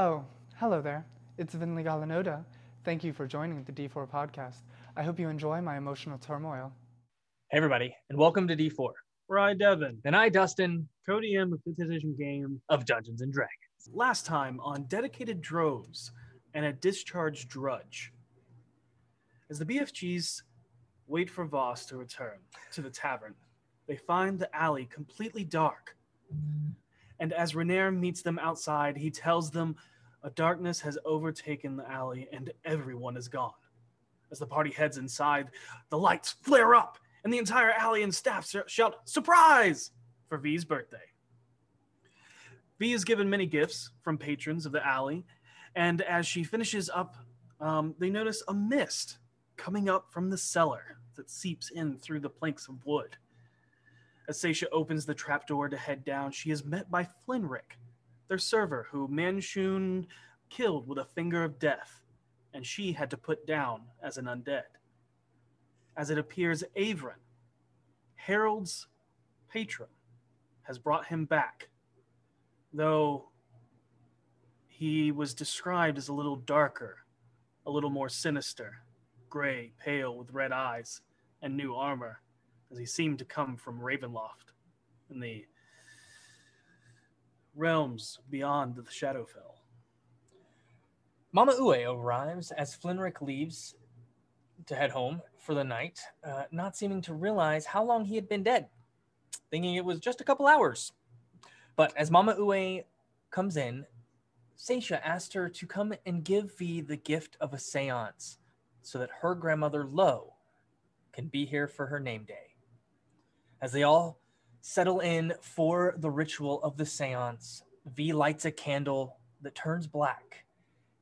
Oh, hello there. It's Vinley Galanoda. Thank you for joining the D4 podcast. I hope you enjoy my emotional turmoil. Hey, everybody, and welcome to D4. Where I, Devin, And I, Dustin, Cody M, a fifth edition game. of Dungeons and Dragons. Last time on dedicated droves and a discharged drudge. As the BFGs wait for Voss to return to the tavern, they find the alley completely dark. And as Renair meets them outside, he tells them a darkness has overtaken the alley and everyone is gone. As the party heads inside, the lights flare up and the entire alley and staff sh- shout, Surprise! for V's birthday. V is given many gifts from patrons of the alley, and as she finishes up, um, they notice a mist coming up from the cellar that seeps in through the planks of wood. As Seisha opens the trapdoor to head down, she is met by Flinrick, their server, who Manchun killed with a finger of death, and she had to put down as an undead. As it appears, Avron, Harold's patron, has brought him back, though he was described as a little darker, a little more sinister, gray, pale, with red eyes and new armor, as he seemed to come from Ravenloft in the realms beyond the Shadowfell. Mama Ue arrives as Flinrick leaves to head home for the night, uh, not seeming to realize how long he had been dead, thinking it was just a couple hours. But as Mama Ue comes in, Seisha asked her to come and give V the gift of a seance so that her grandmother Lo can be here for her name day. As they all settle in for the ritual of the seance, V lights a candle that turns black.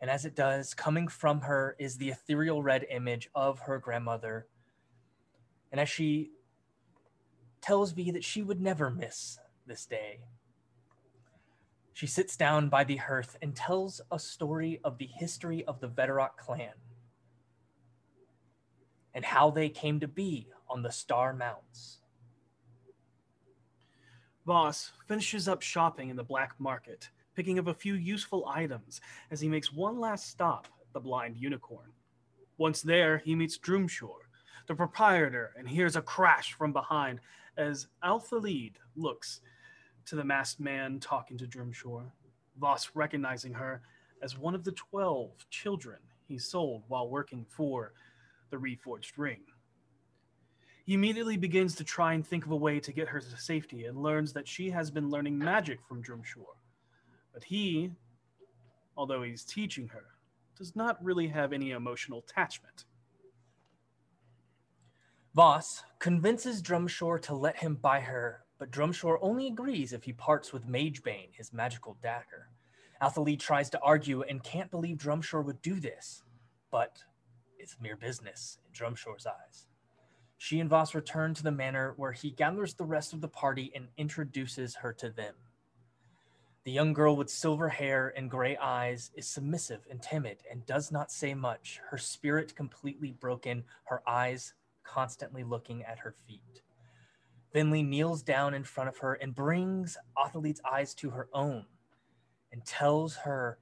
And as it does, coming from her is the ethereal red image of her grandmother. And as she tells V that she would never miss this day, she sits down by the hearth and tells a story of the history of the Veterock clan and how they came to be on the Star Mounts. Voss finishes up shopping in the black market, picking up a few useful items as he makes one last stop at the Blind Unicorn. Once there, he meets Droomshore, the proprietor, and hears a crash from behind as Althalid looks to the masked man talking to Droomshore, Voss recognizing her as one of the 12 children he sold while working for the Reforged Ring. He immediately begins to try and think of a way to get her to safety and learns that she has been learning magic from Drumshore. But he, although he's teaching her, does not really have any emotional attachment. Voss convinces Drumshore to let him buy her, but Drumshore only agrees if he parts with Magebane, his magical dagger. Athalie tries to argue and can't believe Drumshore would do this, but it's mere business in Drumshore's eyes. She and Voss return to the manor where he gathers the rest of the party and introduces her to them. The young girl with silver hair and gray eyes is submissive and timid and does not say much, her spirit completely broken, her eyes constantly looking at her feet. Vinley kneels down in front of her and brings Othelite's eyes to her own and tells her,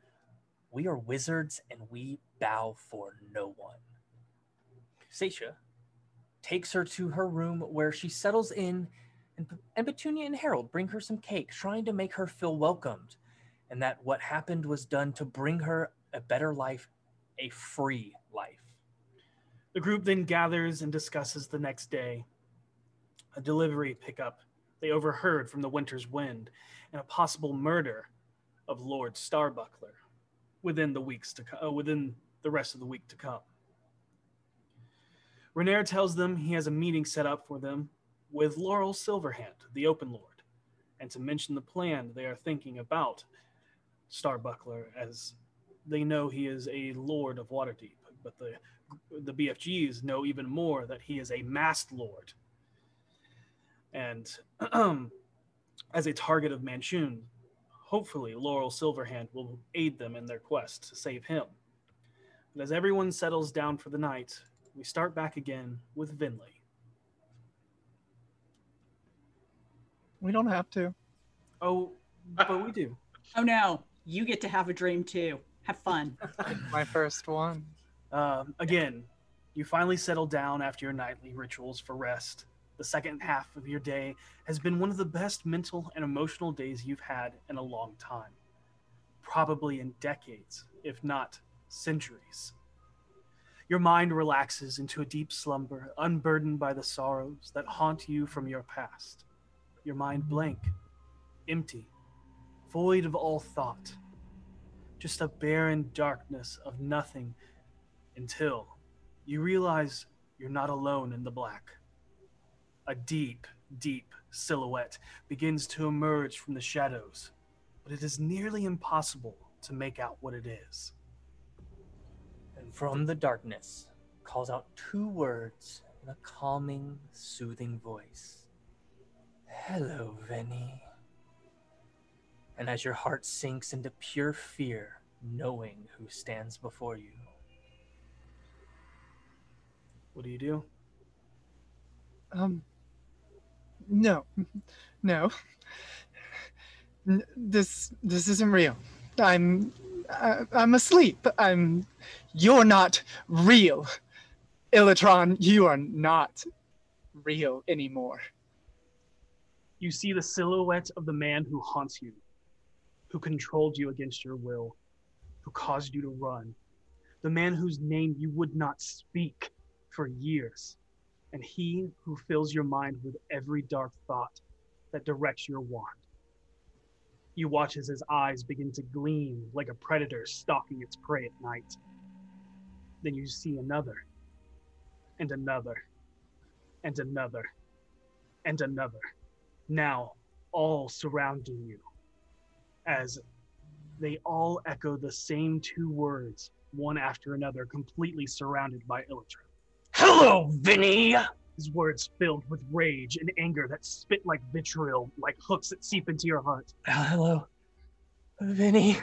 We are wizards and we bow for no one. Seisha takes her to her room where she settles in, and, and Petunia and Harold bring her some cake, trying to make her feel welcomed, and that what happened was done to bring her a better life, a free life. The group then gathers and discusses the next day. A delivery pickup they overheard from the winter's wind and a possible murder of Lord Starbuckler within the weeks to co- uh, within the rest of the week to come. Renair tells them he has a meeting set up for them with Laeral Silverhand, the Open Lord, and to mention the plan they are thinking about Starbuckler as they know he is a Lord of Waterdeep, but the the BFGs know even more that he is a masked lord. And as a target of Manchun, hopefully Laeral Silverhand will aid them in their quest to save him. And as everyone settles down for the night, we start back again with Vinley. We don't have to. Oh, but we do. Oh no. You get to have a dream too. Have fun. My first one. Um, again, you finally settle down after your nightly rituals for rest. The second half of your day has been one of the best mental and emotional days you've had in a long time. Probably in decades, if not centuries. Your mind relaxes into a deep slumber, unburdened by the sorrows that haunt you from your past. Your mind blank, empty, void of all thought. Just a barren darkness of nothing until you realize you're not alone in the black. A deep, deep silhouette begins to emerge from the shadows, but it is nearly impossible to make out what it is. And from the darkness calls out two words in a calming, soothing voice. Hello, Vinny. And as your heart sinks into pure fear, knowing who stands before you, What do you do? Um. No, no. N- This this isn't real. I'm I, I'm asleep. I'm. You're not real, Illitron. You are not real anymore. You see the silhouette of the man who haunts you, who controlled you against your will, who caused you to run, the man whose name you would not speak for years, and he who fills your mind with every dark thought that directs your wand. You watch as his eyes begin to gleam like a predator stalking its prey at night. Then you see another, and another, and another, and another now all surrounding you as they all echo the same two words, one after another, completely surrounded by Illitron. Hello, Vinny! His words filled with rage and anger that spit like vitriol, like hooks that seep into your heart. Uh, hello, Vinny.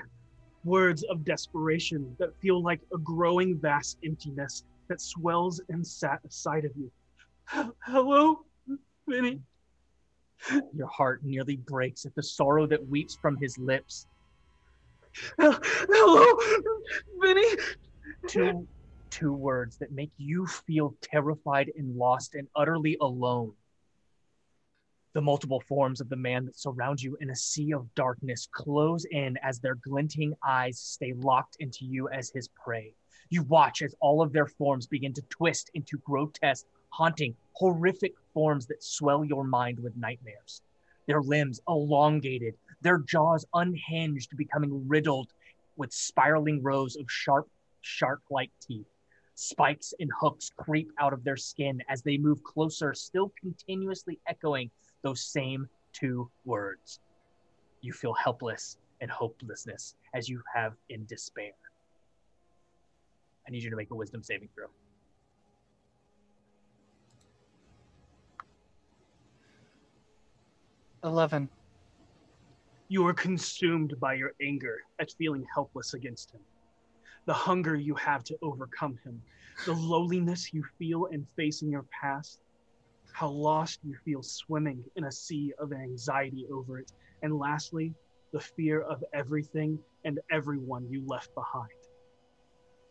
Words of desperation that feel like a growing vast emptiness that swells inside of you. Hello, Vinny. Your heart nearly breaks at the sorrow that weeps from his lips. Hello, Vinny. Two, two words that make you feel terrified and lost and utterly alone. The multiple forms of the man that surround you in a sea of darkness close in as their glinting eyes stay locked into you as his prey. You watch as all of their forms begin to twist into grotesque, haunting, horrific forms that swell your mind with nightmares. Their limbs elongated, their jaws unhinged, becoming riddled with spiraling rows of sharp, shark like teeth. Spikes and hooks creep out of their skin as they move closer, still continuously echoing those same two words. You feel helpless and hopelessness as you have in despair. I need you to make a wisdom saving throw. Eleven. You are consumed by your anger at feeling helpless against him. The hunger you have to overcome him, the loneliness you feel in facing your past, how lost you feel swimming in a sea of anxiety over it, and lastly, the fear of everything and everyone you left behind.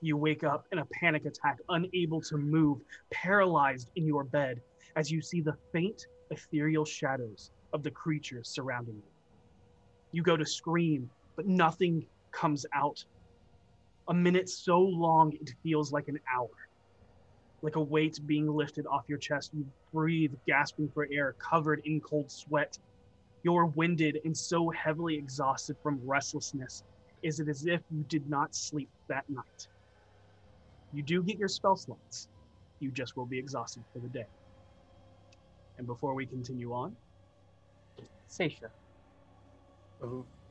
You wake up in a panic attack, unable to move, paralyzed in your bed, as you see the faint, ethereal shadows of the creatures surrounding you. You go to scream, but nothing comes out. A minute so long it feels like an hour. Like a weight being lifted off your chest, you breathe, gasping for air, covered in cold sweat. You're winded and so heavily exhausted from restlessness, is it as if you did not sleep that night. You do get your spell slots. You just will be exhausted for the day. And before we continue on, Seisha. Yeah.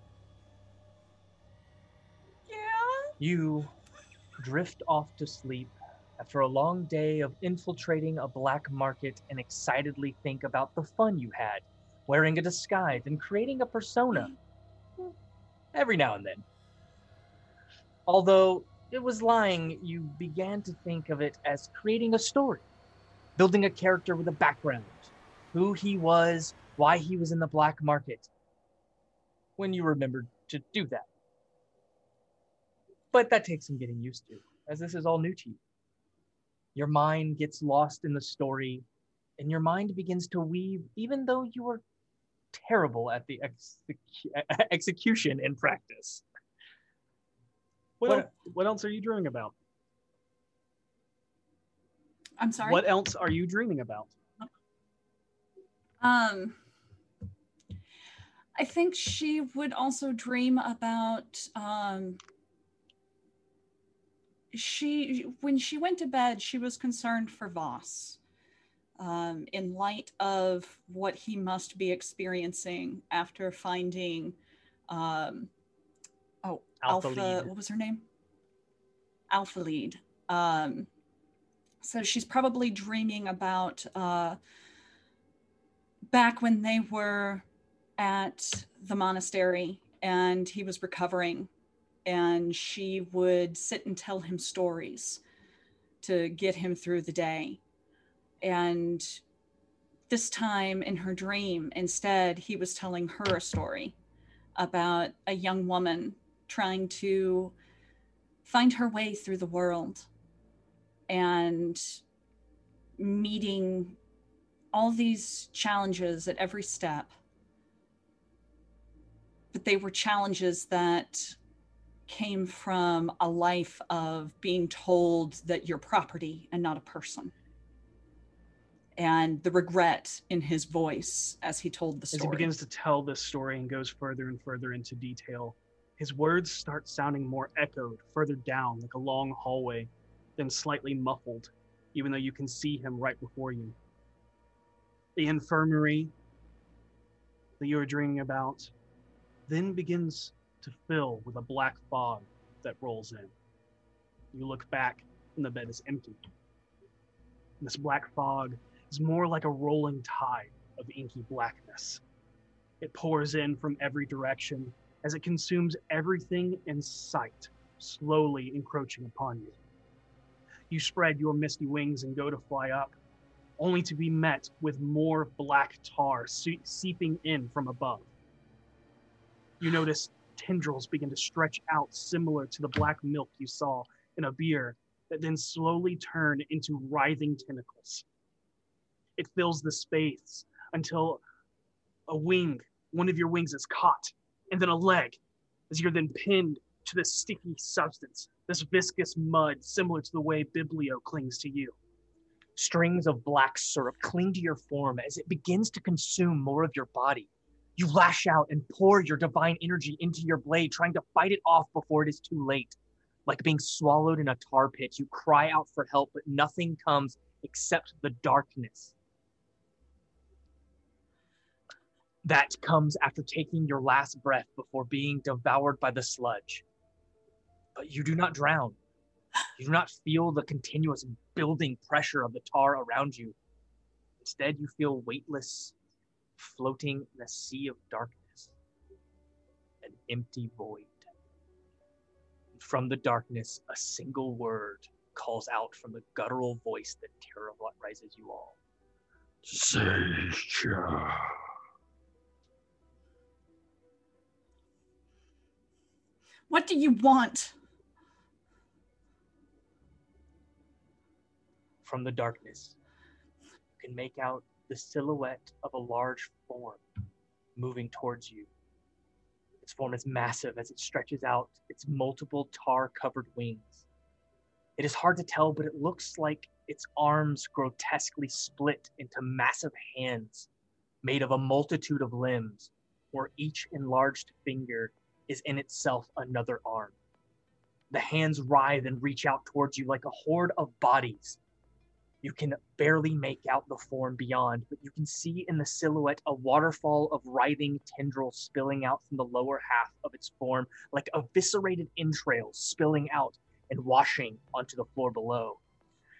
You drift off to sleep after a long day of infiltrating a black market and excitedly think about the fun you had, wearing a disguise and creating a persona. Every now and then. Although it was lying, you began to think of it as creating a story, building a character with a background, who he was, why he was in the black market. When you remembered to do that. But that takes some getting used to, as this is all new to you. Your mind gets lost in the story, and your mind begins to weave, even though you are terrible at the execu- execution in practice. What, What- el- what else are you dreaming about? I'm sorry. What else are you dreaming about? Um, I think she would also dream about um, she when she went to bed, she was concerned for Voss. Um, in light of what he must be experiencing after finding um, oh Alpha alpha, Lead. what was her name alpha lead um, so she's probably dreaming about uh, back when they were at the monastery and he was recovering and she would sit and tell him stories to get him through the day and this time in her dream instead he was telling her a story about a young woman trying to find her way through the world and meeting all these challenges at every step. But they were challenges that came from a life of being told that you're property and not a person. And the regret in his voice as he told the story. As he begins to tell this story and goes further and further into detail, his words start sounding more echoed further down, like a long hallway, then slightly muffled, even though you can see him right before you. The infirmary that you are dreaming about then begins to fill with a black fog that rolls in. You look back, and the bed is empty. And this black fog is more like a rolling tide of inky blackness. It pours in from every direction as it consumes everything in sight, slowly encroaching upon you. You spread your misty wings and go to fly up, only to be met with more black tar se- seeping in from above. You notice tendrils begin to stretch out, similar to the black milk you saw in a beer, that then slowly turn into writhing tentacles. It fills the space until a wing, one of your wings is caught, and then a leg, as you're then pinned to this sticky substance, this viscous mud, similar to the way Biblio clings to you. Strings of black syrup cling to your form as it begins to consume more of your body. You lash out and pour your divine energy into your blade, trying to fight it off before it is too late. Like being swallowed in a tar pit, you cry out for help, but nothing comes except the darkness. That comes after taking your last breath before being devoured by the sludge. But you do not drown. You do not feel the continuous building pressure of the tar around you. Instead, you feel weightless, floating in a sea of darkness, an empty void. From the darkness, a single word calls out from the guttural voice that terrorizes you all. Seisha. What do you want? From the darkness, you can make out the silhouette of a large form moving towards you. Its form is massive as it stretches out its multiple tar covered wings. It is hard to tell, but it looks like its arms grotesquely split into massive hands made of a multitude of limbs, where each enlarged finger is in itself another arm. The hands writhe and reach out towards you like a horde of bodies. You can barely make out the form beyond, but you can see in the silhouette a waterfall of writhing tendrils spilling out from the lower half of its form, like eviscerated entrails spilling out and washing onto the floor below.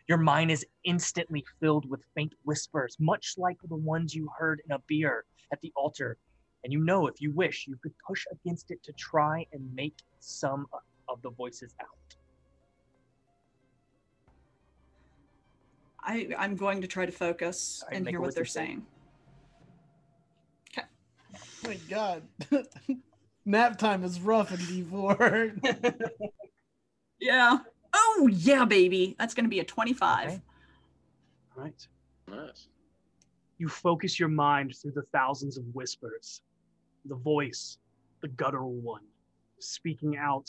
Your mind is instantly filled with faint whispers, much like the ones you heard in a beer at the altar. And you know, if you wish, you could push against it to try and make some of the voices out. I, I'm going to try to focus Alright, and make hear a what they're wisdom save. saying. Oh my god. Nap time is rough in D4. Yeah. Oh yeah, baby. That's gonna be a 25. Okay. All right. Nice. You focus your mind through the thousands of whispers. The voice, the guttural one, speaking out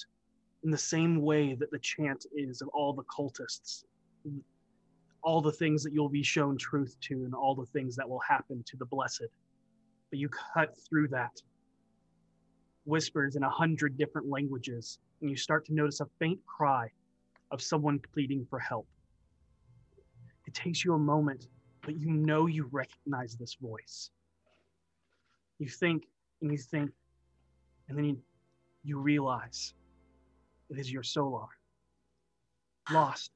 in the same way that the chant is of all the cultists. All the things that you'll be shown truth to, and all the things that will happen to the blessed. But you cut through that. Whispers in a hundred different languages, and you start to notice a faint cry of someone pleading for help. It takes you a moment, but you know you recognize this voice. You think and you think, and then you, you realize it is your solar. Lost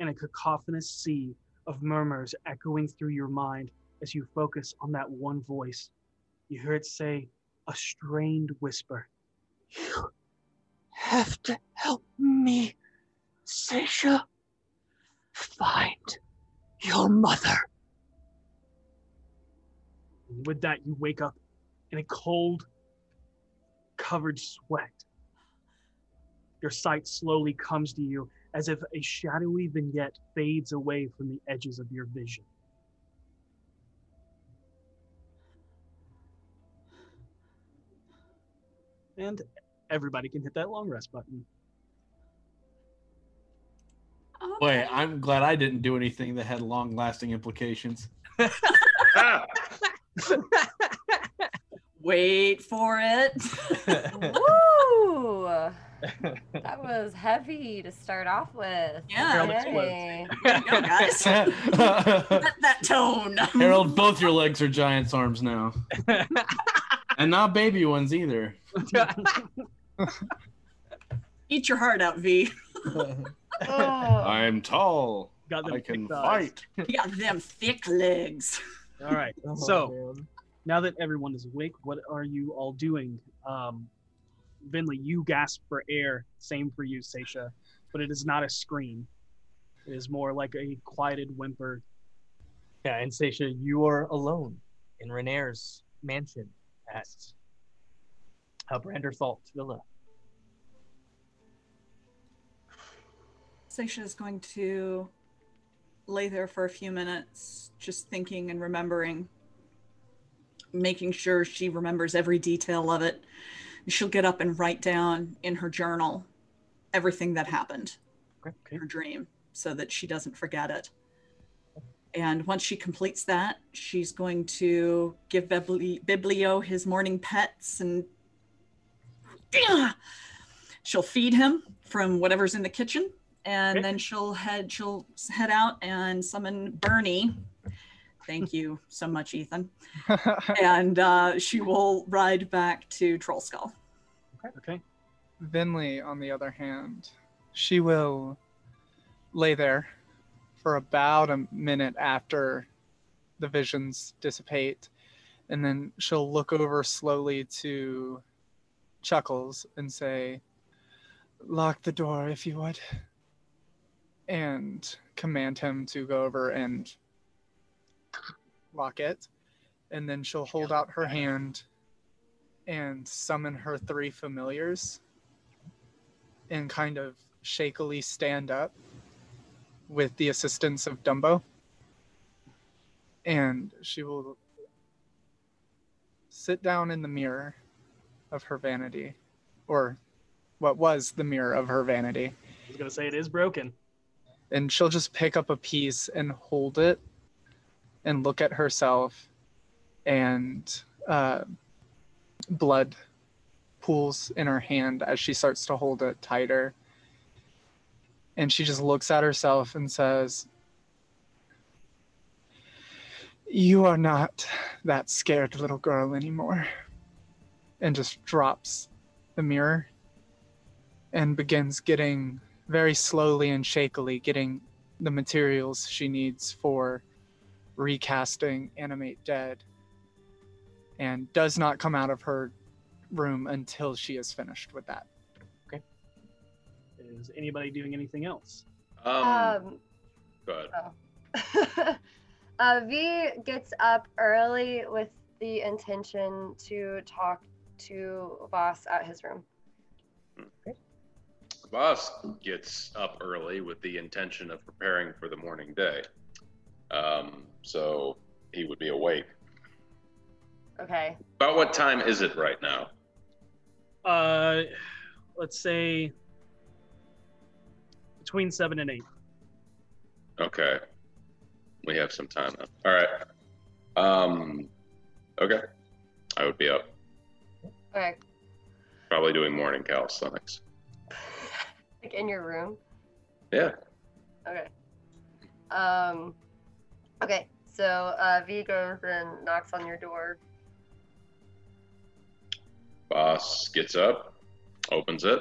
in a cacophonous sea of murmurs echoing through your mind as you focus on that one voice. You hear it say a strained whisper. You have to help me, Seisha. Find your mother. And with that, you wake up in a cold, covered sweat. Your sight slowly comes to you as if a shadowy vignette fades away from the edges of your vision. And everybody can hit that long rest button. Boy, I'm glad I didn't do anything that had long lasting implications. Ah, Wait for it. Woo! That was heavy to start off with. Yeah. Harold Yay. There go, guys. Set that tone. Harold, both your legs are giant's arms now. and not baby ones either. Eat your heart out, V. Oh. I'm tall. Got them I can thighs. fight. You got them thick legs. All right. So now that everyone is awake, what are you all doing? Um, Vinley, you gasp for air. Same for you, Seisha. But it is not a scream. It is more like a quieted whimper. Yeah, and Seisha, you are alone in Renair's mansion at Branderthalt Villa. Seisha is going to lay there for a few minutes, just thinking and remembering, making sure she remembers every detail of it. She'll get up and write down in her journal everything that happened Okay. in her dream so that she doesn't forget it. And once she completes that, she's going to give Bibli- Biblio his morning pets and she'll feed him from whatever's in the kitchen and Okay. then she'll head she'll head out and summon Bernie. Thank you so much, Ethan. And uh, she will ride back to Trollskull. Okay. Vinley, on the other hand, she will lay there for about a minute after the visions dissipate, and then she'll look over slowly to Chuckles and say, Lock the door if you would, and command him to go over and lock it. And then she'll hold out her hand and summon her three familiars and kind of shakily stand up with the assistance of Dumbo. And she will sit down in the mirror of her vanity, or what was the mirror of her vanity, I was gonna say it is broken. and she'll just pick up a piece and hold it and look at herself and uh, blood pools in her hand as she starts to hold it tighter. And she just looks at herself and says you are not that scared little girl anymore and just drops the mirror and begins getting very slowly and shakily getting the materials she needs for recasting Animate Dead and does not come out of her room until she is finished with that. Is anybody doing anything else? Um, Um, go ahead. oh. uh, V gets up early with the intention to talk to Voss at his room. Okay. Voss gets up early with the intention of preparing for the morning day. Um, so he would be awake. Okay. About what time is it right now? Uh, let's say between seven and eight. Okay. We have some time then. All right. Um, okay. I would be up. Okay. Probably doing morning calisthenics. Like in your room. Yeah. Okay. Um. Okay. So uh, V goes and knocks on your door. Voss gets up, opens it.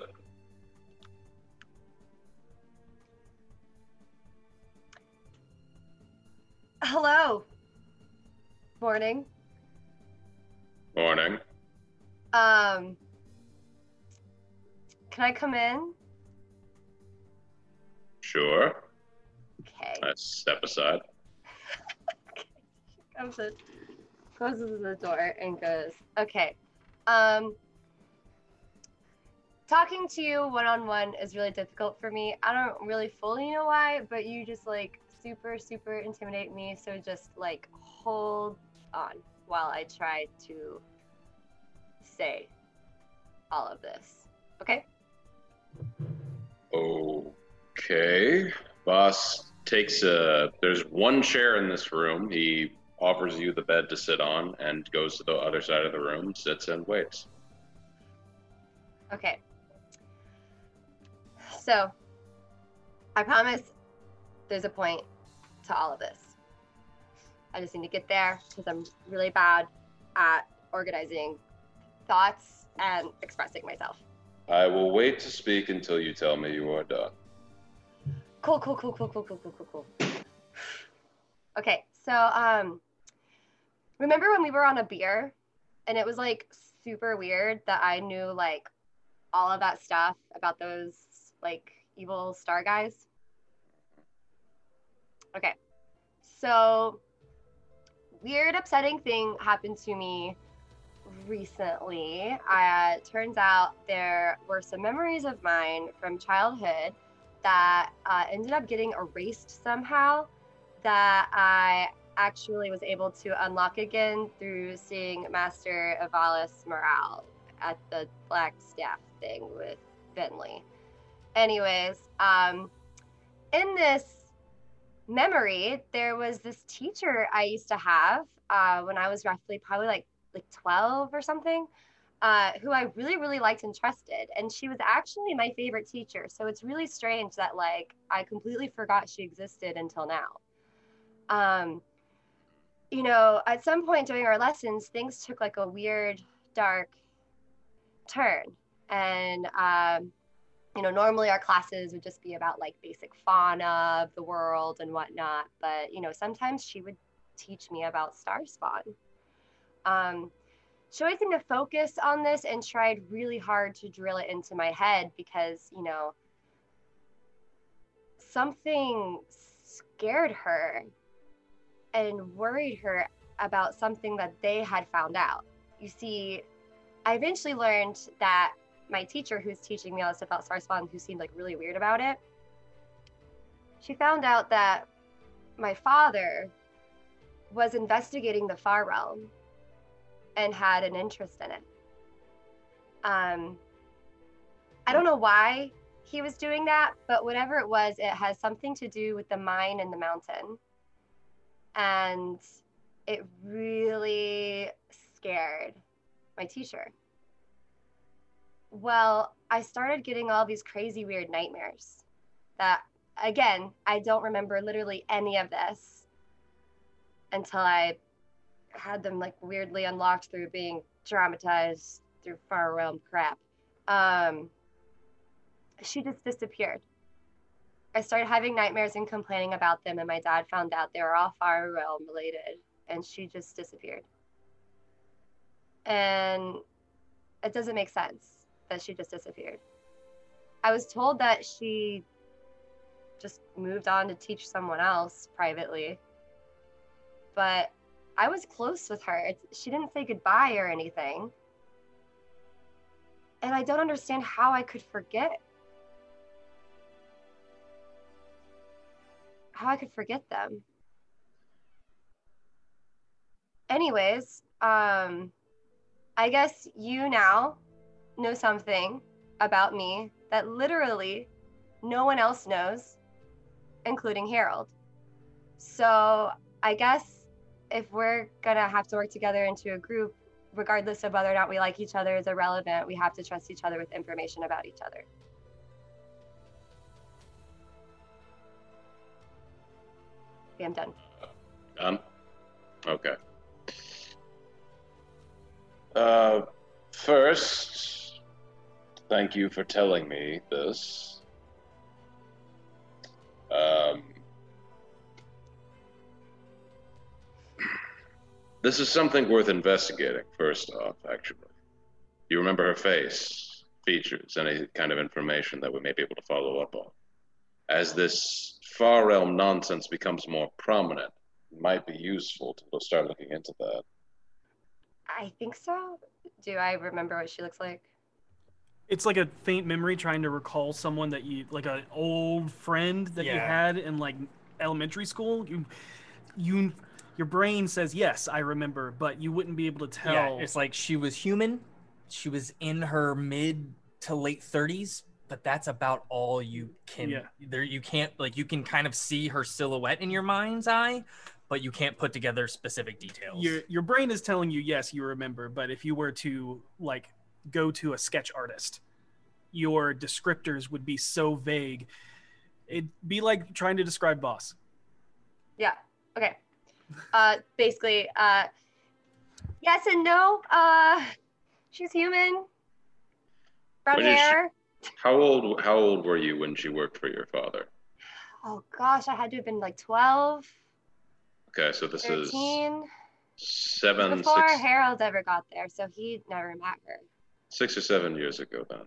Hello. Morning. Morning. Um. Can I come in? Sure. Okay. I step aside. Comes in, closes the door and goes, okay. Um, talking to you one on one is really difficult for me. I don't really fully know why, but you just like super, super intimidate me. So just like hold on while I try to say all of this. Okay? Okay. Voss takes a. There's one chair in this room. He offers you the bed to sit on and goes to the other side of the room, sits and waits. Okay. So, I promise there's a point to all of this. I just need to get there because I'm really bad at organizing thoughts and expressing myself. I will wait to speak until you tell me you are done. Cool, cool, cool, cool, cool, cool, cool, cool, cool. Okay, so um, remember when we were on a beer, and it was like super weird that I knew like all of that stuff about those like evil star guys. Okay, so weird, upsetting thing happened to me recently. Uh, turns out there were some memories of mine from childhood that uh, ended up getting erased somehow that I actually was able to unlock again through seeing Master Avalis Morale at the Blackstaff thing with Bentley. Anyways, um, in this memory, there was this teacher I used to have uh, when I was roughly probably like like 12 or something uh, who I really, really liked and trusted. And she was actually my favorite teacher. So it's really strange that like I completely forgot she existed until now. Um, you know, at some point during our lessons, things took like a weird, dark turn. And, um, you know, normally our classes would just be about like basic fauna of the world and whatnot. But, you know, sometimes she would teach me about star spawn. Um, seemed to focus on this and tried really hard to drill it into my head because, you know, something scared her and worried her about something that they had found out. You see, I eventually learned that my teacher, who's teaching me all this stuff about Star Spawn, who seemed like really weird about it, she found out that my father was investigating the Far Realm and had an interest in it. Um, I don't know why he was doing that, but whatever it was, it has something to do with the mine and the mountain. And it really scared my teacher. Well, I started getting all these crazy, weird nightmares that, again, I don't remember literally any of this until I had them like weirdly unlocked through being traumatized through far realm crap. Um, she just disappeared. I started having nightmares and complaining about them, and my dad found out they were all far realm related, and she just disappeared. And it doesn't make sense that she just disappeared. I was told that she just moved on to teach someone else privately, but I was close with her. She didn't say goodbye or anything. And I don't understand how I could forget. How I could forget them. Anyways, um, I guess you now know something about me that literally no one else knows, including Harold. So I guess if we're gonna have to work together into a group, regardless of whether or not we like each other is irrelevant, we have to trust each other with information about each other. Okay, I'm done. Done? Okay. Uh, first, thank you for telling me this. Um, this is something worth investigating, first off, actually. You remember her face, features, any kind of information that we may be able to follow up on. As this far realm nonsense becomes more prominent, it might be useful to start looking into that. I think so. Do I remember what she looks like? It's like a faint memory trying to recall someone that you like an old friend that you had in like elementary school. You you your brain says yes, I remember, but you wouldn't be able to tell. Yeah, it's like she was human. She was in her mid to late 30s, but that's about all you can. Yeah. There, you can't like you can kind of see her silhouette in your mind's eye, but you can't put together specific details. your your brain is telling you yes, you remember, but if you were to like go to a sketch artist, your descriptors would be so vague. It'd be like trying to describe Voss. Yeah. Okay. Uh, basically, uh, yes and no. Uh, she's human. Brown did she- How old how old were you when she worked for your father? Oh gosh, I had to have been like 12, Okay, so this is 13. seven, before six, Harold ever got there, so he never met her. six or seven years ago then.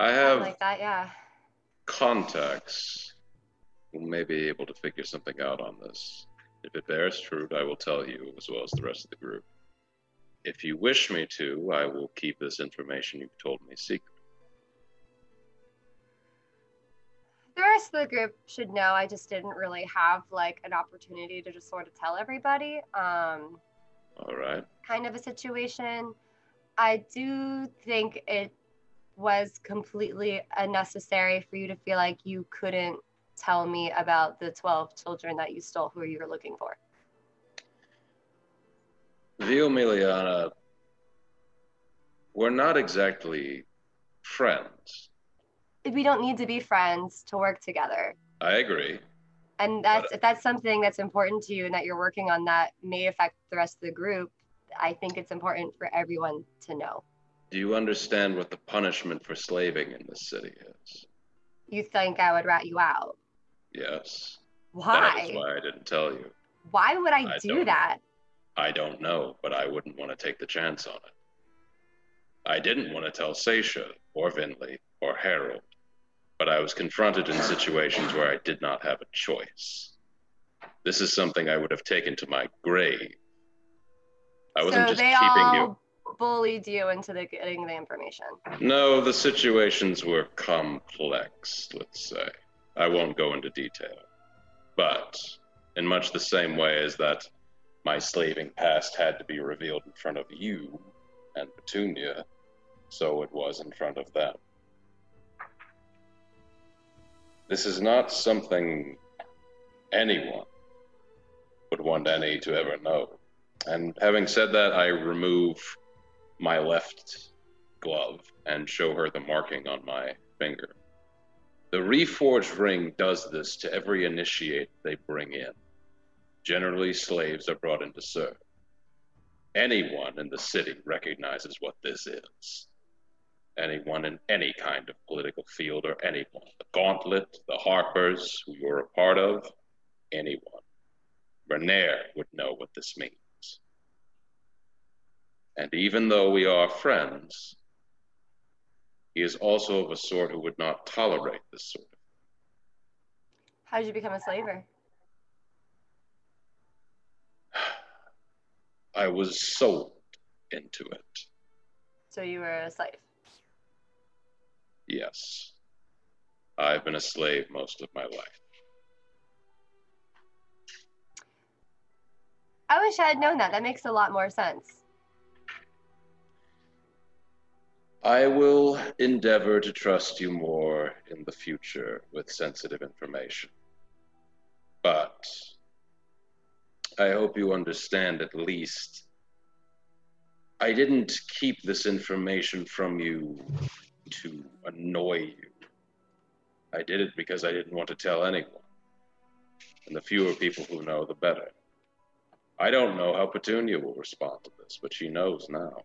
I Something have like that, yeah. contacts who may be able to figure something out on this. If it bears fruit, I will tell you as well as the rest of the group. If you wish me to, I will keep this information you've told me secret. The rest of the group should know. I just didn't really have like an opportunity to just sort of tell everybody. Um, All right. kind of a situation. I do think it was completely unnecessary for you to feel like you couldn't tell me about the 12 children that you stole who you were looking for. Vio Miliana, we're not exactly friends. We don't need to be friends to work together. I agree. And that's if that's something that's important to you and that you're working on that may affect the rest of the group, I think it's important for everyone to know. Do you understand what the punishment for slaving in this city is? You think I would rat you out. Yes. Why? is why I didn't tell you. Why would I, I do that? I don't know, but I wouldn't want to take the chance on it. I didn't want to tell Seisha or Vinley or Harold, but I was confronted in situations where I did not have a choice. This is something I would have taken to my grave. I wasn't so just they keeping all you. bullied you into the, getting the information. No, the situations were complex, let's say. I won't go into detail. But in much the same way as that my slaving past had to be revealed in front of you and Petunia, so it was in front of them. This is not something anyone would want any to ever know. And having said that, I remove my left glove and show her the marking on my finger. The reforged ring does this to every initiate they bring in. Generally, slaves are brought in to serve. Anyone in the city recognizes what this is. Anyone in any kind of political field or anyone. The Gauntlet, the Harpers, who you're a part of, anyone. Bernaire would know what this means. And even though we are friends, he is also of a sort who would not tolerate this sort of. How did you become a slaver? I was sold into it. So you were a slave? Yes. I've been a slave most of my life. I wish I had known that. That makes a lot more sense. I will endeavor to trust you more in the future with sensitive information. But I hope you understand at least I didn't keep this information from you to annoy you. I did it because I didn't want to tell anyone. And the fewer people who know, the better. I don't know how Petunia will respond to this, but she knows now.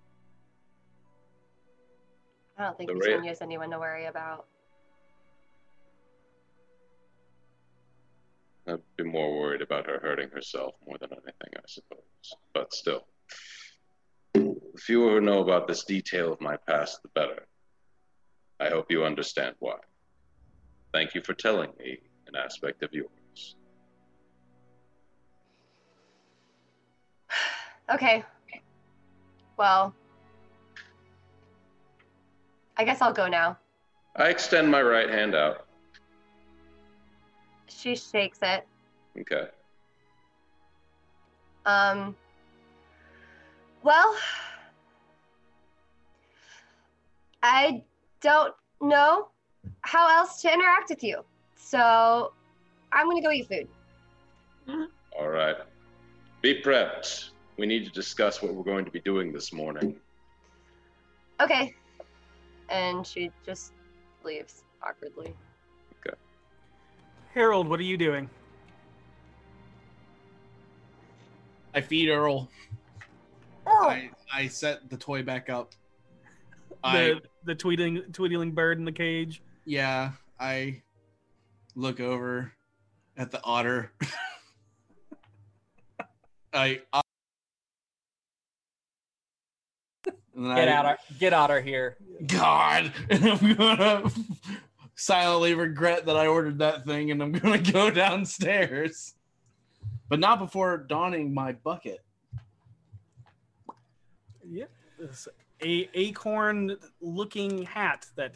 I don't think The Petunia's anyone to worry about. I'd be more worried about her hurting herself more than anything, I suppose. But still, the fewer who know about this detail of my past, the better. I hope you understand why. Thank you for telling me an aspect of yours. Okay. Well, I guess I'll go now. I extend my right hand out. She shakes it. Okay. Um. Well, I don't know how else to interact with you, so I'm gonna go eat food. All right. Be prepped. We need to discuss what we're going to be doing this morning. Okay. And she just leaves awkwardly. Okay. Harold, what are you doing? I feed Earl. I, I set the toy back up. I The the tweeting tweedling bird in the cage. yeah, I look over at the otter. I, I Get I- out of get out of here. God, and I'm gonna silently regret that I ordered that thing, and I'm gonna go downstairs, but not before donning my bucket. Yep. This a acorn looking hat that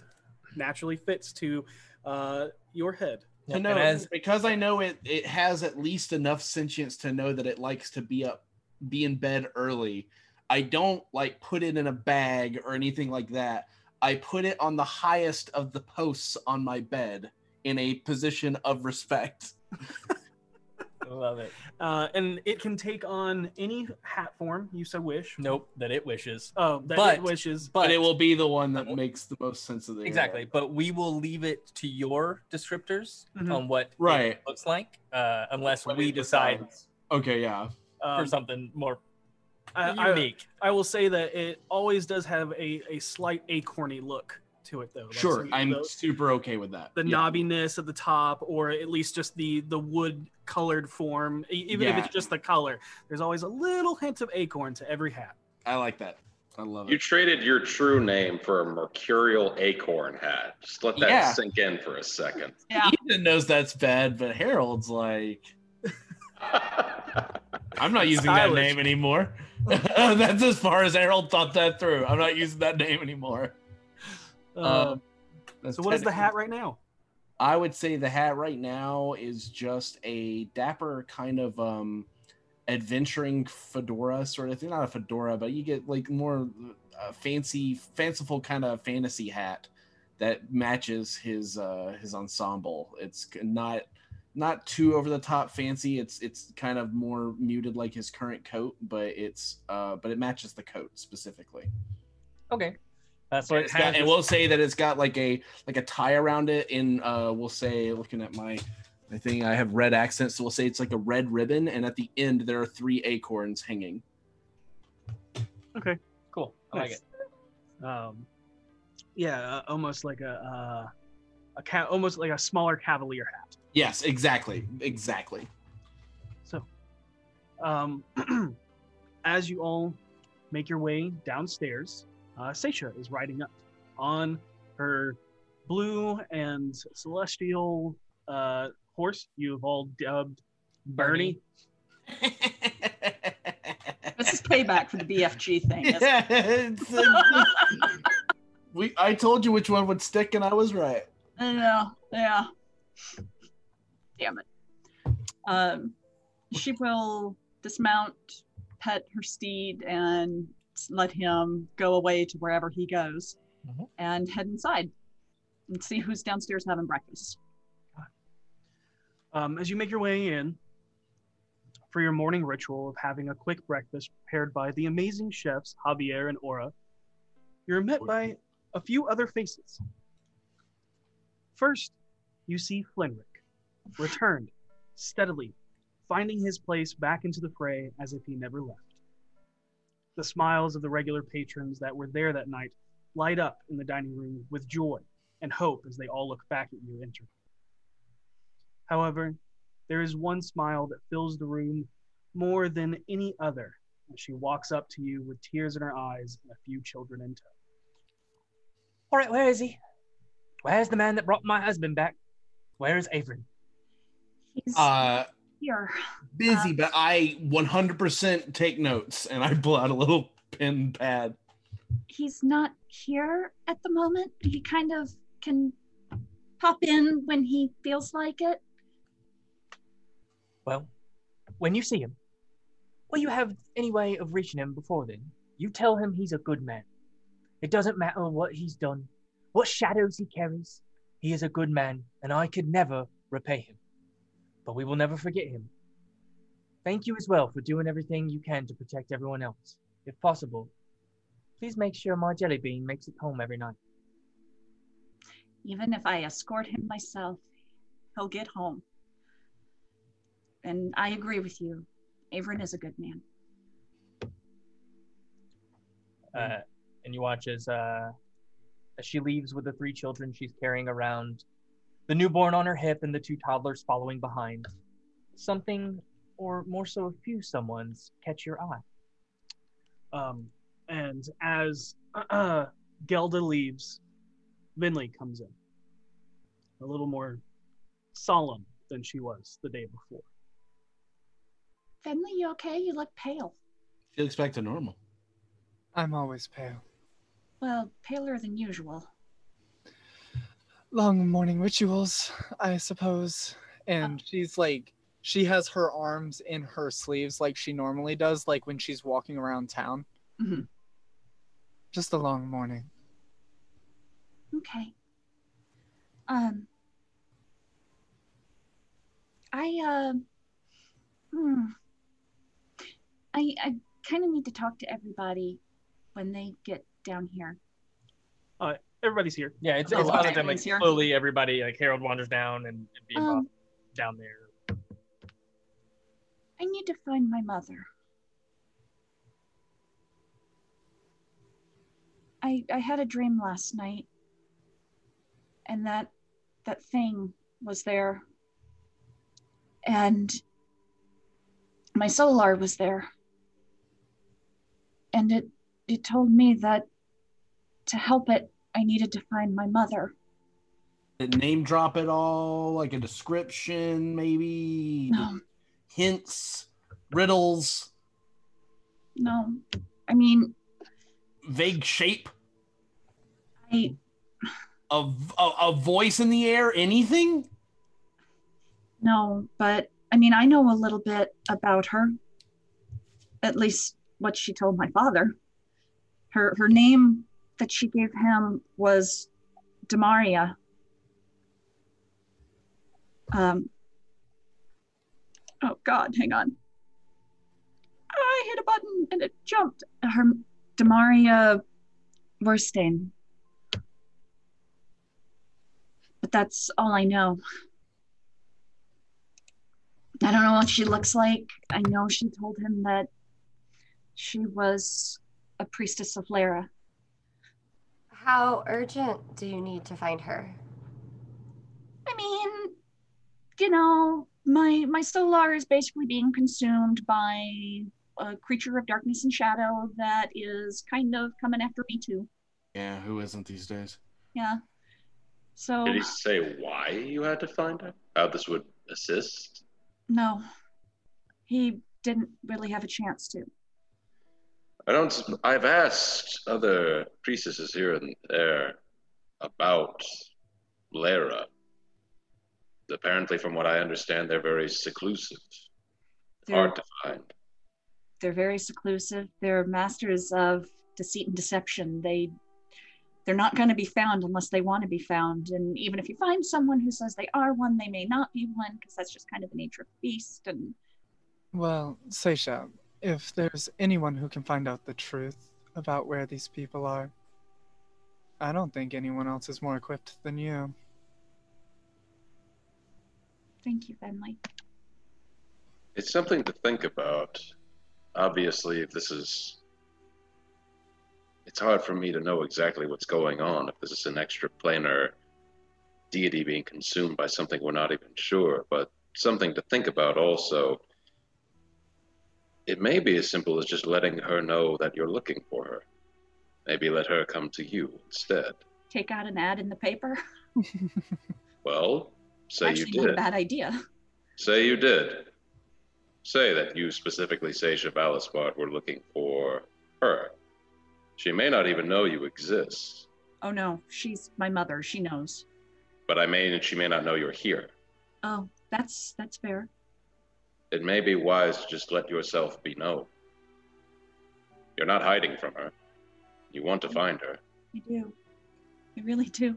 naturally fits to uh, your head. to Yep, know as because I know it it has at least enough sentience to know that it likes to be up be in bed early. I don't like put it in a bag or anything like that. I put it on the highest of the posts on my bed in a position of respect. love it. Uh, and it can take on any hat form you so wish. Nope, that it wishes. Oh, that But- it wishes. But, But it will be the one that makes the most sense of the exactly. But we will leave it to your descriptors Mhm. on what Right. it looks like, uh, unless When we decide decides. Okay, yeah. for Um, something more I, I, unique. I will say that it always does have a, a slight acorny look to it, though. Like, Sure, so I'm the, super okay with that. the Yeah. knobbiness at the top, or at least just the the wood colored form. Even if it's just the color, there's always a little hint of acorn to every hat. I like that. I love it. You traded your true name for a mercurial acorn hat. Just let that Yeah. sink in for a second. Yeah. Ethan knows that's bad, but Harold's like, I'm not using that name anymore. That's as far as Harold thought that through. I'm not using that name anymore. Uh, Um, so, what is the hat right now? I would say the hat right now is just a dapper kind of um adventuring fedora sort of thing. Not a fedora, but you get like more uh, fancy, fanciful kind of fantasy hat that matches his uh his ensemble. It's not not too over the top fancy. It's it's kind of more muted like his current coat, but it's uh but it matches the coat specifically. Okay, that's what it It's got- and we'll say that it's got like a like a tie around it in uh we'll say looking at my my thing i have red accents so we'll say it's like a red ribbon and at the end there are three acorns hanging Okay. cool. I like it. Um, yeah, uh, almost like a uh, a cat, almost like a smaller cavalier hat. Yes exactly exactly So, um, as you all make your way downstairs, uh, Seisha is riding up on her blue and celestial uh, horse you've all dubbed Bernie. This is payback for the BFG thing. isn't it? yeah, it's, uh, we i told you which one would stick and i was right Yeah, yeah. Damn it. Um, she will dismount, pet her steed, and let him go away to wherever he goes, Mhm. and head inside and see who's downstairs having breakfast. Um, as you make your way in for your morning ritual of having a quick breakfast prepared by the amazing chefs Javier and Aura, you're met by a few other faces. First, you see Flinrick, returned steadily, finding his place back into the fray as if he never left. The smiles of the regular patrons that were there that night light up in the dining room with joy and hope as they all look back at you entering. However, there is one smile that fills the room more than any other as she walks up to you with tears in her eyes and a few children in tow. All right, where is he? Where's the man that brought my husband back? Where is Averin? He's Uh, here. busy, but I 100% take notes and I pull out a little pen pad. He's not here at the moment. He kind of can pop in when he feels like it. Well, when you see him, will you have any way of reaching him before then? You tell him he's a good man. It doesn't matter what he's done, what shadows he carries. He is a good man, and I could never repay him. But we will never forget him. Thank you as well for doing everything you can to protect everyone else. If possible, please make sure my jelly bean makes it home every night. Even if I escort him myself, he'll get home. And I agree with you. Averin is a good man. uh, and you watch as uh, as she leaves with the three children she's carrying around, the newborn on her hip and the two toddlers following behind. Something, or more so, a few someone's catch your eye. Um, and as uh, Gelda leaves, Vinley comes in, a little more solemn than she was the day before. Vinley, you okay? You look pale. She looks back to normal. I'm always pale. Well, paler than usual. Long morning rituals, I suppose. And she's like, she has her arms in her sleeves like she normally does, like when she's walking around town. Mhm. Just a long morning. Okay. Um. I um. hmm. I I kind of need to talk to everybody when they get down here. Everybody's here. Yeah, it's, Oh, it's okay. other than like here? slowly everybody like Harold wanders down and, and Bebop Um, down there. I need to find my mother. I I had a dream last night, and that that thing was there, and my solar was there, and it it told me that to help it, I needed to find my mother. Did name drop at all? Like a description, maybe? No, Hints, riddles, no, I mean vague shape, I a, a, a voice in the air, anything? No, but I mean, I know a little bit about her. At least what she told my father. Her her name that she gave him was Demaria. Um. Oh God, hang on. I hit a button and it jumped. Her Demaria Werstein. But that's all I know. I don't know what she looks like. I know she told him that she was a priestess of Leira. How urgent do you need to find her? I mean, you know, my my solar is basically being consumed by a creature of darkness and shadow that is kind of coming after me too. Yeah, who isn't these days? Yeah. So Did he say why you had to find her? How this would assist? no, he didn't really have a chance to. I don't. I've asked other priestesses here and there about Leira. Apparently, from what I understand, they're very seclusive, They're hard to find. they're very seclusive. They're masters of deceit and deception. They they're not going to be found unless they want to be found. And even if you find someone who says they are one, they may not be one because that's just kind of the nature of the beast. And Well, Seisha, if there's anyone who can find out the truth about where these people are, I don't think anyone else is more equipped than you. thank you, Vinley. It's something to think about. Obviously, if this is. It's hard for me to know exactly what's going on if this is an extraplanar deity being consumed by something we're not even sure, but something to think about also. It may be as simple as just letting her know that you're looking for her. Maybe let her come to you instead. Take out an ad in the paper. Well, say Actually, you not a did. bad idea. Say you did. Say that you specifically, Seisha Valispart, were looking for her. She may not even know you exist, Oh no, she's my mother. She knows. but I mean, she may not know you're here. Oh, that's that's fair. It may be wise to just let yourself be known. You're not hiding from her. You want to find her. I do. I really do.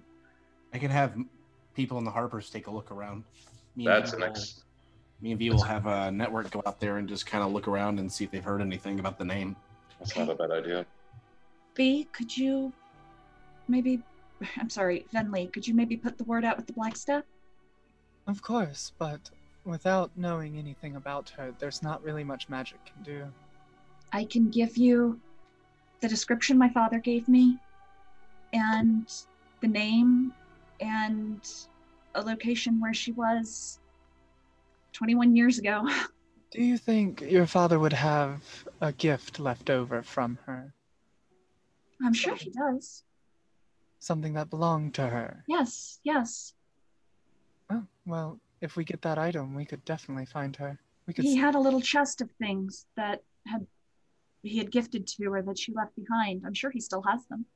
I can have people in the Harpers take a look around. Me and That's V an will- ex- Me and V will have a network go out there and just kind of look around and see if they've heard anything about the name. That's not a bad idea. B, could you maybe I'm sorry, Vinley, could you maybe put the word out with the Blackstaff? Of course, but without knowing anything about her, there's not really much magic can do. I can give you the description my father gave me and the name and a location where she was 21 years ago. Do you think your father would have a gift left over from her? I'm sure he does. Something that belonged to her? Yes, yes. Oh, well, if we get that item, we could definitely find her. We could. He s- had a little chest of things that had he had gifted to her that she left behind. I'm sure he still has them.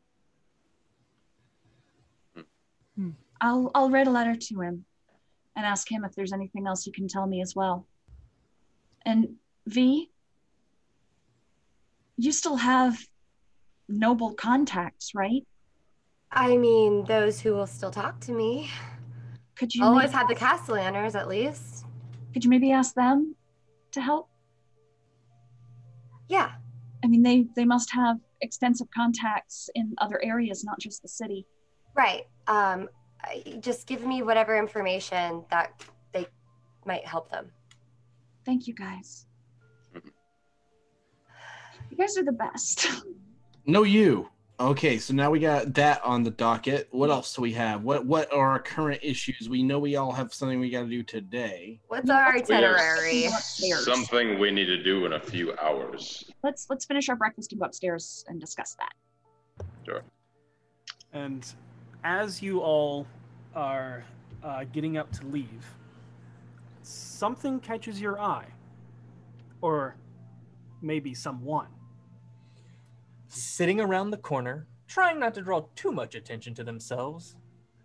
Hmm. I'll I'll write a letter to him and ask him if there's anything else he can tell me as well. And V, you still have noble contacts, right? I mean, those who will still talk to me. Could you Always maybe, have the Cassalanters, at least. could you maybe ask them to help? Yeah. I mean, they they must have extensive contacts in other areas, not just the city. Right. Um, just give me whatever information that they might help them. Thank you guys. Mhm. You guys are the best. No, you. Okay, so now we got that on the docket. What else do we have? What What are our current issues? We know we all have something we got to do today. What's our Let's- itinerary? Something we need to do in a few hours. Let's let's finish our breakfast and go upstairs and discuss that. Sure. And as you all are uh, getting up to leave, something catches your eye. Or maybe someone. Sitting around the corner, trying not to draw too much attention to themselves,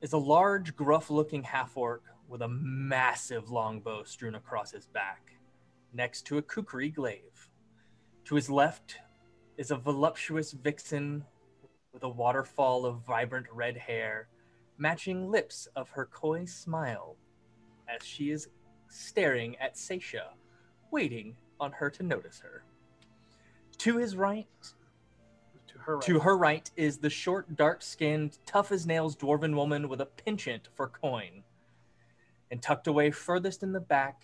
is a large, gruff looking half orc with a massive longbow strewn across his back, next to a kukri glaive. To his left is a voluptuous vixen with a waterfall of vibrant red hair, matching lips of her coy smile as she is staring at Seisha, waiting on her to notice her. To his right her right. to her right is the short, dark skinned, tough as nails dwarven woman with a penchant for coin. And tucked away furthest in the back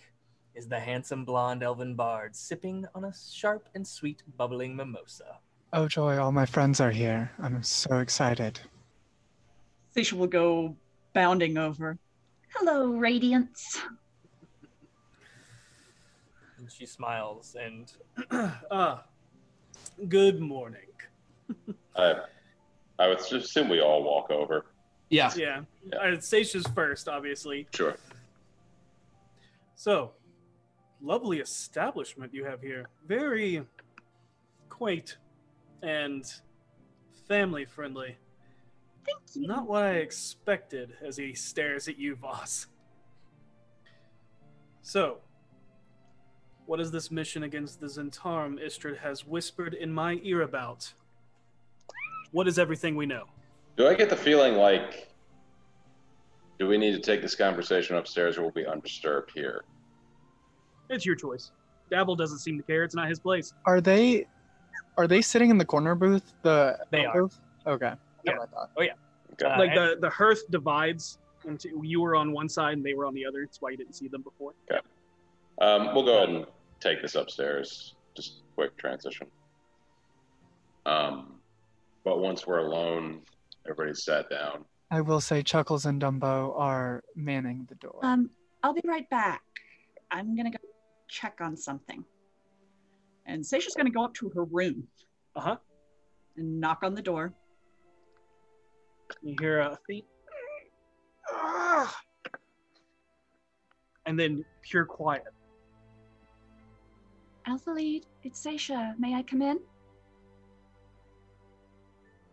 is the handsome blonde elven bard sipping on a sharp and sweet bubbling mimosa. Oh joy, all my friends are here. I'm so excited. Seisha will go bounding over. Hello, Radiance. And she smiles and ah, good morning. I, I would assume we all walk over. Yeah. Yeah. Yeah. Uh, Seisha's first, obviously. Sure. So, lovely establishment you have here. Very quaint and family friendly. Thank you. Not what I expected as he stares at you, Voss. So, What is this mission against the Zhentarim Istrid has whispered in my ear about? What is everything we know? Do I get the feeling like do we need to take this conversation upstairs or will be undisturbed here? It's your choice. Davil doesn't seem to care. It's not his place. Are they are they sitting in the corner booth? The They are. booth? Okay. Yeah. That's what I thought. Okay. Uh, like the the hearth divides into you were on one side and they were on the other. That's why you didn't see them before. Okay. Um, we'll go ahead and take this upstairs. Just quick transition. Um, but once we're alone, everybody's sat down. I will say Chuckles and Dumbo are manning the door. Um, I'll be right back. I'm gonna go check on something. And Seisha's gonna go up to her room Uh huh. and knock on the door. Can you hear a faint, "Ah!" and then pure quiet. Alpha lead, it's Seisha. May I come in?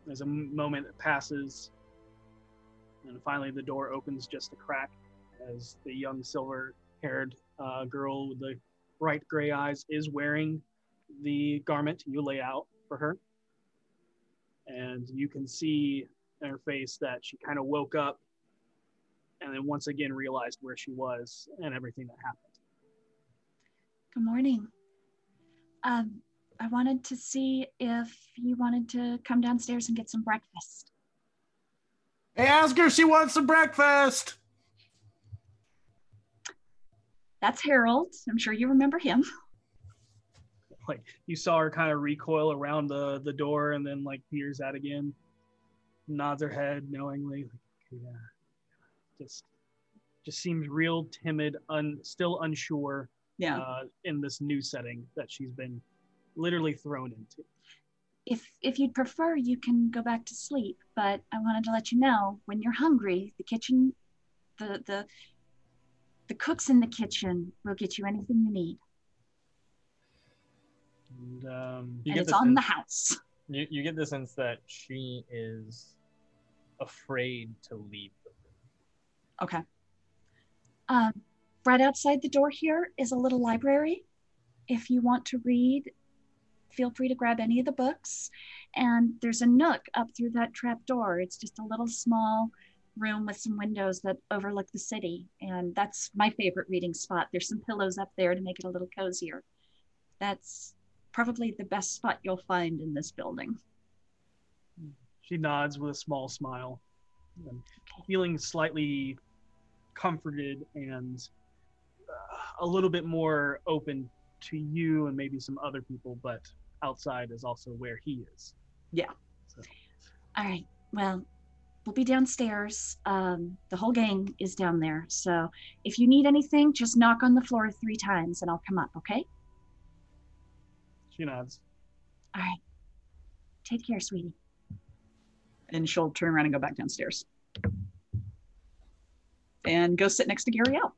There's a moment that passes, and finally the door opens just a crack as the young silver-haired uh, girl with the bright gray eyes is wearing the garment you lay out for her, and you can see in her face that she kind of woke up, and then once again realized where she was and everything that happened. Good morning. Um, I wanted to see if you wanted to come downstairs and get some breakfast. Hey, ask her if she wants some breakfast. That's Harold. I'm sure you remember him. like you saw her kind of recoil around the the door and then like peers out again nods her head knowingly like, yeah just just seems real timid un still unsure Yeah. uh, in this new setting that she's been literally thrown into if if you'd prefer, you can go back to sleep. But I wanted to let you know when you're hungry, the kitchen, the the the cooks in the kitchen will get you anything you need, and um You and get it's the on the house. You, you get the sense that she is afraid to leave the room. Okay. Um, right outside the door here is a little library. If you want to read, feel free to grab any of the books. And there's a nook up through that trap door. It's just a little small room with some windows that overlook the city. And that's my favorite reading spot. There's some pillows up there to make it a little cozier. That's probably the best spot you'll find in this building. she nods with a small smile feeling slightly comforted and uh, a little bit more open to you and maybe some other people but outside is also where he is Yeah. All right. Well, we'll be downstairs. Um, the whole gang is down there. So if you need anything, just knock on the floor three times and I'll come up, okay? she nods All right. Take care, sweetie. And she'll turn around and go back downstairs. And go sit next to Gariel.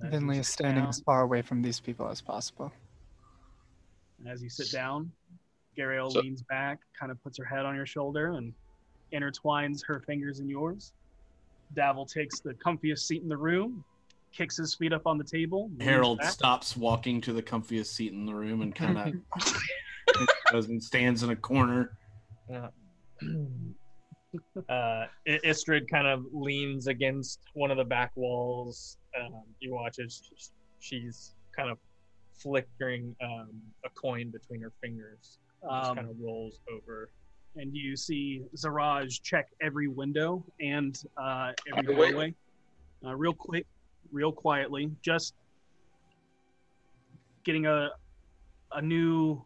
And as you Vinley is standing down- as far away from these people as possible. And as you sit down, Gariel So- leans back, kind of puts her head on your shoulder and intertwines her fingers in yours. Davil takes the comfiest seat in the room, kicks his feet up on the table. Harold back. stops walking to the comfiest seat in the room and kind of goes and stands in a corner. uh, I- Istrid kind of leans against one of the back walls. Um, you watch as she's kind of flickering um, a coin between her fingers. It just Um, kind of rolls over. and you see Zaraj check every window and uh, every Wait. doorway, uh, real quick, real quietly, just getting a a new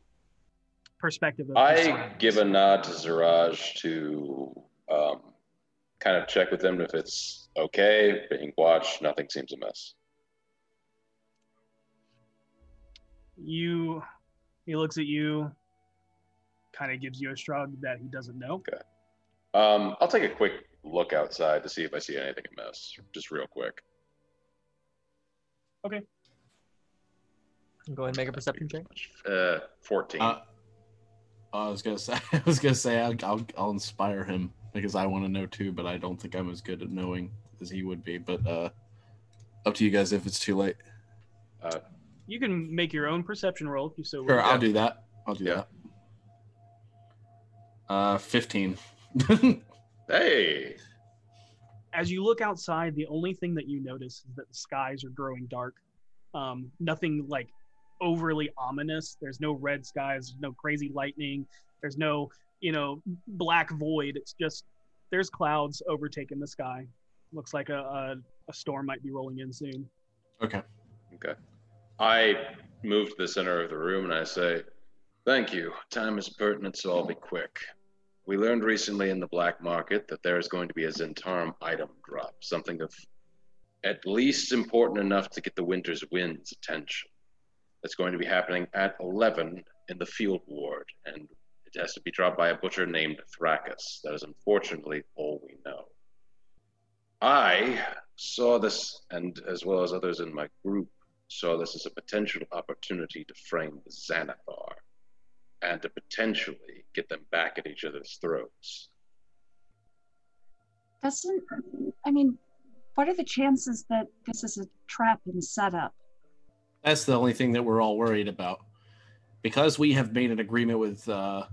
perspective. Of I give a nod to Zaraj to um, kind of check with them if it's okay, being watched, nothing seems amiss. You. He looks at you, kind of gives you a shrug that he doesn't know. Um, I'll take a quick look outside to see if I see anything amiss, just real quick. Okay go ahead and make a perception check. Uh, 14. Uh, I was gonna say, I was gonna say, I'll, I'll, I'll inspire him because I want to know too, but I don't think I'm as good at knowing as he would be. But uh, up to you guys if it's too late. Uh, You can make your own perception roll if you so Sure, will. I'll do that. I'll do Yeah. that. Uh, fifteen. hey, As you look outside, the only thing that you notice is that the skies are growing dark. Um, nothing like overly ominous. There's no red skies. There's no crazy lightning. There's no, you know, black void. It's just there's clouds overtaking the sky. Looks like a, a, a storm might be rolling in soon. okay. okay. I move to the center of the room and I say, Thank you. Time is pertinent, so I'll be quick. We learned recently in the black market that there is going to be a Zhentarim item drop, something of at least important enough to get the Winter's Wind's attention. That's going to be happening at 11 in the field ward, and it has to be dropped by a butcher named Thrakus. That is unfortunately all we know. I saw this, and as well as others in my group, saw this as a potential opportunity to frame the Xanathar and to potentially get them back at each other's throats. Doesn't, I mean, what are the chances that this is a trap and setup? That's the only thing that we're all worried about. Because we have made an agreement with uh,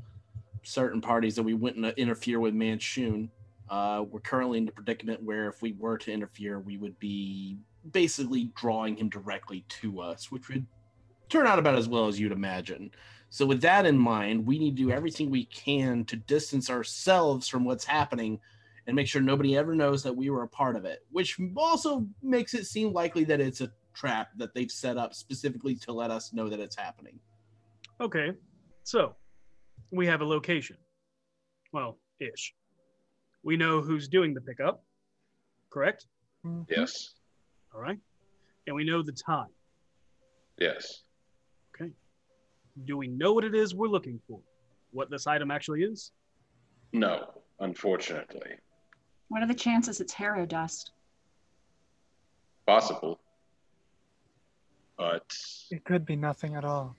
certain parties that we wouldn't interfere with Manshoon, uh, we're currently in the predicament where if we were to interfere, we would be basically drawing him directly to us, which would turn out about as well as you'd imagine. So, with that in mind, we need to do everything we can to distance ourselves from what's happening and make sure nobody ever knows that we were a part of it, which also makes it seem likely that it's a trap that they've set up specifically to let us know that it's happening. Okay, so we have a location. Well, ish. We know who's doing the pickup, correct? Mm-hmm. Yes, All right. And we know the time. yes. Okay. Do we know what it is we're looking for? What this item actually is? No, unfortunately. What are the chances it's Harrow dust? Possible. But It could be nothing at all.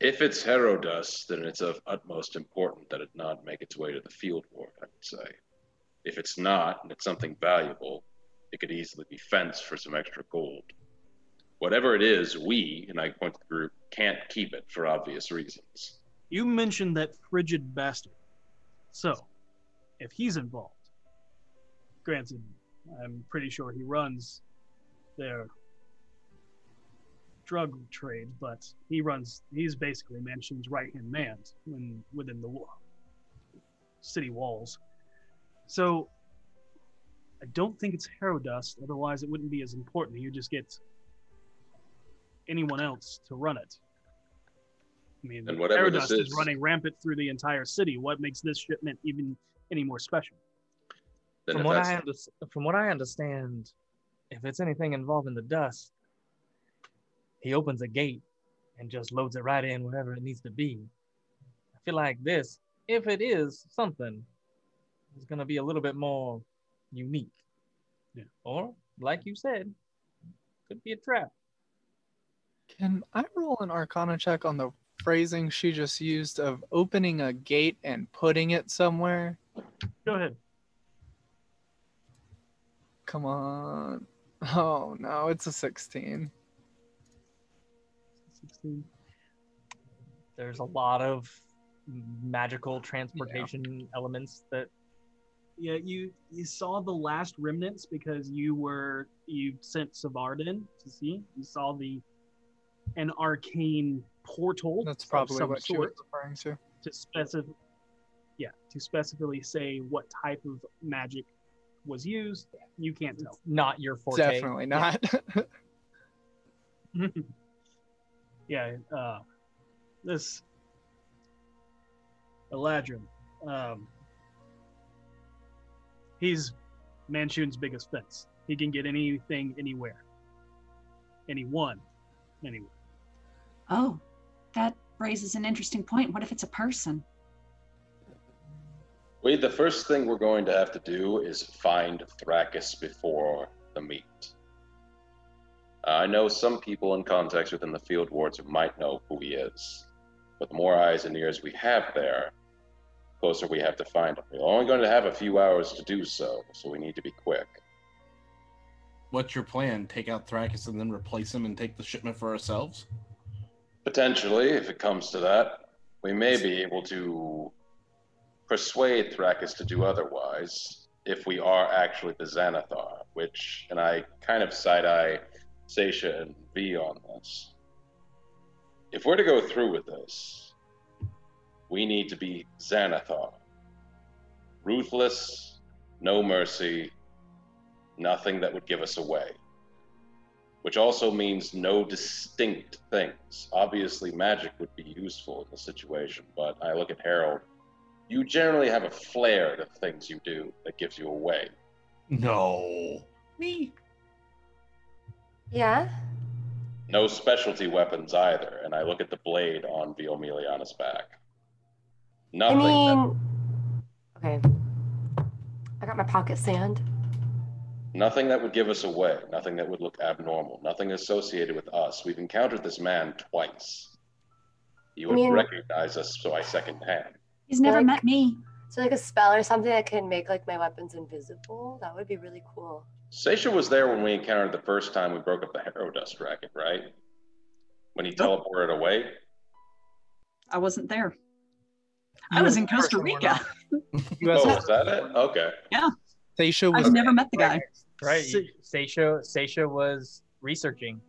if it's Herodust, then it's of utmost importance that it not make its way to the field ward, I would say. If it's not, and it's something valuable, it could easily be fenced for some extra gold. Whatever it is, we, and I point to the group, can't keep it for obvious reasons. You mentioned that frigid bastard. So, if he's involved, granted, I'm pretty sure he runs their drug trade, but he runs, he's basically Manshoon's right hand man within the city walls. So, I don't think it's Herodust, otherwise, it wouldn't be as important. You just get anyone else to run it. I mean, And whatever Aerodust is is- running rampant through the entire city. What makes this shipment even any more special? Then From what I under- from what I understand, if it's anything involving the dust, he opens a gate and just loads it right in wherever it needs to be. I feel like this, if it is something, is gonna be a little bit more unique. Yeah. Or, like you said, could be a trap. Can I roll an arcana check on the phrasing she just used of opening a gate and putting it somewhere? Go ahead. Come on. Oh no, it's a 16. 16. There's a lot of magical transportation elements that Yeah, you you saw the last remnants because you were you sent Savardin to see. You saw the an arcane portal. That's of probably some what she was referring to. to specify. Yeah, to specifically say what type of magic was used. You can't tell. not your forte. Definitely not. yeah, uh, this Eladrin, um, he's Manshoon's biggest fence. He can get anything, anywhere, anyone, anywhere. Oh, that raises an interesting point. What if it's a person? Wade, the first thing we're going to have to do is find Thrakus before the meet. Uh, I know some people in context within the field wards who might know who he is, but the more eyes and ears we have there, the closer we have to find him. We're only going to have a few hours to do so, so we need to be quick. What's your plan? Take out Thrakus and then replace him and take the shipment for ourselves? Potentially, if it comes to that, we may be able to persuade Thrakus to do otherwise if we are actually the Xanathar, which, and I kind of side eye Seisha and V on this. If we're to go through with this, we need to be Xanathar. Ruthless, no mercy, nothing that would give us away. Which also means no distinct things. Obviously, magic would be useful in the situation, but I look at Harold. You generally have a flair to things you do that gives you away. No. Me? Yeah. No specialty weapons either, and I look at the blade on Viomiliana's back. I Nothing. that- mean, okay. I got my pocket sand. Nothing that would give us away, nothing that would look abnormal, nothing associated with us. We've encountered this man twice. You would mean- recognize us by second hand. He's never Like- met me. So like a spell or something that can make like my weapons invisible. That would be really cool. Seisha was there when we encountered the first time we broke up the Harrow Dust racket, right? When he teleported away? I wasn't there. I was in Costa Rica. You Oh, have was that it? Okay. Yeah. Seisha was. I've never met the guy. Right. Se- Seisha Seisha was researching.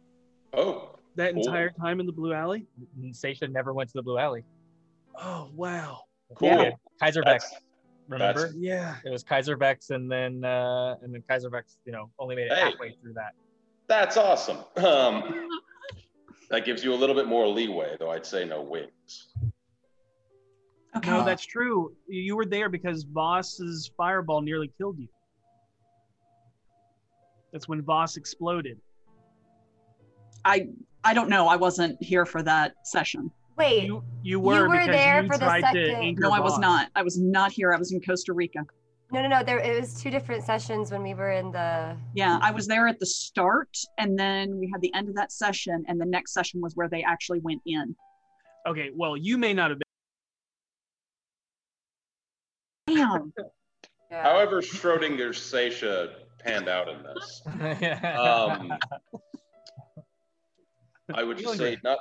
Oh, That Cool. entire time in the Blue Alley? Seisha never went to the Blue Alley. Oh wow. cool. Yeah. Kaiser Beck. Remember? that's- Yeah. It was Kaiser Beck's and then uh and then Kaiser Beck's, you know, only made it Hey. halfway through that. That's awesome. Um, that gives you a little bit more leeway, though I'd say no wings. Okay. No, that's true. You were there because Voss's fireball nearly killed you. That's when Voss exploded. I I don't know. I wasn't here for that session. Wait, You you were, were because there you for the tried to second- anchor No, I was not. I was not here. I was in Costa Rica. no, no, no. There it was two different sessions when we were in the. Yeah, I was there at the start, and then we had the end of that session, and the next session was where they actually went in. Okay, well, you may not have been. Damn. Yeah. However, Schrodinger's Seisha panned out in this. Um, I would just say not.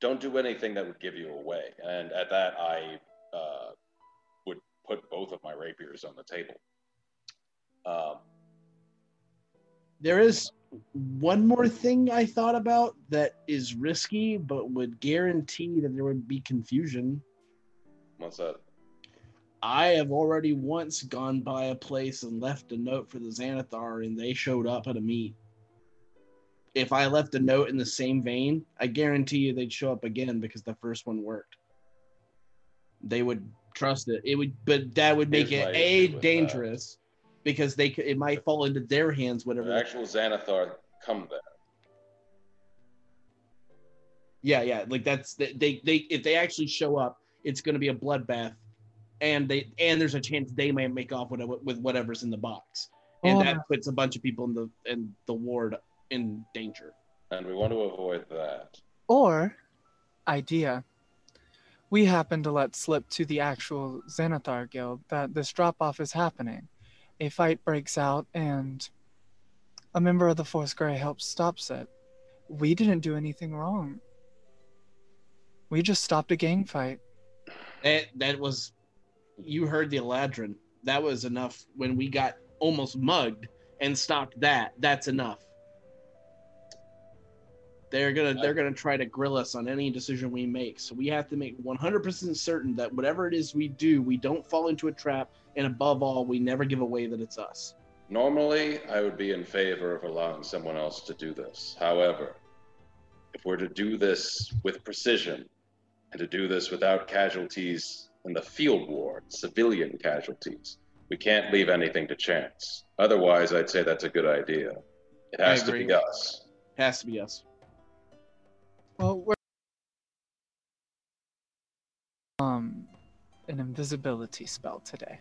Don't do anything that would give you away, and at that, I uh, would put both of my rapiers on the table. Um, There is one more thing I thought about that is risky, but would guarantee that there would be confusion. what's that? I have already once gone by a place and left a note for the Xanathar, and they showed up at a meet. If I left a note in the same vein, I guarantee you they'd show up again because the first one worked. They would trust it. It would, but that would make Here's it a with that. dangerous because they could, it might fall into their hands. Whatever. The actual Xanathar come there. Yeah, yeah. Like that's they they, they if they actually show up, it's going to be a bloodbath, and they and there's a chance they might make off with with whatever's in the box, and Oh. that puts a bunch of people in the in the ward in danger. And we want to avoid that. Or, idea, we happen to let slip to the actual Xanathar Guild that this drop off is happening. A fight breaks out, and a member of the Force Grey helps stops it. We didn't do anything wrong. We just stopped a gang fight. That that was, you heard the Eladrin. That was enough. When we got almost mugged and stopped that, that's enough. They're gonna they're gonna try to grill us on any decision we make. So we have to make 100% certain that whatever it is we do, we don't fall into a trap, and above all, we never give away that it's us. Normally, I would be in favor of allowing someone else to do this. However, if we're to do this with precision and to do this without casualties in the field war, civilian casualties, we can't leave anything to chance. Otherwise, I'd say that's a good idea. It has to be us. It Has to be us. Well, we're um an invisibility spell today.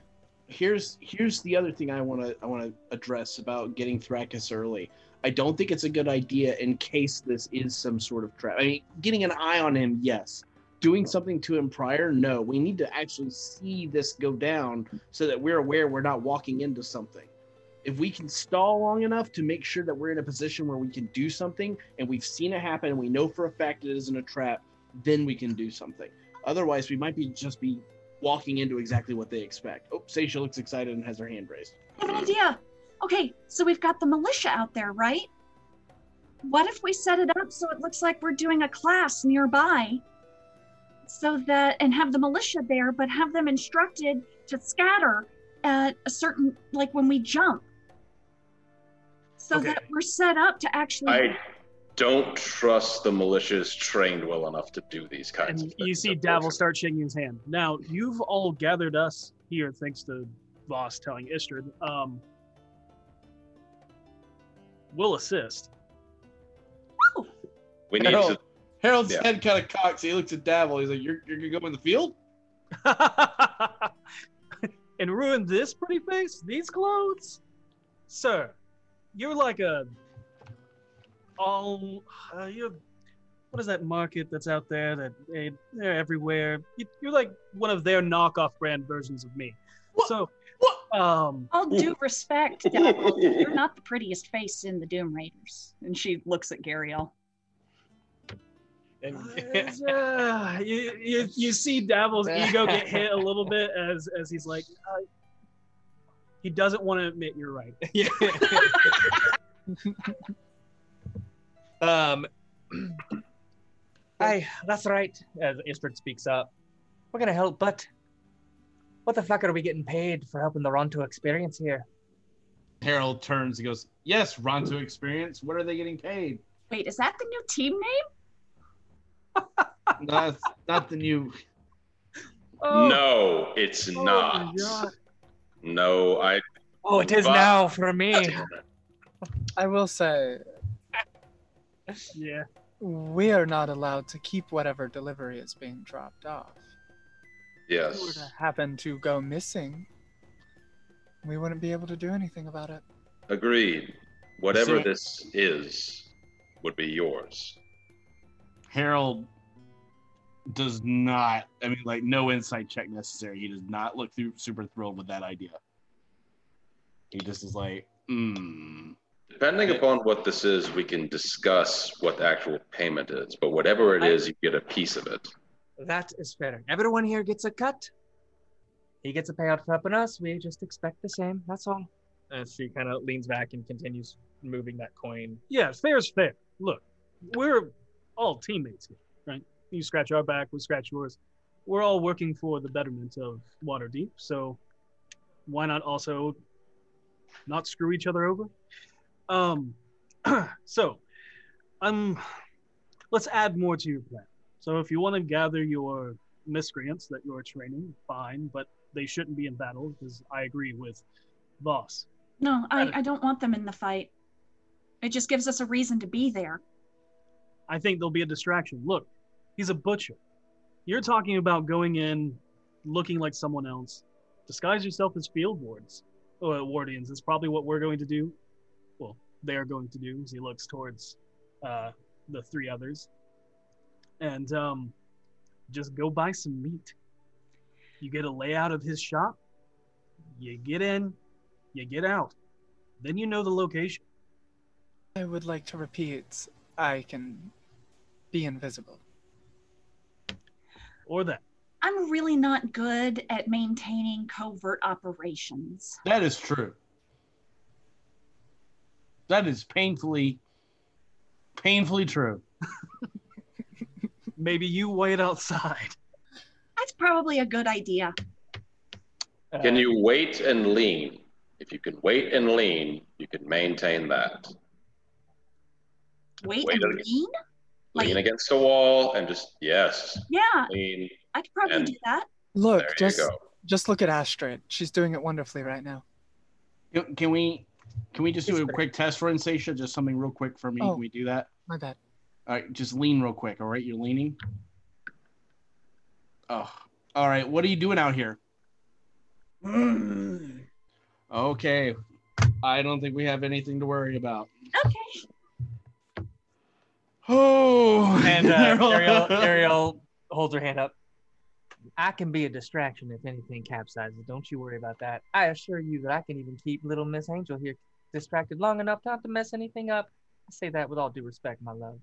here's here's the other thing I want to I want to address about getting Thrakus early. I don't think it's a good idea in case this is some sort of trap. I mean, getting an eye on him, yes. Doing something to him prior, no. We need to actually see this go down so that we're aware we're not walking into something. if we can stall long enough to make sure that we're in a position where we can do something and we've seen it happen and we know for a fact it isn't a trap, then we can do something. Otherwise, we might be just be walking into exactly what they expect. Oh, Seisha looks excited and has her hand raised. I have an idea. Okay, so we've got the militia out there, right? What if we set it up so it looks like we're doing a class nearby? So that, and have the militia there, but have them instructed to scatter at a certain, like when we jump. So Okay. that we're set up to actually. I don't trust the militias trained well enough to do these kinds And of things. you see Davil start shaking his hand. Now, you've all gathered us here thanks to Voss telling Istrid. Um, we'll assist. We need to. Harold's Yeah. head kind of cocks. He looks at Davil. He's like, "You're, you're gonna go in the field?" and ruin this pretty face? These clothes? Sir, you're like a all uh, you're what is that market that's out there that they, they're everywhere? You, you're like one of their knockoff brand versions of me. What? So What? um All due respect, Davil, you're not the prettiest face in the Doom Raiders. And she looks at Gariel. And, uh, you, you, you see Davil's ego get hit a little bit as as he's like uh, he doesn't want to admit you're right. um, Aye, that's right. As Istrid speaks up, we're gonna help, but what the fuck are we getting paid for helping the Ronto experience here? Harold turns and goes, "Yes, Ronto experience. What are they getting paid? Wait, is that the new team name? Not, not the new. oh, No, it's oh not. No, I. Oh, it is But- now for me. I will say, yeah. we are not allowed to keep whatever delivery is being dropped off. If it were Yes. to happen to go missing, we wouldn't be able to do anything about it. Agreed. Whatever So- this is would be yours. Harold does not. I mean, like, no insight check necessary. He does not look through, super thrilled with that idea. He just is like, hmm. Depending upon what this is, we can discuss what the actual payment is. But whatever it I- is, you get a piece of it. That is fair. Everyone here gets a cut. He gets a payout for helping us. We just expect the same. That's all. And she kind of leans back and continues moving that coin. Yeah, fair's fair. Look, we're all teammates here, right? You scratch our back, we scratch yours. We're all working for the betterment of Waterdeep, so why not also not screw each other over? Um, so, um, let's add more to your plan. So, if you want to gather your miscreants that you're training, fine, but they shouldn't be in battle because I agree with Voss. No, I. I don't want them in the fight. It just gives us a reason to be there. I think there'll be a distraction. Look, he's a butcher. You're talking about going in, looking like someone else. Disguise yourself as field wards, or wardians. Is probably what we're going to do. Well, they are going to do. As he looks towards uh, the three others, and um, just go buy some meat. You get a layout of his shop. You get in, you get out. Then you know the location. I would like to repeat I can be invisible. Or that. I'm really not good at maintaining covert operations. That is true. That is painfully, painfully true. Maybe you wait outside. That's probably a good idea. Uh, Can you wait and lean? If you can wait and lean, you can maintain that. Wait, Wait and a- lean? Lean against a wall and just yes, Yeah, lean. I could probably And- do that. Look, just just look at Istrid. She's doing it wonderfully right now. Can- Can we, can we just do a quick test for Insatia? Just something real quick for me. Oh. Can we do that? My bad. All right, just lean real quick. All right, you're leaning. Oh, all right. What are you doing out here? Mm. Okay, I don't think we have anything to worry about. Okay. Oh, And uh, Ariel, Ariel holds her hand up. I can be a distraction if anything capsizes. Don't you worry about that. I assure you that I can even keep little Miss Angel here distracted long enough not to mess anything up. I say that with all due respect, my love.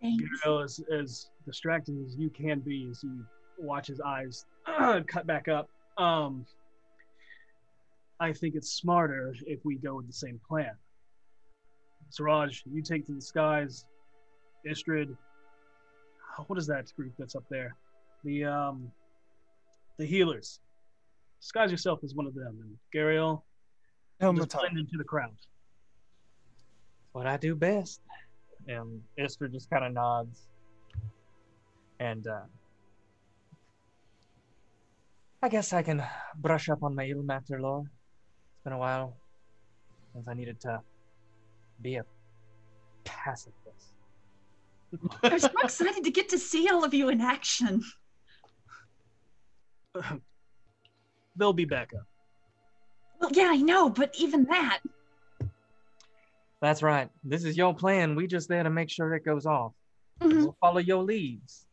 Thanks. Gabriel, as, as distracting as you can be as you watch his eyes cut back up, um, I think it's smarter if we go with the same plan. Siraj, you take to the skies. Istrid, what is that group that's up there? The um, the healers. Disguise yourself as one of them, and Gariel, No, just Matar. blend into the crowd. What I do best. And Esther just kind of nods. And uh, I guess I can brush up on my Ilmater lore. It's been a while since I needed to be a pacifist. I'm so excited to get to see all of you in action. They'll be back up. Well, yeah, I know, but even that. That's right. This is your plan. We just there to make sure it goes off. Mhm. We'll follow your leads.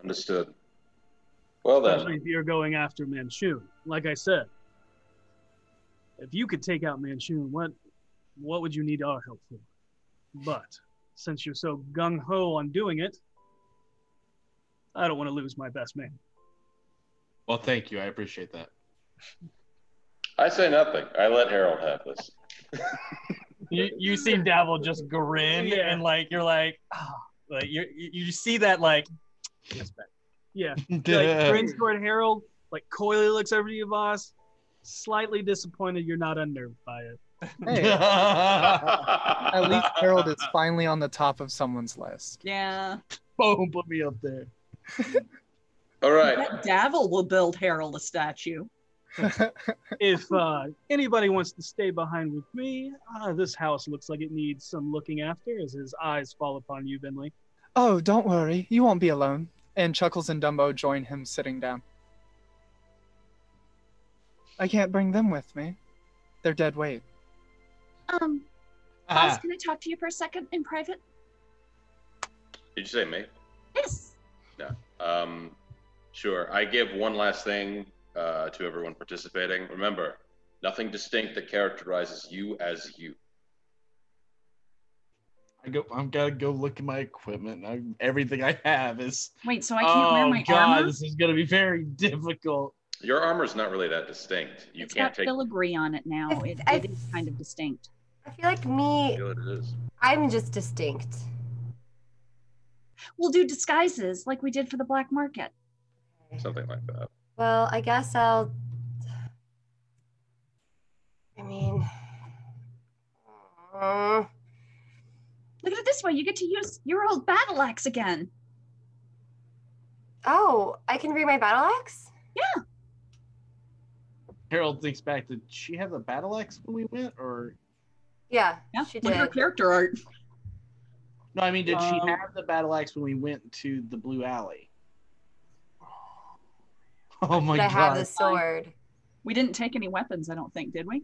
Understood. Well then, especially if you're going after Manshoon. Like I said, if you could take out Manshoon, what what would you need our help for? But since you're so gung ho on doing it, I don't want to lose my best man. Well, thank you. I appreciate that. I say nothing. I let Harold have this. You you see Davil just grin Yeah. and like you're like, oh, like you you you see that like respect. Yeah, like grins toward Harold, like coyly looks over to you, boss. Slightly disappointed you're not unnerved by it. Hey, at least Harold is finally on the top of someone's list. Yeah. Boom, put me up there. All right. That Davil will build Harold a statue. If uh, anybody wants to stay behind with me, uh, this house looks like it needs some looking after. As his eyes fall upon you, Vinley. oh, don't worry. You won't be alone. And Chuckles and Dumbo join him sitting down. I can't bring them with me. They're dead weight. Um, Ah, Voss, can I talk to you for a second in private? Did you say me? Yes. Yeah. Um, sure. I give one last thing uh, to everyone participating. Remember, nothing distinct that characterizes you as you. I go. I'm gotta go look at my equipment. I, everything I have is. Wait, so I can't wear oh my God, armor? this is gonna be very difficult. Your armor's not really that distinct. You it's can't got take. filigree on it now. I- It, I- it is kind of distinct. I feel like me, feel it is. I'm just distinct. We'll do disguises like we did for the black market. Something like that. Well, I guess I'll. I mean. uh, Look at it this way: you get to use your old battle axe again. oh, I can bring my battle axe? Harold thinks back. Did she have the battle axe when we went, or Yeah, Yeah, she look at her character art. no? I mean, did she Um, have the battle axe when we went to the Blue Alley? Oh my god! I have the sword? We didn't take any weapons, I don't think, did we?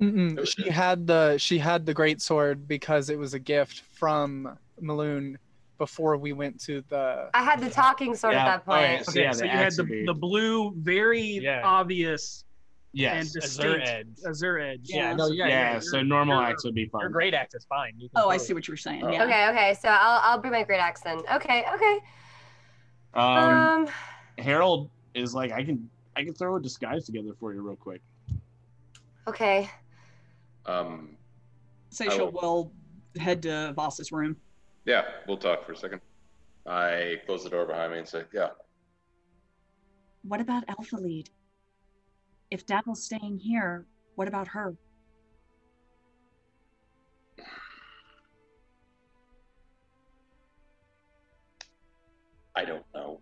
Mm-mm. She had the she had the great sword because it was a gift from Maloon before we went to the. I had the talking sword Yeah, at that point. alright. So, Okay, yeah, so the you had the, the blue, very Yeah. obvious Yes. and Azure distinct edge. azure edge. Yeah. no, yeah, yeah. yeah. so normal your- axe would be fine. Your great act is fine. You can Oh, I totally- see what you were saying. Oh. Yeah. Okay, okay. So I'll I'll bring my great axe then. Okay, okay. Um, Um, Harold is like, I can, I can throw a disguise together for you real quick. okay. Um, Seishal will- will head to Voss's room. Yeah, we'll talk for a second. I close the door behind me and say, "Yeah, What about Alpha Lead? If Davil's staying here, what about her? I don't know.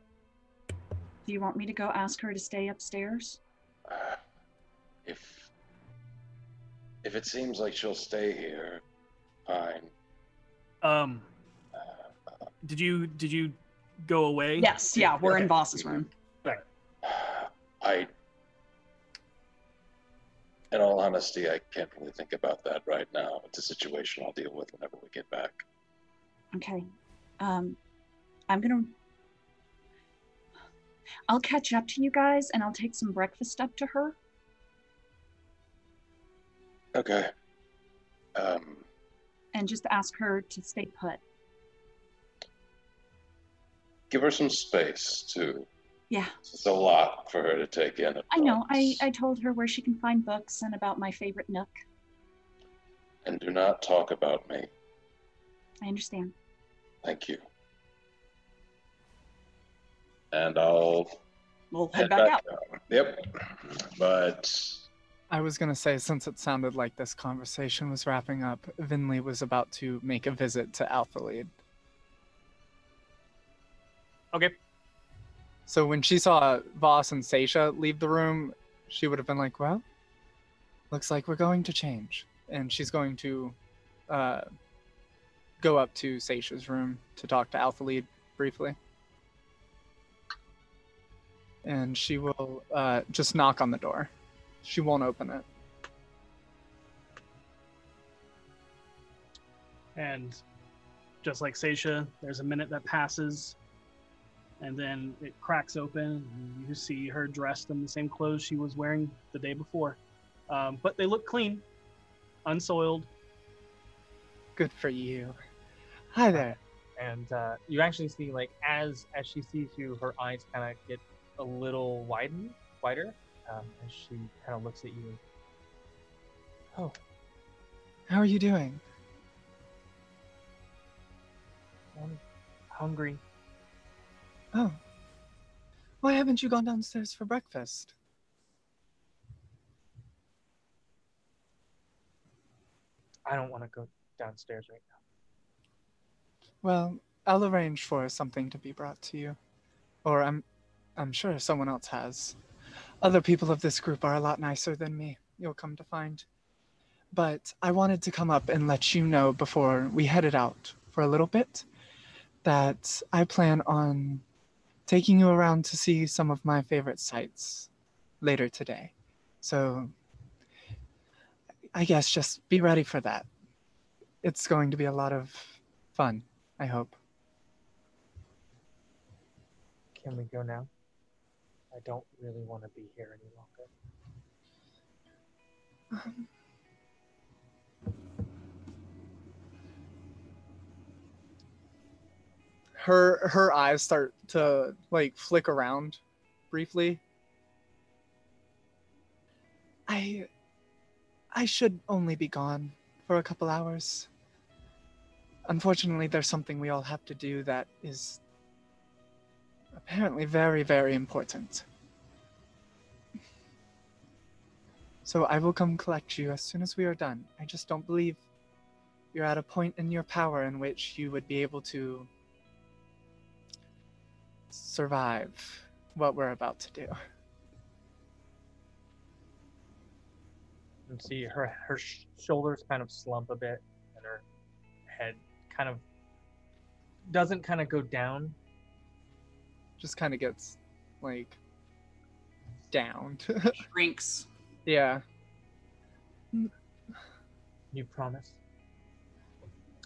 Do you want me to go ask her to stay upstairs? Uh, if if it seems like she'll stay here, fine. Um, did you did you go away? Yes, yeah, we're in Okay. Voss's room. I, in all honesty, I can't really think about that right now. It's a situation I'll deal with whenever we get back. Okay. Um, I'm gonna I'll catch up to you guys and I'll take some breakfast up to her. Okay. Um, and just ask her to stay put. Give her some space too. Yeah, It's a lot for her to take in. I know. I. I told her where she can find books and about my favorite nook. And do not talk about me. I understand. Thank you. And I'll We'll head head back out. down. Yep. But I was gonna say, since it sounded like this conversation was wrapping up, Vinley was about to make a visit to Alpha Lead. Okay. So when she saw Voss and Seisha leave the room, she would have been like, "Well, looks like we're going to change," and she's going to uh, go up to Seisha's room to talk to Alpha Lead briefly, and she will uh, just knock on the door. She won't open it. And just like Seisha, there's a minute that passes, and then it cracks open, and you see her dressed in the same clothes she was wearing the day before. Um, but they look clean, unsoiled. Good for you. Hi there. and uh, you actually see like as as she sees you, her eyes kind of get a little widen, wider, um, as she kind of looks at you. Oh, How are you doing? I'm hungry. Oh. Why haven't you gone downstairs for breakfast? I don't want to go downstairs right now. Well, I'll arrange for something to be brought to you. Or I'm I'm sure someone else has. Other people of this group are a lot nicer than me, you'll come to find. But I wanted to come up and let you know before we headed out for a little bit that I plan on taking you around to see some of my favorite sites later today. So I guess just be ready for that. It's going to be a lot of fun, I hope. Can we go now? I don't really want to be here any longer. Um, her her eyes start to like flick around briefly. I I should only be gone for a couple hours. Unfortunately, there's something we all have to do that is apparently very, very important. So I will come collect you as soon as we are done. I just don't believe you're at a point in your power in which you would be able to survive what we're about to do. And see her her shoulders kind of slump a bit, and her head kind of doesn't kind of go down. Just kind of gets like down. Shrinks. yeah. You promise?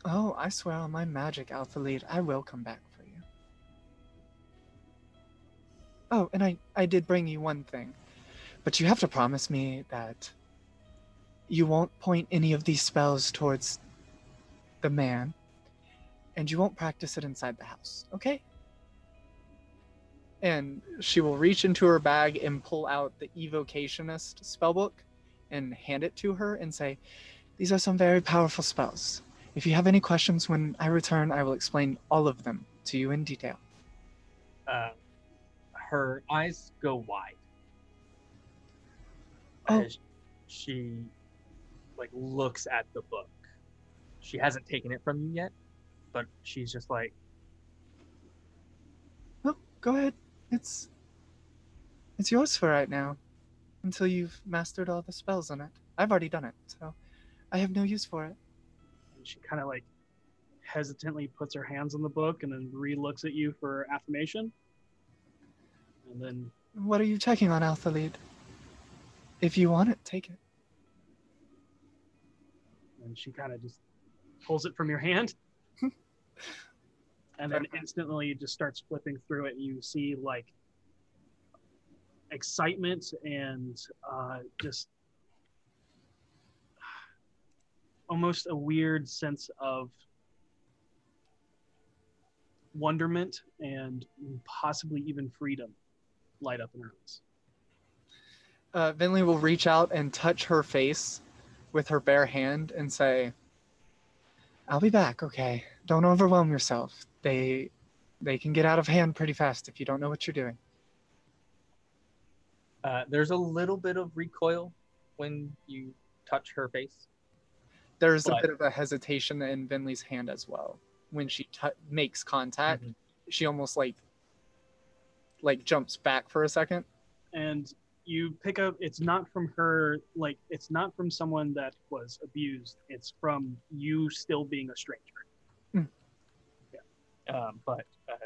Oh, I swear on my magic, Alpha Lead, I will come back Oh, and I, I did bring you one thing. But you have to promise me that you won't point any of these spells towards the man, and you won't practice it inside the house, okay? And she will reach into her bag and pull out the Evocationist spellbook and hand it to her and say, These are some very powerful spells. If you have any questions when I return, I will explain all of them to you in detail. Uh, her eyes go wide. Oh. As she like looks at the book. She hasn't taken it from you yet, but she's just like, No, go ahead. It's it's yours for right now. Until you've mastered all the spells on it. I've already done it, so I have no use for it. And she kind of like hesitantly puts her hands on the book and then re-looks at you for affirmation. And then What are you checking on, Alpha Lead? If you want it, take it. and she kind of just pulls it from your hand. and then instantly just starts flipping through it and you see like excitement and uh, just almost a weird sense of wonderment and possibly even freedom light up in her eyes. Uh, Vinley will reach out and touch her face with her bare hand and say, "I'll be back. Okay, don't overwhelm yourself. They, they can get out of hand pretty fast if you don't know what you're doing." Uh, there's a little bit of recoil when you touch her face. There's a bit of a hesitation in Vinley's hand as well when she t- makes contact. Mhm. She almost like, like jumps back for a second. and you pick up it's not from her like it's not from someone that was abused. It's from you still being a stranger. Um, but uh,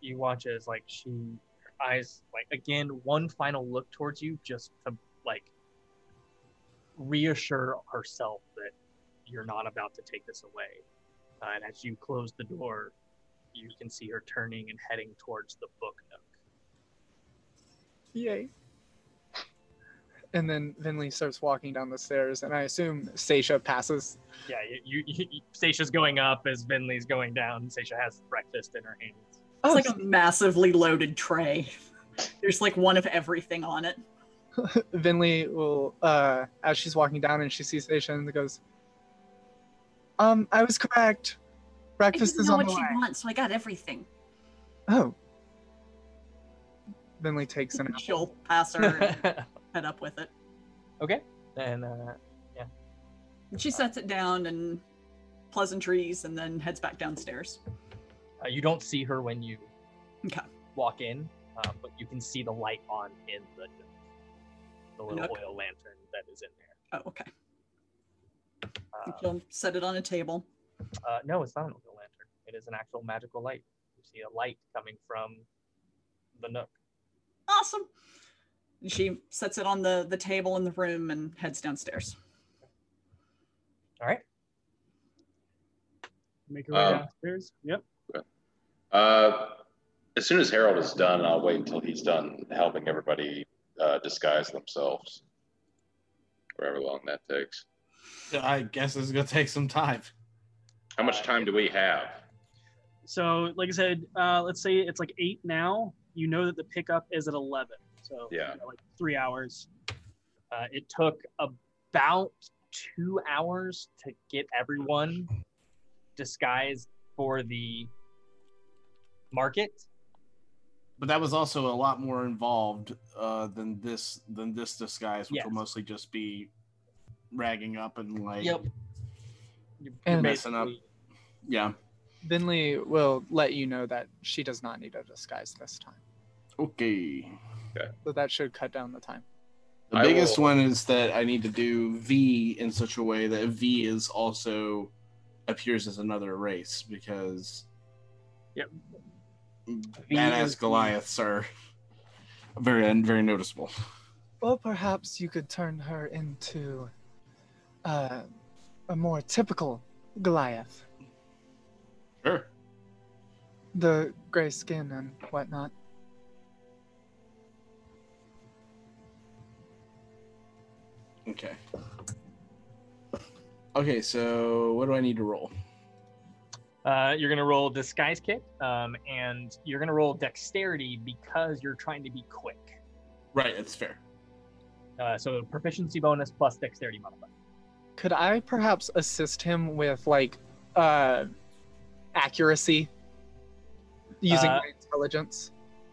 you watch as like she her eyes like again one final look towards you just to like reassure herself that you're not about to take this away. Uh, and as you close the door you can see her turning and heading towards the book Yay. And then Vinley starts walking down the stairs, and I assume Seisha passes. yeah you, you, you Seisha's going up as Vinley's going down Seisha has breakfast in her hands It's like a massively loaded tray. There's like one of everything on it. Vinley will, uh, as she's walking down and she sees Seisha, and goes, "Um, I was correct. Breakfast I Breakfast didn't is know on what the she way." wants, so I got everything. Oh. Vinley takes an apple. She'll pass her and head up with it. okay and uh, And she sets it down and pleasantries and then heads back downstairs. Uh, you don't see her when you Okay. walk in, uh, but you can see the light on in the the little Nook? oil lantern that is in there. Oh, okay. Uh, she'll set it on a table. uh, no, it's not an oil lantern. It is an actual magical light. You see a light coming from the nook. Awesome. And she sets it on the, the table in the room and heads downstairs. All right. make her way Um, downstairs yep Uh, as soon as Harold is done, I'll wait until he's done helping everybody uh, disguise themselves. However long that takes. I guess it's gonna take some time. How much time do we have? so like i said uh, let's say it's like eight now you know that the pickup is at 11 so Yeah. you got, like three hours Uh, it took about two hours to get everyone disguised for the market. But that was also a lot more involved uh, than this than this disguise, which Yes. will mostly just be ragging up and like Yep. You're And- Messing up. yeah. Vinley will let you know that she does not need a disguise this time. Okay. So that should cut down the time. The I biggest will- one is that I need to do V in such a way that V is also appears as another race because Yep. V badass is the- Goliaths are very very noticeable. Well, perhaps you could turn her into uh, a more typical Goliath. Sure. The gray skin and whatnot. Okay. Okay, so what do I need to roll? Uh, you're gonna roll disguise kit, um, and you're gonna roll dexterity because you're trying to be quick. Right, that's fair. Uh, so proficiency bonus plus dexterity modifier. Could I perhaps assist him with like uh, accuracy using Uh, my intelligence?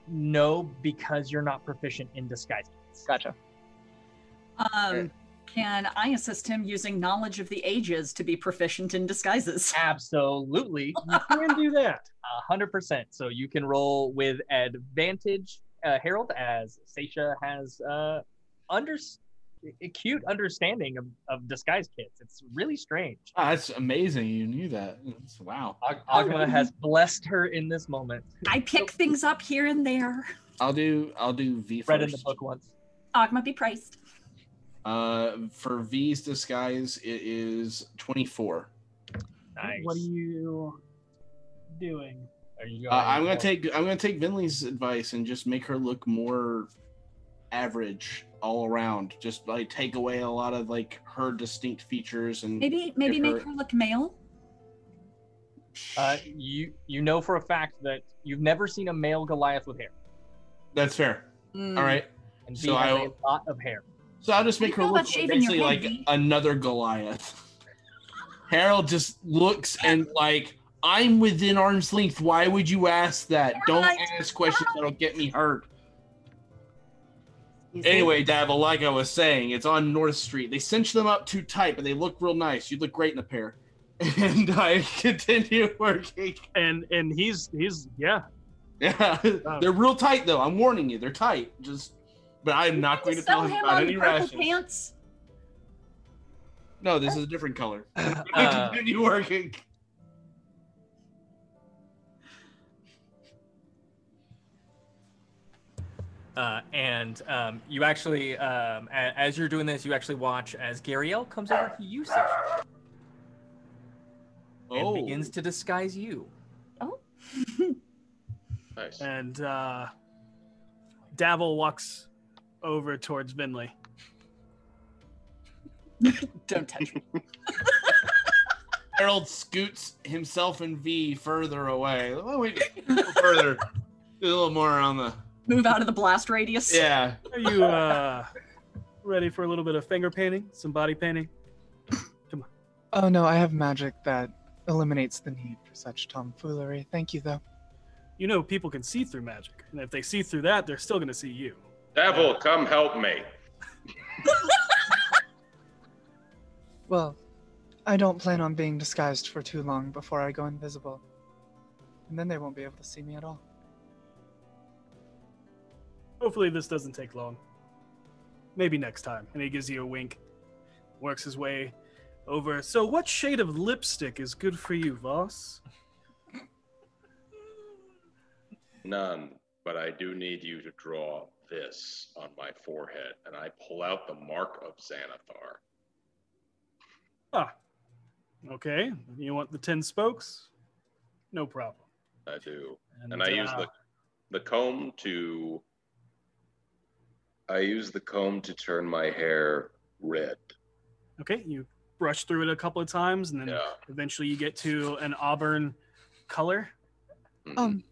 No, because you're not proficient in disguise kits. Gotcha. Um, can I assist him using knowledge of the ages to be proficient in disguises? Absolutely, you can do that a hundred percent. So you can roll with advantage, uh, Harold, as Seisha has uh, under acute understanding of, of disguise kits. It's really strange. Ah, that's amazing. You knew that. That's- wow. Ag- Ogma has blessed her in this moment. I pick things up here and there. I'll do I'll do V first. Read in the book once. Ogma be praised. Uh, for V's disguise, it is twenty four. Nice. what are you doing Are you Uh, I'm gonna take I'm gonna take Vinley's advice and just make her look more average all around. Just like take away a lot of like her distinct features and Maybe maybe Give make her- her look male. Uh, you you know for a fact that you've never seen a male Goliath with hair, that's fair. Mm. All right. and So has I- a lot of hair. So I'll just make You her look about shaving your basically like V? another Goliath. Harold just looks and like I'm within arm's length. Why would you ask that? Don't ask questions that'll get me hurt. You? Anyway, Davil, like I was saying, it's on North Street. They cinch them up too tight, but they look real nice. You look great in a pair. And I continue working. And and he's he's yeah. Yeah, they're real tight though. I'm warning you, they're tight. Just, but I'm not going to tell sell him him about on any purple rations. pants. No, this is a different color. Uh, continue working. Uh, and um, you actually, um, a- as you're doing this, you actually watch as Gariel comes over to you, Sasha, and Oh. begins to disguise you. Nice. And uh Davil walks over towards Vinley. Don't touch me. Harold scoots himself and V further away. Oh, wait, a little further. a little more on the. Move out of the blast radius. Yeah. Are you uh ready for a little bit of finger painting, some body painting? Come on. Oh no, I have magic that eliminates the need for such tomfoolery. Thank you, though. You know people can see through magic, and if they see through that, they're still gonna see you. Davil, come help me. Well, I don't plan on being disguised for too long before I go invisible. And then they won't be able to see me at all. Hopefully this doesn't take long. Maybe next time. And he gives you a wink. Works his way over. So what shade of lipstick is good for you, Voss? None, but I do need you to draw this on my forehead, and I pull out the mark of Xanathar. Ah. Okay. You want the ten spokes? No problem. I do, and I use uh, the the comb to. I use the comb to turn my hair red. Okay, you brush through it a couple of times, and then Yeah. eventually you get to an auburn color. Mhm. Um,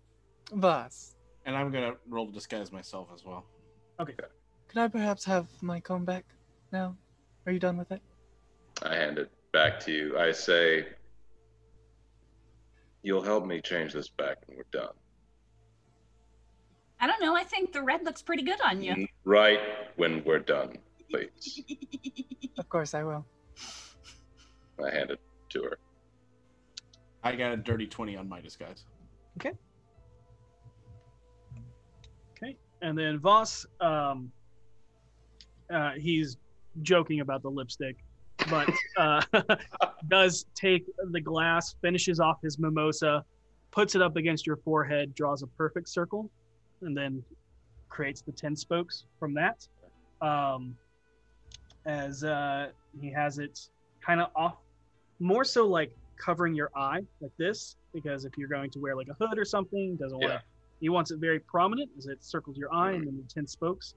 Voss, And I'm gonna roll to disguise myself as well. Okay. okay. Could I perhaps have my comb back now? Are you done with it? I hand it back to you. I say, "You'll help me change this back when we're done." I don't know. I think the red looks pretty good on you. Right when we're done, please. Of course I will. I hand it to her. I got a dirty 20 on my disguise. Okay, Okay. and then Voss, um, uh, he's joking about the lipstick, but uh, does take the glass, finishes off his mimosa, puts it up against your forehead, draws a perfect circle, and then creates the ten spokes from that. Um, as uh, he has it kind of off, more so like covering your eye like this, because if you're going to wear like a hood or something, doesn't want to he wants it very prominent as it circles your eye, and then the 10 spokes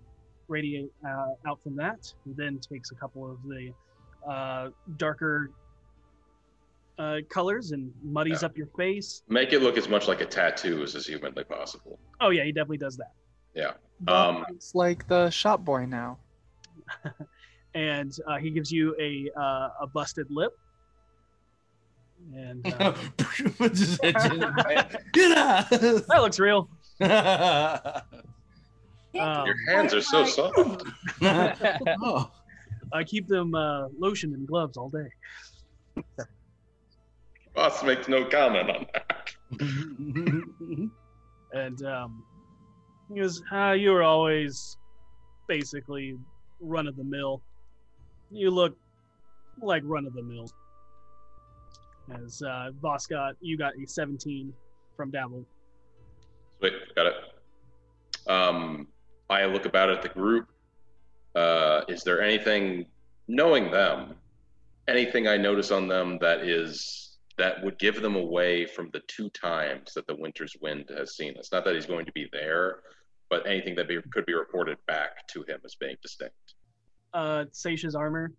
radiate uh, out from that. He then takes a couple of the uh, darker uh, colors and muddies Yeah. up your face. Make it look as much like a tattoo as is humanly possible. Oh, yeah, he definitely does that. Yeah. Voss Um, looks like the shop boy now. And uh, he gives you a, uh, a busted lip. And uh, Puts his head in the bag. Get out! that looks real. Um, Your hands are so soft. oh. I keep them uh, lotion and gloves all day. Voss makes no comment on that. And um, he goes, ah, you were always basically run of the mill. You look like run of the mill. As uh, Voss got, you got a 17 from Davil. Sweet, got it. Um, I look about at the group. Uh, is there anything, knowing them, anything I notice on them that is that would give them away from the two times that the Winter's Wind has seen us? Not that he's going to be there, but anything that be, could be reported back to him as being distinct. Uh, Seisha's armor,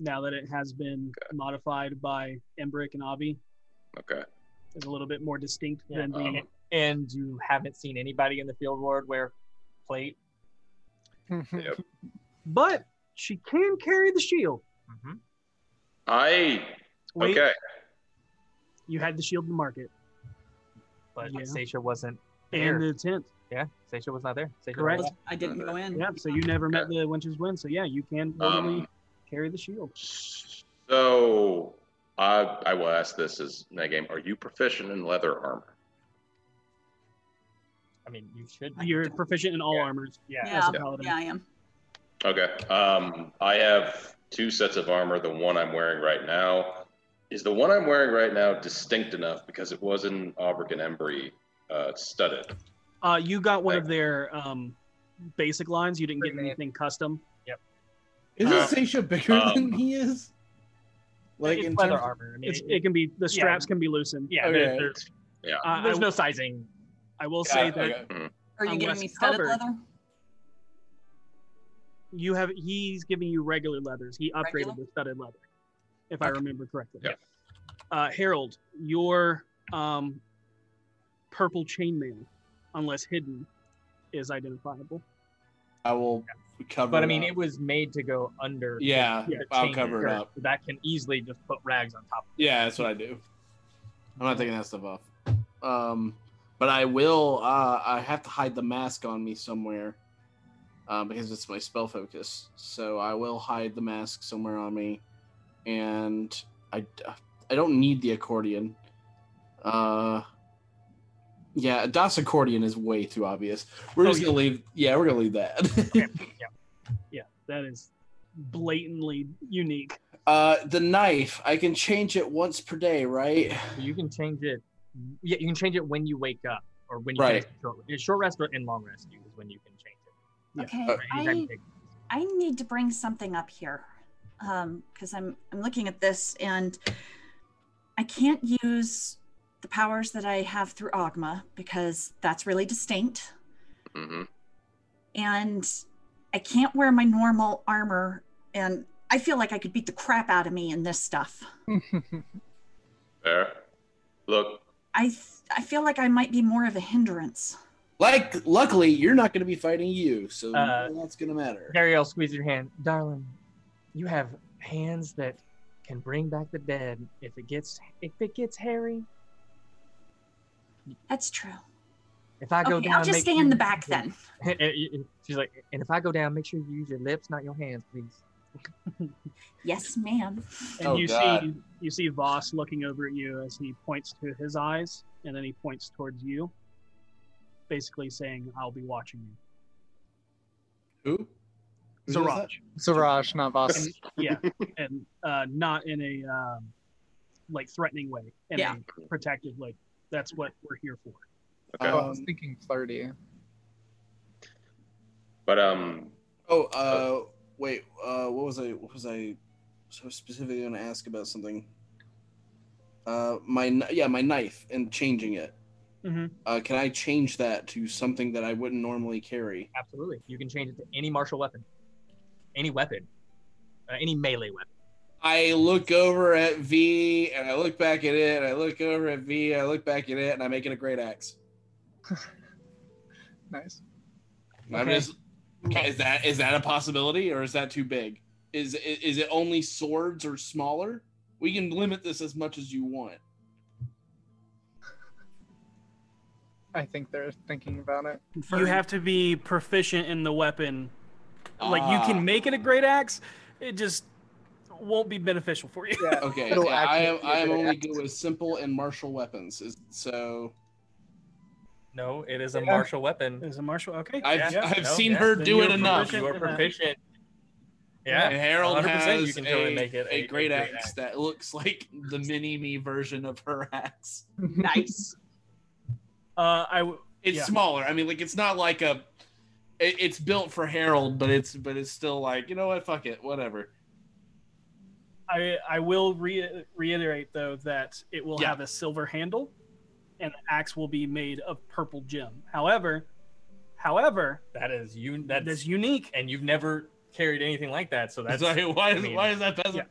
now that it has been modified by Embric and Avi, Okay. is a little bit more distinct Yeah. than the. Um, And you haven't seen anybody in the field ward wear plate. Yep. but she can carry the shield. Mm-hmm. I Wait, okay. You had the shield in the market But Yeah. Seisha wasn't and there. the tent. yeah, Seisha was not there. Seisha Correct. was- I didn't go in. Yeah, so you never met the Winter's Wind. So yeah, you can totally Um, carry the shield. So I I will ask this as game. Are you proficient in leather armor? I mean, you should. be. You're proficient in all Yeah. armors. Yeah. as Yeah, a paladin. yeah, I am. Okay. Um, I have two sets of armor. The one I'm wearing right now is the one I'm wearing right now distinct enough because it was in Aubrey and Embry uh, studded. Uh, you got one Right. of their um, basic lines. You didn't get Pretty man. anything custom. Yep. Isn't Uh, Seisha bigger um, than he is? Like it's in leather terms, armor. I mean, It's, it, it can be the yeah. straps can be loosened. yeah, Okay. there- there's, Uh, there's no sizing. I will Yeah, say that okay. Are you I'm giving me studded covered. leather? you have he's giving you regular leathers. He upgraded Regular? the studded leather, if I remember correctly. Yeah. Uh, Harold, your um, purple chainmail, unless hidden, is identifiable. I will cover. But I mean, up. it was made to go under. Yeah, the I'll cover it up. That can easily just put rags on top. Yeah, that's what I do. I'm not taking that stuff off. Um, but I will. Uh, I have to hide the mask on me somewhere, uh, because it's my spell focus. So I will hide the mask somewhere on me, and I I don't need the accordion. Uh, yeah, Das accordion is way too obvious. We're Oh, just gonna leave. Yeah, we're gonna leave that. Yeah, yeah, that is blatantly unique. uh, the knife. I can change it once per day, right? You can change it. Yeah, you can change it when you wake up or when you Right. a short, short rest or in long rest is when you can change it. Yeah. Okay, Or I, I need to bring something up here because I'm I'm looking at this and I can't use the powers that I have through Ogma because that's really distinct, hmm and I can't wear my normal armor, and I feel like I could beat the crap out of me in this stuff. Fair. Look, I th- I feel like I might be more of a hindrance. Like, luckily, you're not going to be fighting you, so Uh, that's going to matter. Harry, I'll squeeze your hand, darling. You have hands that can bring back the dead. If it gets if it gets hairy, That's true. if I go Okay, down, I'll just stay sure in the back then. And- and- She's like, and if I go down, make sure you use your lips, not your hands, please. Yes, ma'am. And Oh, you God. see you see Voss looking over at you as he points to his eyes, and then he points towards you, basically saying, "I'll be watching you." Who? Who does that? Zaraj. Siraj, not Voss. And, yeah, and uh, not in a um, like threatening way, in Yeah. a protective way. That's what we're here for. okay. Oh, I was Um, thinking flirty. but um, Oh, uh, wait. Uh, what was I? What was I? So specifically going to ask about something. Uh, my kn- yeah, my knife and changing it. Mhm. Uh, can I change that to something that I wouldn't normally carry? Absolutely, you can change it to any martial weapon, any weapon, uh, any melee weapon. I look over at V and I look back at it. And I look over at V. And I look back at it, and I make it a great axe. Nice. I'm Okay. just. Is that is that a possibility, or is that too big? Is is is it only swords or smaller? We can limit this as much as you want. I think they're thinking about it. You have to be proficient in the weapon. Like you Ah. can make it a great axe, it just won't be beneficial for you. Yeah. Okay, It'll yeah, I am. actually be a I am only axe. good with simple and martial weapons. Is, so No, it is a Yeah. martial weapon. It is a martial okay? I've Yeah, I've no, seen yeah. her do you're it enough. You are proficient. Yeah, And Harold has you can totally a, make it a, a- a great, great axe, axe. that looks like the mini me version of her axe. Nice. Uh, I w- It's Yeah. smaller. I mean, like it's not like a. It, it's built for Harold, but it's but it's still like you know what? Fuck it, whatever. I I will re- reiterate though that it will Yeah. have a silver handle, and the axe will be made of purple gem. However, However, That is you. That's that's unique. and you've never carried anything like that. So that's Sorry, why is I mean- why is that peasant?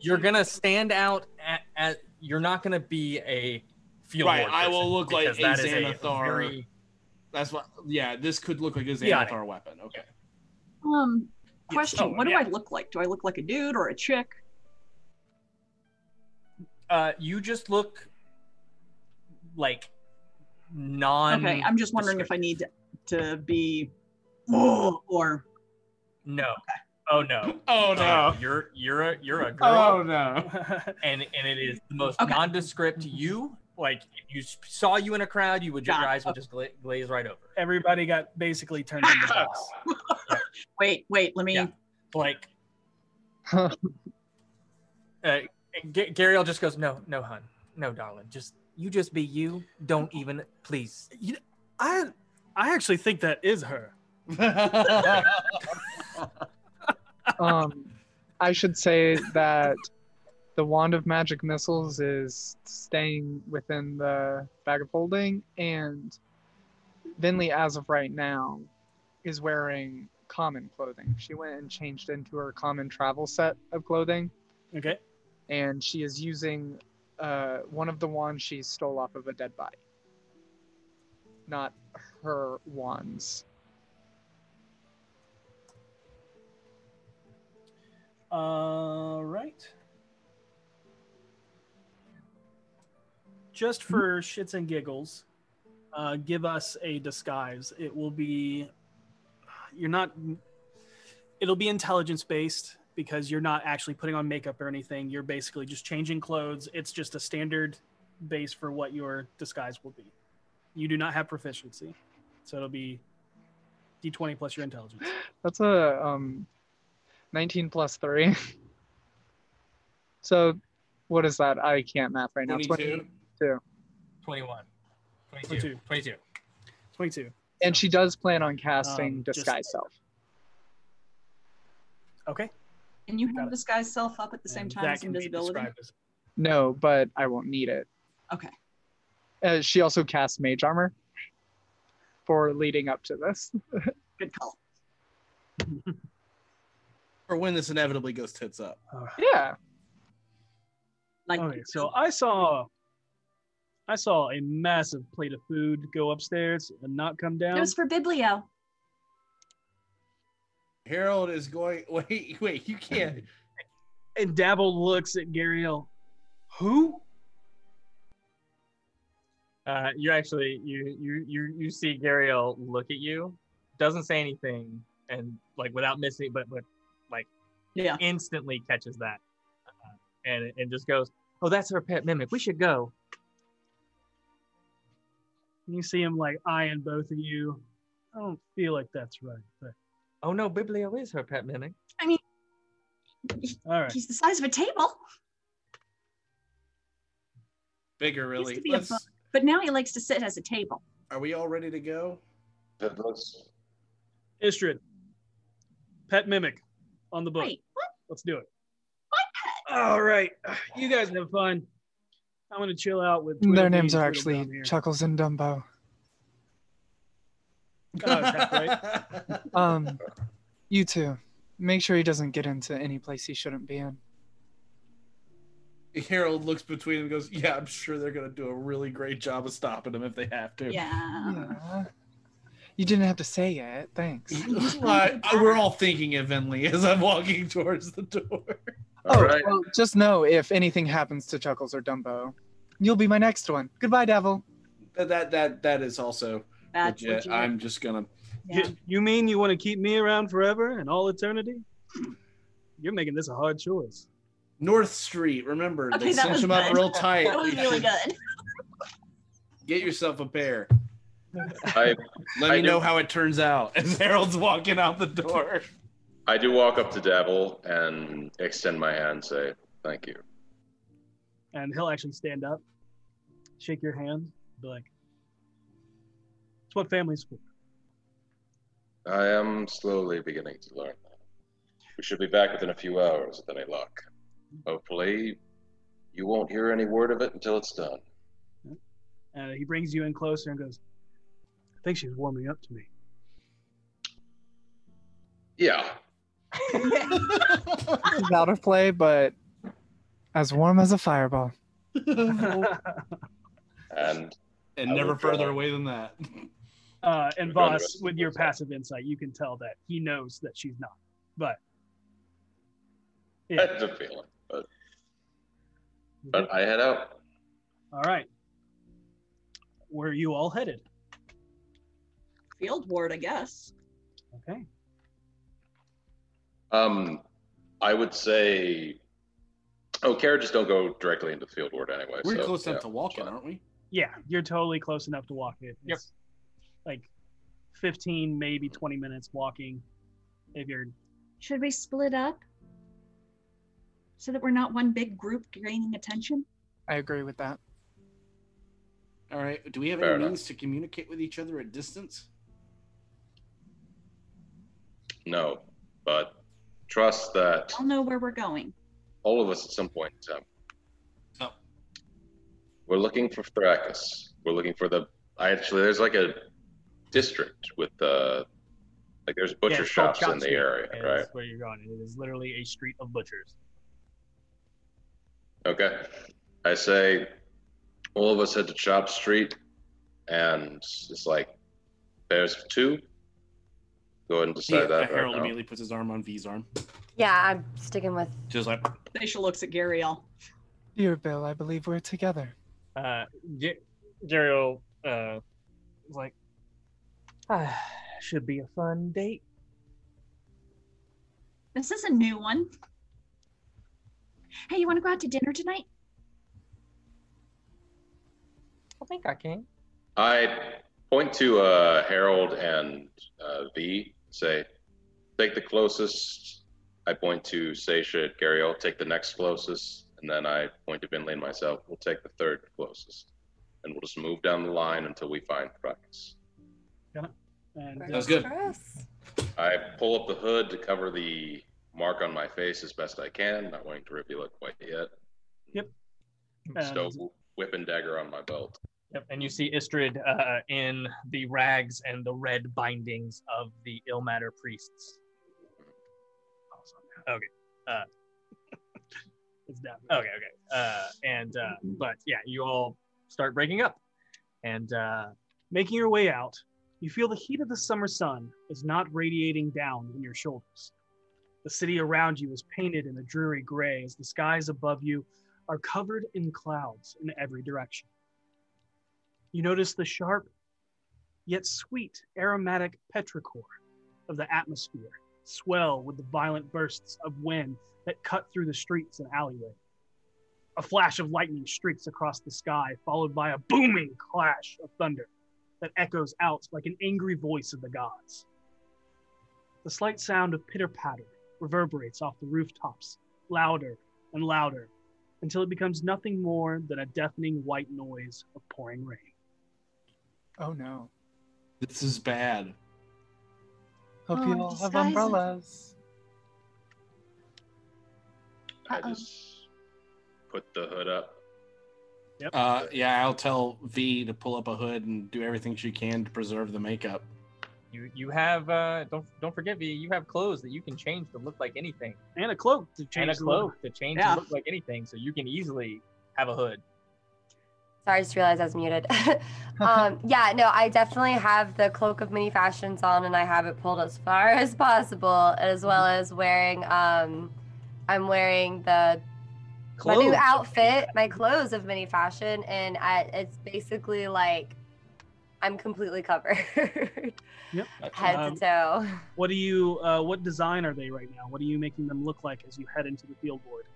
you're gonna stand out at, at you're not gonna be a field Right, ward I will look like because a that is Xanathar. Very- That's what. Yeah, this could look like a Got. Xanathar weapon. Okay. Um, Yes. question: Oh, What yeah. do I look like? Do I look like a dude or a chick? uh, you just look like non. Okay, I'm just wondering if I need to, to be, or No. Oh no. Oh Uh, you're you're a you're a girl, Oh no. and and it is the most Okay. nondescript you. Like if you saw you in a crowd, you would your Got it. eyes would just gla- glaze right over. Everybody got basically turned into boss. wait, wait, let me. Yeah. Like uh, G- Gary just goes, no, no, hun, no, darling, just you just be you. Don't even, please. You- I I actually think that is her. um, I should say that the wand of magic missiles is staying within the bag of holding, and Vinley, as of right now, is wearing common clothing. She went and changed into her common travel set of clothing, Okay. and she is using uh, one of the wands she stole off of a dead body, not her wands. All right. Just for shits and giggles, uh, give us a disguise. It will be. You're not. It'll be intelligence based because you're not actually putting on makeup or anything. You're basically just changing clothes. It's just a standard base for what your disguise will be. You do not have proficiency, so it'll be d20 plus your intelligence. That's a um, 19 plus 3. so, what is that? I can't math right now. 22. 22. 21, 22, 22. 22. 22. And she does plan on casting Um, just- Disguise Self. Okay. And you have disguise self up at the same And time as invisibility. as- No, but I won't need it. Okay. Uh, she also casts Mage Armor for leading up to this. Good call. or when this inevitably goes tits up. Yeah. Like, Okay, so I saw I saw a massive plate of food go upstairs and not come down. It was for Biblio. Harold is going. Wait, wait. You can't. and Dabble looks at Gariel. Who? Uh, you actually you you you you see Gariel look at you, doesn't say anything, and like without missing, but but like Yeah. instantly catches that, uh, and and just goes, "Oh, that's her pet mimic. We should go." You see him like eyeing both of you. I don't feel like that's right. But Oh no, Biblio is her pet mimic. I all right. He's the size of a table, Bigger, Used really. to be a Let's, book. but now he likes to sit as a table. are we all ready to go? That looks- Istrid. Pet mimic on the book. Wait, what? Let's do it. All right. You guys have fun. I'm gonna chill out with Their names are actually. Chuckles and Dumbo. Oh, right? Um, you two, make sure he doesn't get into any place he shouldn't be in. Harold looks between them and goes, "Yeah, I'm sure they're gonna do a really great job of stopping him if they have to." yeah. Yeah. You didn't have to say it. Thanks. I- I- we're all thinking of Vinley as I'm walking towards the door. All oh, right. well, just know if anything happens to Chuckles or Dumbo, you'll be my next one. Goodbye, Devil. That that that, that is also That's legit. legit. I'm just gonna. yeah. You, you mean you want to keep me around forever and all eternity? You're making this a hard choice. North Street. Remember, Okay, they cinch was them up real tight. That was really good. Get yourself a pair. I Let I me do- know how it turns out as Harold's walking out the door. I do walk up to Dabble and extend my hand, and say thank you. And he'll actually stand up, shake your hand, be like, "It's what family's for." I am slowly beginning to learn that. We should be back within a few hours with any luck. Hopefully, you won't hear any word of it until it's done. And uh, he brings you in closer and goes, I think she's warming up to me. Yeah. This out of play, but as warm as a fireball. And and I never further away than that. Uh, and We've done the Voss, with your stuff. passive insight, you can tell that he knows that she's not. But I yeah, had a feeling, but but I head out. all right. Where are you all headed? Field ward, I guess. Okay. Um, I would say, oh, carriages don't go directly into the field ward anyway. We're so, close enough yeah, to walk it, aren't we? Yeah, you're totally close enough to walk it. Yep. It's Like 15, maybe 20 minutes walking. If you're Should we split up so that we're not one big group gaining attention? I agree with that. All right. Do we have Fair any enough. means to communicate with each other at distance? No, but trust that I'll know where we're going. All of us at some point in time. Oh. We're looking for Thrakus. We're looking for the. I actually, there's like a district with uh, like there's butcher Yeah, it's called shops in the Street, area, is right? Where you're going. It is literally a street of butchers. Okay. I say all of us head to Chop Street and it's like there's two. Go ahead and decide Yeah, that. right Harold now. immediately puts his arm on V's arm. Yeah, I'm sticking with. Just like, Seisha looks at Gariel. Dear Bill, I believe we're together. Uh, J- Jeriel uh, was like, Ah, should be a fun date. This is a new one. Hey, you want to go out to dinner tonight? I think I can. I point to uh, Harold and uh, V. Say, take the closest. I point to Seisha at Gariel. Take the next closest, and then I point to Vinley and myself. We'll take the third closest, and we'll just move down the line until we find Thrakus. And Sounds good. Gross. I pull up the hood to cover the mark on my face as best I can, not wanting to reveal it quite yet. Yep. Stow And- whip and dagger on my belt. Yep, and you see Istrid uh, in the rags and the red bindings of the Ilmater priests. Okay. Uh, it's down. okay, okay. Uh, and uh, but yeah, you all start breaking up, and uh, Making your way out, you feel the heat of the summer sun is not radiating down on your shoulders. The city around you is painted in a dreary gray as the skies above you are covered in clouds in every direction. You notice the sharp yet sweet aromatic petrichor of the atmosphere swell with the violent bursts of wind that cut through the streets and alleyway. A flash of lightning streaks across the sky, followed by a booming clash of thunder that echoes out like an angry voice of the gods. The slight sound of pitter patter reverberates off the rooftops, louder and louder, until it becomes nothing more than a deafening white noise of pouring rain. Oh no. this is bad. Hope Oh, you all have umbrellas. I Uh-oh. just put the hood up. Uh, yeah, I'll tell V to pull up a hood and do everything she can to preserve the makeup. you you have uh, don't don't forget me. You have clothes that you can change to look like anything, And a cloak to change and a cloak to change Yeah. to look like anything, so you can easily have a hood. Sorry, I just realized I was muted. um, yeah, no, I definitely have the cloak of many fashions on, and I have it pulled as far as possible, as well as wearing. Um, I'm wearing the my new outfit, my clothes of many fashion, and I, it's basically like I'm completely covered, head Um, to toe. What do you? Uh, what design are they right now? What are you making them look like as you head into the field ward?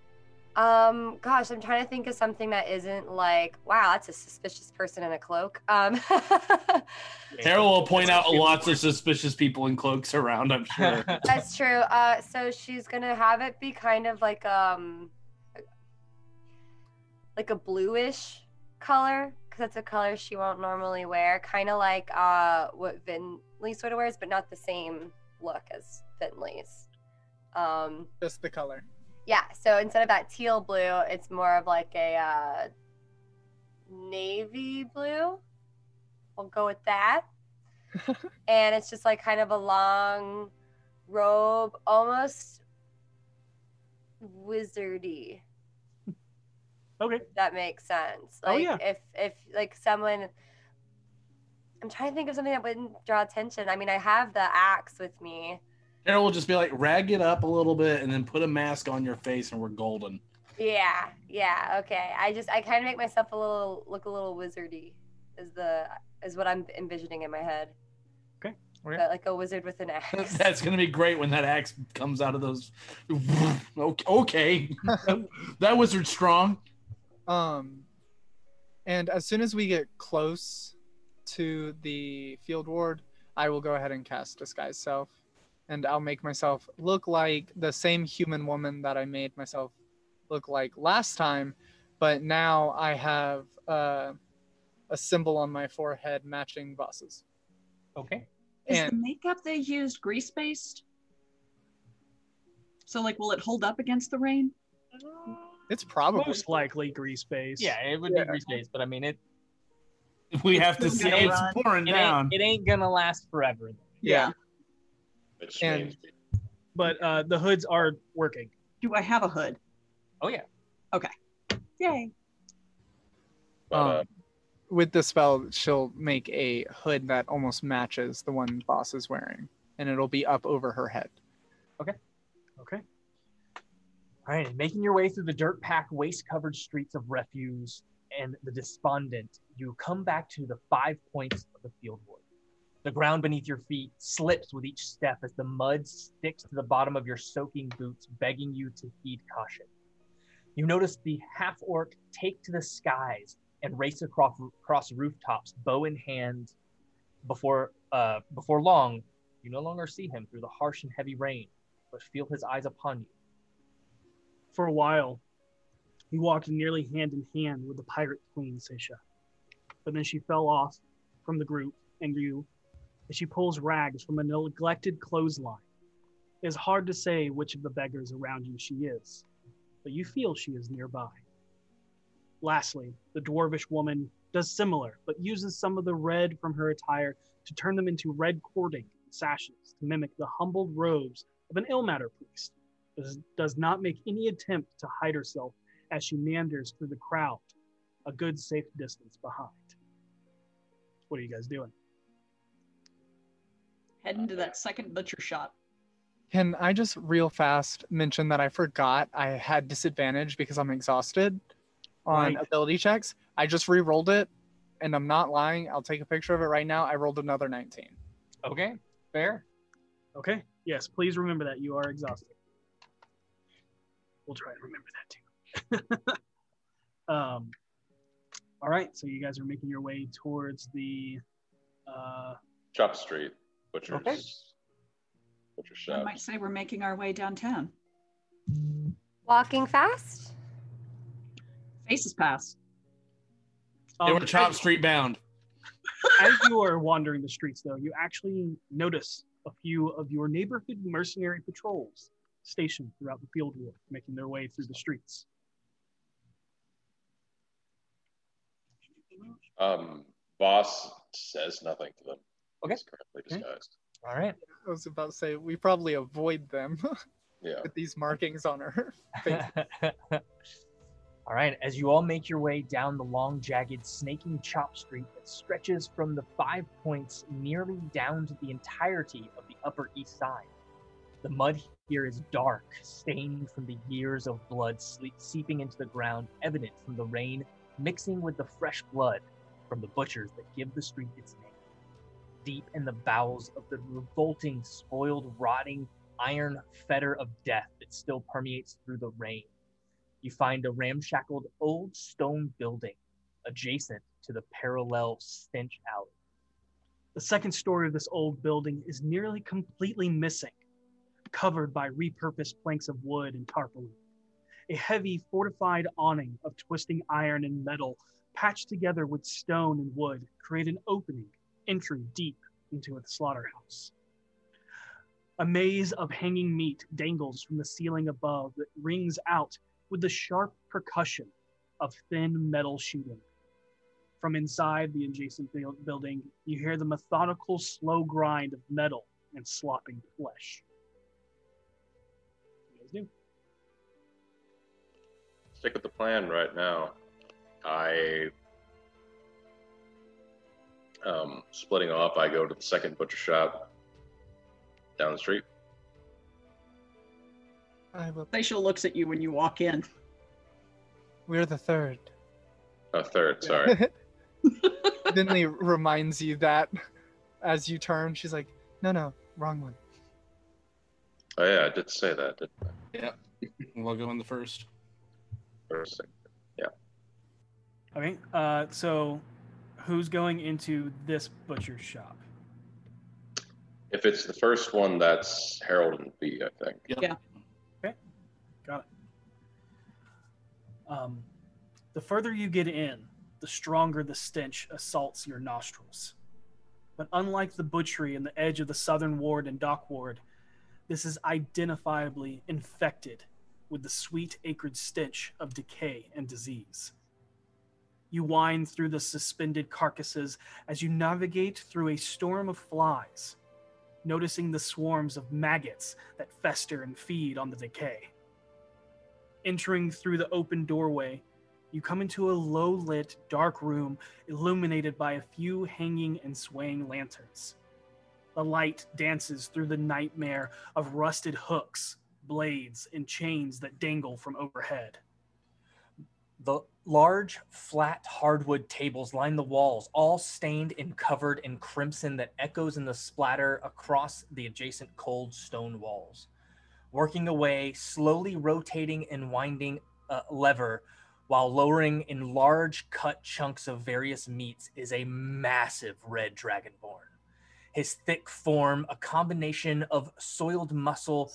Um, gosh, I'm trying to think of something that isn't like, wow, that's a suspicious person in a cloak. Um, Harold will point out lots of suspicious people in cloaks around, I'm sure. That's true. Uh, so she's gonna have it be kind of like um, like a bluish color, because that's a color she won't normally wear. Kind of like uh what Vinley sort of wears, but not the same look as Vinley's. Um, Just the color. Yeah. So instead of that teal blue, it's more of like a uh, navy blue. We'll go with that. and it's just like kind of a long robe, almost wizardy. Okay. That makes sense. Oh, Like yeah. if if like someone I'm trying to think of something that wouldn't draw attention. I mean, I have the axe with me. Harold will just be like, rag it up a little bit and then put a mask on your face and we're golden. Yeah, yeah, okay. I just I kind of make myself a little look a little wizardy, is the is what I'm envisioning in my head. Okay. Okay. But like a wizard with an axe. That's gonna be great when that axe comes out of those. Okay, that wizard's strong. Um, and as soon as we get close to the field ward, I will go ahead and cast disguise self, and I'll make myself look like the same human woman that I made myself look like last time, but now I have uh, a symbol on my forehead matching Voss's. Okay. Is And the makeup they used grease based? So, like, will it hold up against the rain? it's probably Most likely grease based. Yeah, it would Yeah. be grease based, but I mean it. If We It's have to still see it's run. pouring It down. ain't, it ain't gonna last forever. yeah. Which And- means But uh, the hoods are working. Do I have a hood? Oh yeah. Okay. Yay. but, uh, Um, with the spell, she'll make a hood that almost matches the one Voss is wearing, and it'll be up over her head. Okay. Okay. All right, making your way through the dirt packed, waste covered streets of refuse and the despondent, you come back to the five points of the field ward. The ground beneath your feet slips with each step as the mud sticks to the bottom of your soaking boots, begging you to heed caution. You notice the half orc take to the skies and race across, across rooftops, bow in hand. Before, uh, before long, you no longer see him through the harsh and heavy rain, but feel his eyes upon you. For a while, he walked nearly hand in hand with the pirate queen, Seisha. But then she fell off from the group and you as she pulls rags from a neglected clothesline. It is hard to say which of the beggars around you she is, but you feel she is nearby. Lastly, the dwarvish woman does similar, but uses some of the red from her attire to turn them into red cording and sashes to mimic the humbled robes of an Ilmater priest. Does, does not make any attempt to hide herself as she meanders through the crowd, a good safe distance behind. What are you guys doing? Head into that second butcher shop. Can I just real fast mention that I forgot I had disadvantage because I'm exhausted on Right. ability checks? I just re-rolled it, and I'm not lying. I'll take a picture of it right now. I rolled another 19. Okay, fair. Okay. Yes, please remember that you are exhausted. We'll try and remember that too. um, all right. So you guys are making your way towards the. Uh, Chop Street, Butcher's, Okay. Butcher I might say we're making our way downtown. Walking fast? Faces pass. They um, were Chop Street bound. as you are wandering the streets, though, you actually notice a few of your neighborhood mercenary patrols stationed throughout the field ward, making their way through the streets. Um, Voss says nothing to them. Okay. He's currently Okay. All right. I was about to say we probably avoid them Yeah. with these markings on her face. all right. As you all make your way down the long, jagged, snaking chop street that stretches from the five points nearly down to the entirety of the Upper East Side, the mud here is dark, stained from the years of blood sleep seeping into the ground, evident from the rain mixing with the fresh blood from the butchers that give the street its name. Deep in the bowels of the revolting, spoiled, rotting iron fetter of death that still permeates through the rain. You find a ramshackled old stone building adjacent to the parallel stench alley. The second story of this old building is nearly completely missing, covered by repurposed planks of wood and tarpaulin. A heavy fortified awning of twisting iron and metal, patched together with stone and wood, create an opening entry deep into a slaughterhouse. A maze of hanging meat dangles from the ceiling above that rings out with the sharp percussion of thin metal shooting. from inside the adjacent building, you hear the methodical, slow grind of metal and slopping flesh. You guys do? Stick with the plan right now. I um, splitting off. I go to the second butcher shop down the street. I will. Facial looks at you when you walk in. We're the third. A third, sorry. Vinley reminds you that as you turn, she's like, "No, no, wrong one." oh yeah, I did say that. Didn't I? Yeah. we'll go in the first. First thing. Okay, uh, so who's going into this butcher's shop? If it's the first one, that's Harold and V. I think. Yeah. Okay. Got it. Um, the further you get in, the stronger the stench assaults your nostrils. But unlike the butchery in the edge of the southern ward and dock ward, this is identifiably infected with the sweet acrid stench of decay and disease. You wind through the suspended carcasses as you navigate through a storm of flies, noticing the swarms of maggots that fester and feed on the decay entering through the open doorway, you come into a low lit, dark room illuminated by a few hanging and swaying lanterns. The light dances through the nightmare of rusted hooks, blades, and chains that dangle from overhead. The large, flat hardwood tables line the walls, all stained and covered in crimson that echoes in the splatter across the adjacent cold stone walls. Working away, slowly rotating and winding a lever while lowering in large cut chunks of various meats is a massive red dragonborn. His thick form, a combination of soiled muscle,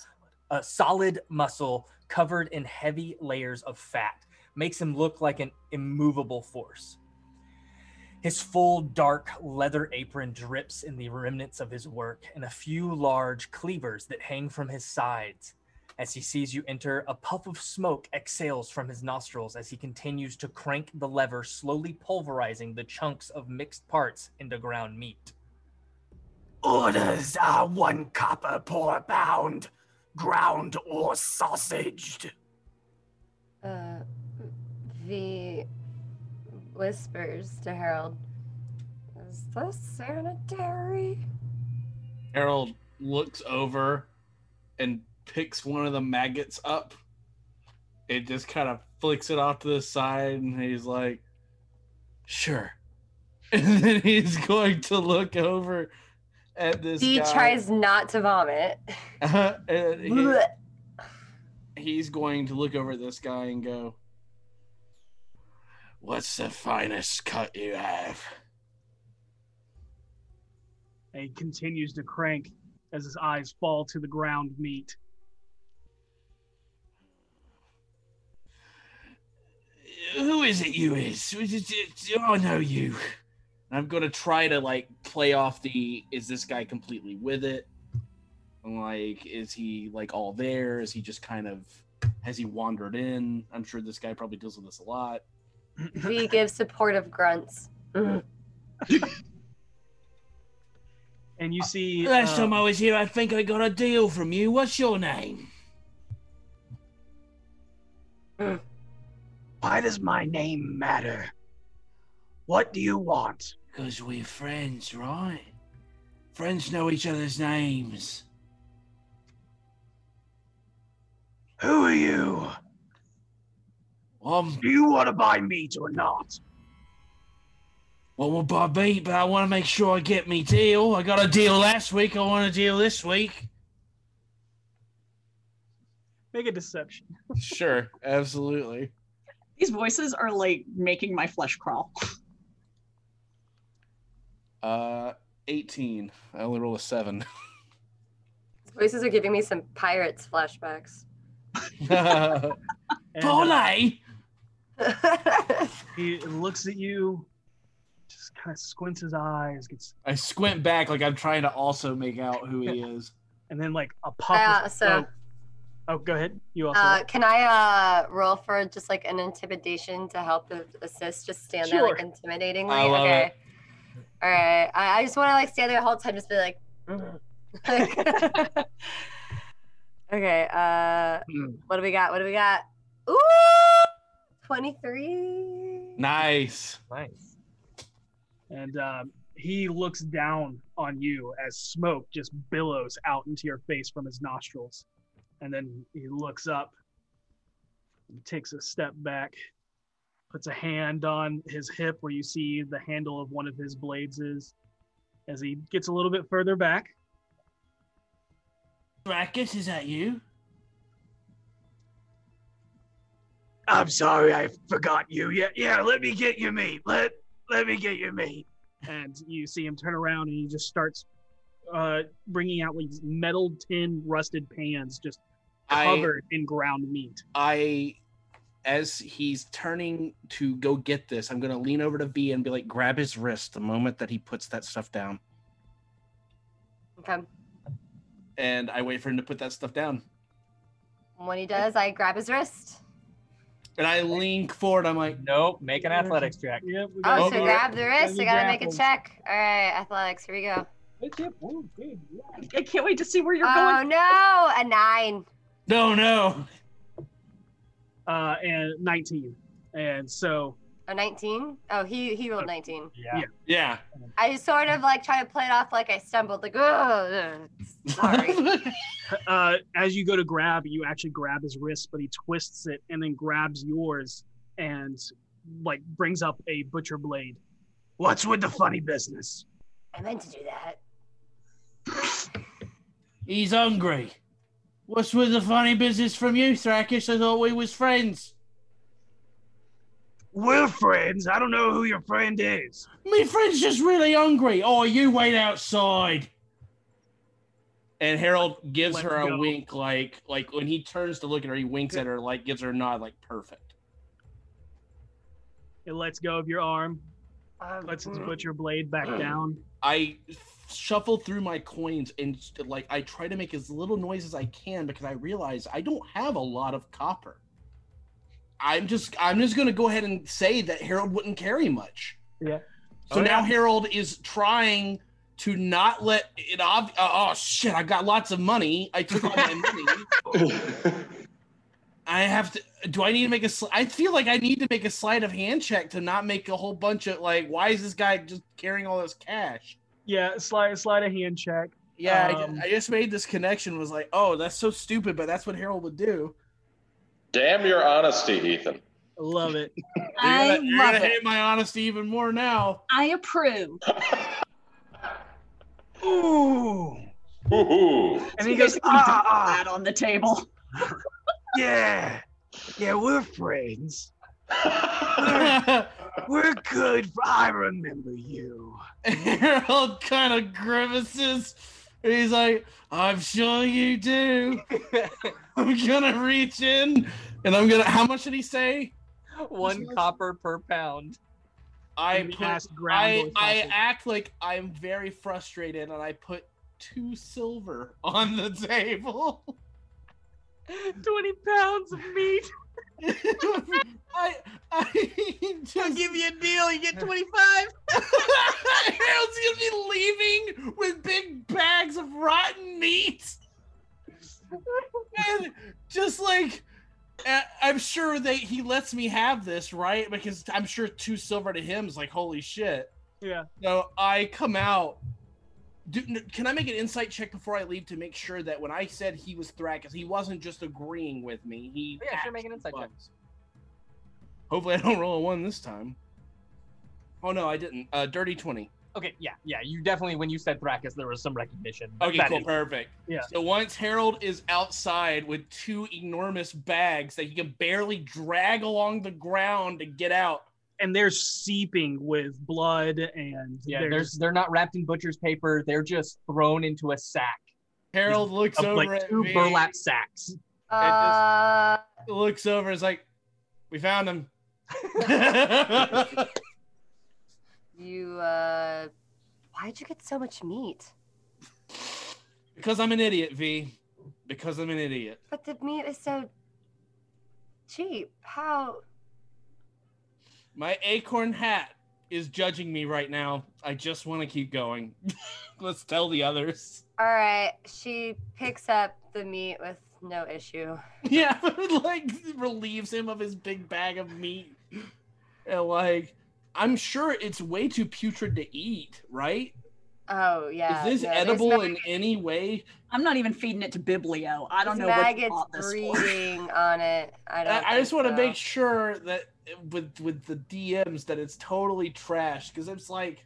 uh, solid muscle covered in heavy layers of fat, makes him look like an immovable force. His full dark leather apron drips in the remnants of his work, and a few large cleavers that hang from his sides. As he sees you enter, a puff of smoke exhales from his nostrils as he continues to crank the lever, slowly pulverizing the chunks of mixed parts into ground meat. Orders are one copper per pound, ground or sausaged. Uh, V whispers to Harold, Is this sanitary? Harold looks over and picks one of the maggots up. It just kind of flicks it off to the side, and he's like, "Sure." And then he's going to look over at this. He guy. tries not to vomit. he- he's going to look over at this guy and go, "What's the finest cut you have?" And he continues to crank as his eyes fall to the ground meat. who is it you is? I know oh, you? I'm gonna try to like play off the is this guy completely with it? Like, is he like all there? Is he just kind of has he wandered in? I'm sure this guy probably deals with this a lot. V gives supportive grunts. And you see. Last uh, time I was here, I think I got a deal from you. What's your name? Why does my name matter? What do you want? Because we're friends, right? Friends know each other's names. Who are you? Um, Do you want to buy meat or not? well, we'll buy beat, but I want to make sure I get me deal. I got a deal last week. I want a deal this week. Make a deception. Sure, absolutely. These voices are like making my flesh crawl. Uh, 18. I only roll a 7. His voices are giving me some pirates flashbacks. And, uh, Polly! he looks at you, just kind of squints his eyes, gets, I squint back like I'm trying to also make out who he is. and then like a puff Yeah, of so- smoke Oh, go ahead. You also. Uh, can I uh roll for just like an intimidation to help the assist? Just stand there like Sure. intimidatingly. I love okay. it. All right. I, I just want to like stand there the whole time, just be like. okay. Uh, Mm. what do we got? What do we got? Ooh, twenty-three. Nice. Nice. and um, he looks down on you as smoke just billows out into your face from his nostrils. And then he looks up, and takes a step back, puts a hand on his hip where you see the handle of one of his blades is. As he gets a little bit further back, Brackets, is that you? I'm sorry, I forgot you. Yeah, yeah. Let me get your meat. Let let me get your meat. and you see him turn around and he just starts uh, bringing out these metal tin rusted pans just I covered in ground meat. I as he's turning to go get this, I'm gonna lean over to V and be like, grab his wrist the moment that he puts that stuff down. Okay. And I wait for him to put that stuff down. When he does, I grab his wrist. And I lean forward, I'm like, Nope. Make an athletics check. Yep, Oh, so grab the wrist. I gotta make a check. All right, athletics. Here we go. I can't wait to see where you're Oh going. Oh no, a nine. no, no. uh, and 19. And so A nineteen. Oh, he he rolled nineteen. Yeah. Yeah. Yeah. I sort of like try to play it off like I stumbled, like oh, sorry. uh, as you go to grab, you actually grab his wrist, but he twists it and then grabs yours and like brings up a butcher blade. What's with the funny business? I meant to do that. He's hungry. What's with the funny business from you, Thrakus? I thought we was friends. We're friends. I don't know who your friend is. Me friend's just really hungry. Oh, you wait outside. And Harold gives Let her a go. wink, like like when he turns to look at her, he winks at her, like gives her a nod, like perfect. It lets go of your arm, Um, lets put your blade back down. I shuffle through my coins and like I try to make as little noise as I can because I realize I don't have a lot of copper. I'm just I'm just gonna go ahead and say that Harold wouldn't carry much. Yeah. So Oh, now yeah. Harold is trying to not let it ob- uh, oh shit, I got lots of money. I took all my money. I have to do I need to make a sli- I feel like I need to make a sleight of hand check to not make a whole bunch of like why is this guy just carrying all this cash? Yeah, slide slide a hand check. Yeah, I ju- Um, I, just made this connection. Was like, oh, that's so stupid, but that's what Harold would do. Damn your honesty, Ethan. Love it. You're I gonna, you're love gonna it. hate my honesty even more now. I approve. Ooh. Woohoo. And he goes, "Ah, ah." that on the table. Yeah. Yeah, we're friends. We're good. I remember you. Harold kind of grimaces. He's like, I'm sure you do. I'm gonna reach in and I'm gonna. How much did he say? One copper per pound. I And put, I, I act like I'm very frustrated and I put two silver on the table. 20 pounds of meat. I, I just, give you a deal. You get 25. Harold's gonna be leaving with big bags of rotten meat. And just like I'm sure that he lets me have this, right? Because I'm sure two silver to him is like holy shit. Yeah. So I come out. Do, can I make an insight check before I leave to make sure that when I said he was Thrakus, he wasn't just agreeing with me? He Yeah, sure, make an insight check. Hopefully, I don't roll a one this time. Oh no, I didn't. Uh, dirty twenty. Okay, yeah, yeah. You definitely, when you said Thrakus, there was some recognition. Okay, That cool, is- perfect. Yeah. So once Harold is outside with two enormous bags that he can barely drag along the ground to get out, And they're seeping with blood and Yeah, they're there's just- they're not wrapped in butcher's paper. They're just thrown into a sack Harold looks of over like at two me, burlap sacks. Uh, looks over, It's like, "We found him." you uh, why'd you get so much meat? because I'm an idiot, V. Because I'm an idiot. But the meat is so cheap. How? My acorn hat is judging me right now. I just want to keep going. Let's tell the others. All right. She picks up the meat with no issue. Yeah, like relieves him of his big bag of meat. And like, I'm sure it's way too putrid to eat, right? Oh yeah. Is this no, there's edible in any way? I'm not even feeding it to Biblio. I don't there's know what maggots bought this for. breeding on it. I don't. I, I just think want to make sure that with with the DMs that it's totally trash because it's like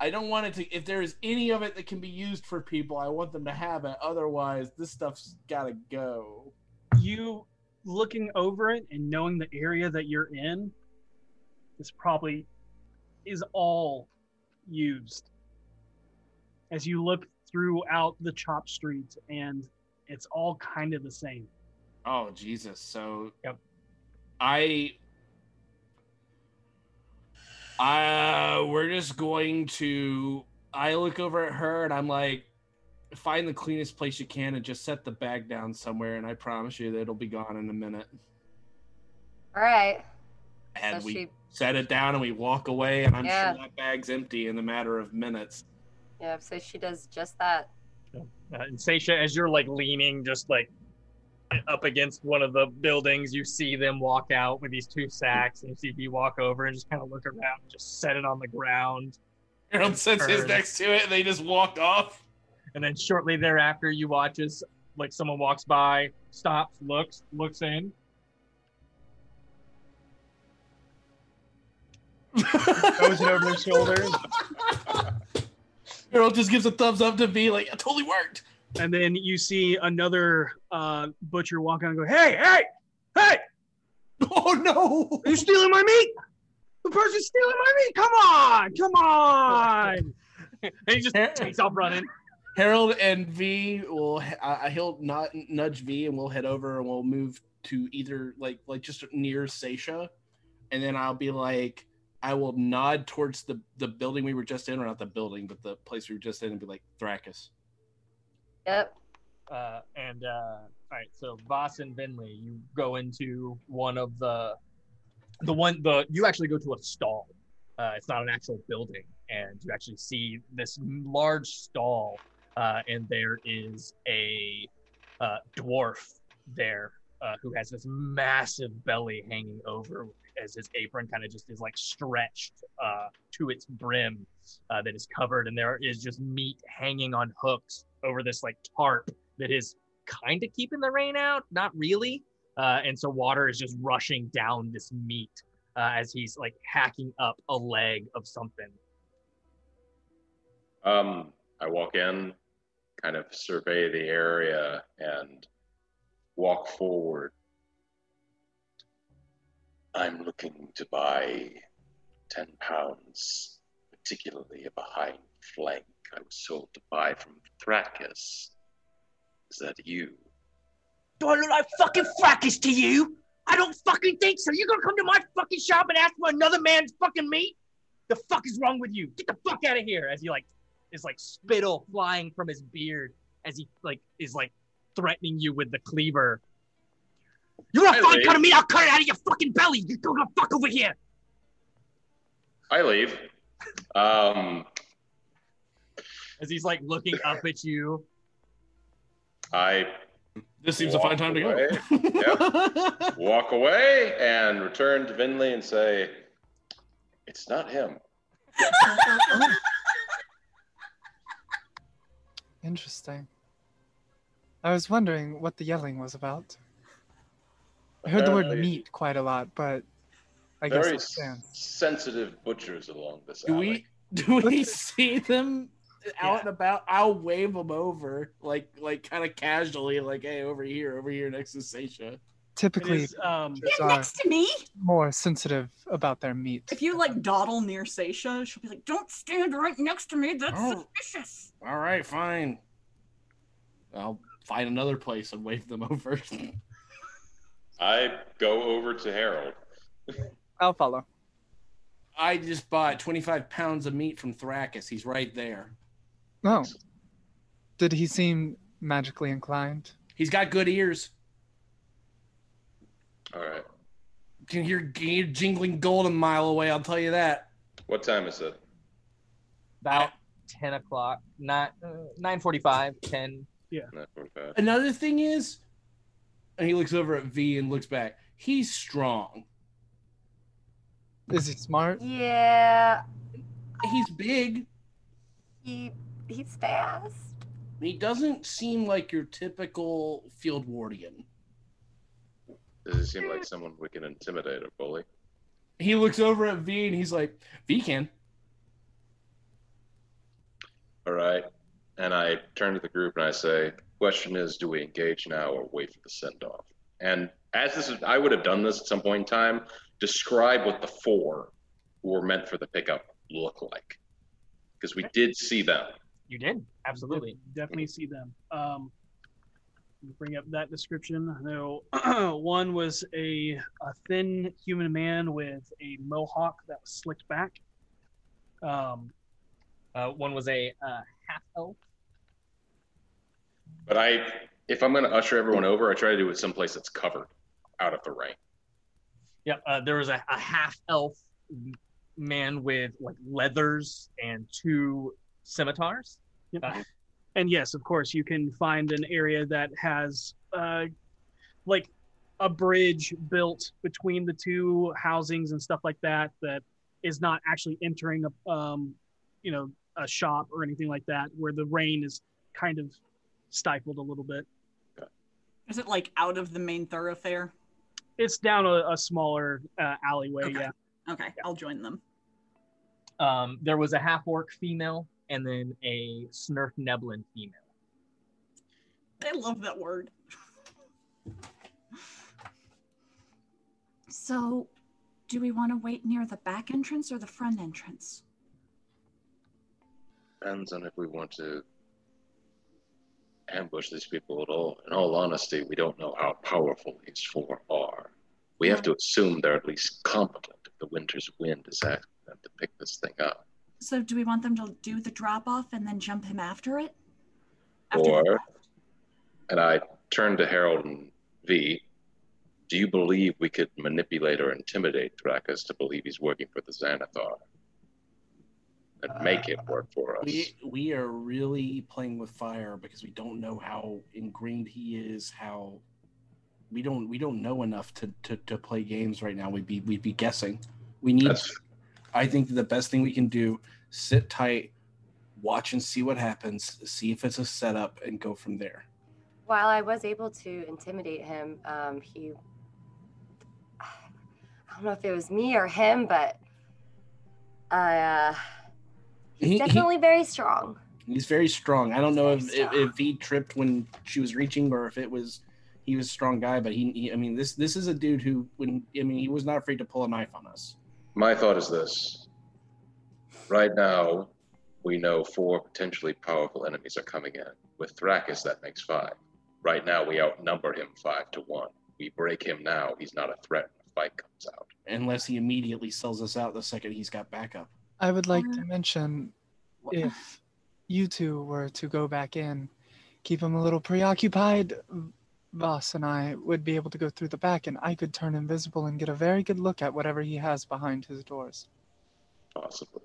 I don't want it to. If there is any of it that can be used for people, I want them to have it. Otherwise, this stuff's gotta go. You looking over it and knowing the area that you're in, this probably is all used. As you look throughout the chop street, and it's all kind of the same. Oh Jesus! So Yep. I, uh, we're just going to. I look over at her and I'm like, find the cleanest place you can and just set the bag down somewhere, and I promise you that it'll be gone in a minute. All right. And so we she. set it down and we walk away, and I'm Yeah. sure that bag's empty in a matter of minutes. Yeah. So she does just that. Uh, and Seisha, as you're like leaning, just like up against one of the buildings, you see them walk out with these two sacks, and you see V walk over and just kind of look around, and just set it on the ground, Harold sets his next to it, and they just walk off. and then shortly thereafter, you watch as like someone walks by, stops, looks, looks in, Throws it over their shoulder, Harold just gives a thumbs up to V, like it totally worked. and then you see another uh, butcher walk out and go, "Hey, hey, hey! Oh no! Are you stealing my meat? The person's stealing my meat! Come on, come on!" and he just takes off running. Harold and V will uh, he'll not nudge V and we'll head over and we'll move to either like like just near Seisha, and then I'll be like I will nod towards the the building we were just in, or not the building, but the place we were just in, and be like Thrakus. Yep. Uh, and uh, all right, so Voss and Vinley, you go into one of the the one the you actually go to a stall. Uh, it's not an actual building, and you actually see this large stall, uh, and there is a uh, dwarf there uh, who has this massive belly hanging over as his apron kind of just is like stretched uh, to its brim uh, that is covered, and there is just meat hanging on hooks over this like tarp that is kind of keeping the rain out, not really. Uh, and so water is just rushing down this meat uh, as he's like hacking up a leg of something. Um, I walk in, kind of survey the area, and walk forward. I'm looking to buy 10 pounds, particularly a behind flank I was sold to buy from Thrakus. Is that you? Do I look like fucking Thrakus to you? I don't fucking think so. You're gonna come to my fucking shop and ask for another man's fucking meat? The fuck is wrong with you? Get the fuck out of here! As he like is like spittle flying from his beard as he like is like threatening you with the cleaver. You want Hey, a fucking Lee. cut of meat? I'll cut it out of your fucking belly. You go the fuck over here. I leave. Um, As he's like looking up at you. I This seems a fine time to Walk go. walk away and return to Vinley and say, It's not him. Interesting. I was wondering what the yelling was about. I heard the word meat quite a lot, but I guess Very it stands. sensitive butchers along this do alley. we do we see them out Yeah. and about? I'll wave them over, like like kind of casually, like hey, over here, over here next to Seisha. Typically, is, um, butchers Get are next to me. more sensitive about their meat. If you like dawdle near Seisha, she'll be like, "Don't stand right next to me. That's Oh. suspicious." All right, fine. I'll find another place and wave them over. I go over to Harold. I'll follow. I just bought 25 pounds of meat from Thrakus. He's right there. Oh. Did he seem magically inclined? He's got good ears. All right. Can hear g- jingling gold a mile away. I'll tell you that. What time is it? About 10 o'clock, not uh, 9:45, 10. Yeah. 9:45. Another thing is, and he looks over at V and looks back. He's strong. Is he smart? Yeah, He's big. he he's fast. He doesn't seem like your typical field wardian. Does he seem like someone we can intimidate or bully? He looks over at V and he's like, V can. All right. And I turn to the group and I say, question is, do we engage now or wait for the send off? And as this is, I would have done this at some point in time. Describe what the four who were meant for the pickup look like. Because we did see them. You did? Absolutely. Definitely see them. Um, bring up that description. I know one was a, a thin human man with a mohawk that was slicked back. Um, Uh, one was a uh, half elf. But I, if I'm going to usher everyone over, I try to do it someplace that's covered out of the rain. Yeah, Uh, there was a, a half elf man with like leathers and two scimitars. Yep. Uh, and yes, of course, you can find an area that has uh, like a bridge built between the two housings and stuff like that that is not actually entering a um, you know a shop or anything like that where the rain is kind of stifled a little bit. Is it like out of the main thoroughfare? It's down a, a smaller uh, alleyway. Okay. Yeah. Okay, I'll join them. Um, there was a half orc female and then a Svirfneblin female. I love that word. So, do we want to wait near the back entrance or the front entrance? Depends on if we want to ambush these people at all. In all honesty, we don't know how powerful these four are. We have to assume they're at least competent if the winter's wind is asking them to pick this thing up. So, do we want them to do the drop off and then jump him after it? After Or- And I turn to Harold and V. Do you believe we could manipulate or intimidate Thrakus to believe he's working for the Xanathar? And make it work for us. We we are really playing with fire because we don't know how ingrained he is. How we don't we don't know enough to to, to play games right now. We'd be we'd be guessing. We need. That's I think the best thing we can do: sit tight, watch and see what happens, see if it's a setup, and go from there. While I was able to intimidate him, um, he. I don't know if it was me or him, but I uh, he's He- he- definitely very strong. He's very strong. I don't know if, if, if he tripped when she was reaching or if it was he was a strong guy, but he, he I mean this this is a dude who when I mean he was not afraid to pull a knife on us. my thought is this. Right now, we know four potentially powerful enemies are coming in. With Thrakus, that makes five. Right now, we outnumber him five to one. We break him now, he's not a threat when the fight comes out. Unless he immediately sells us out the second he's got backup. I would like to Uh, mention if you two were to go back in, keep him a little preoccupied, Voss and I would be able to go through the back and I could turn invisible and get a very good look at whatever he has behind his doors. Possibly.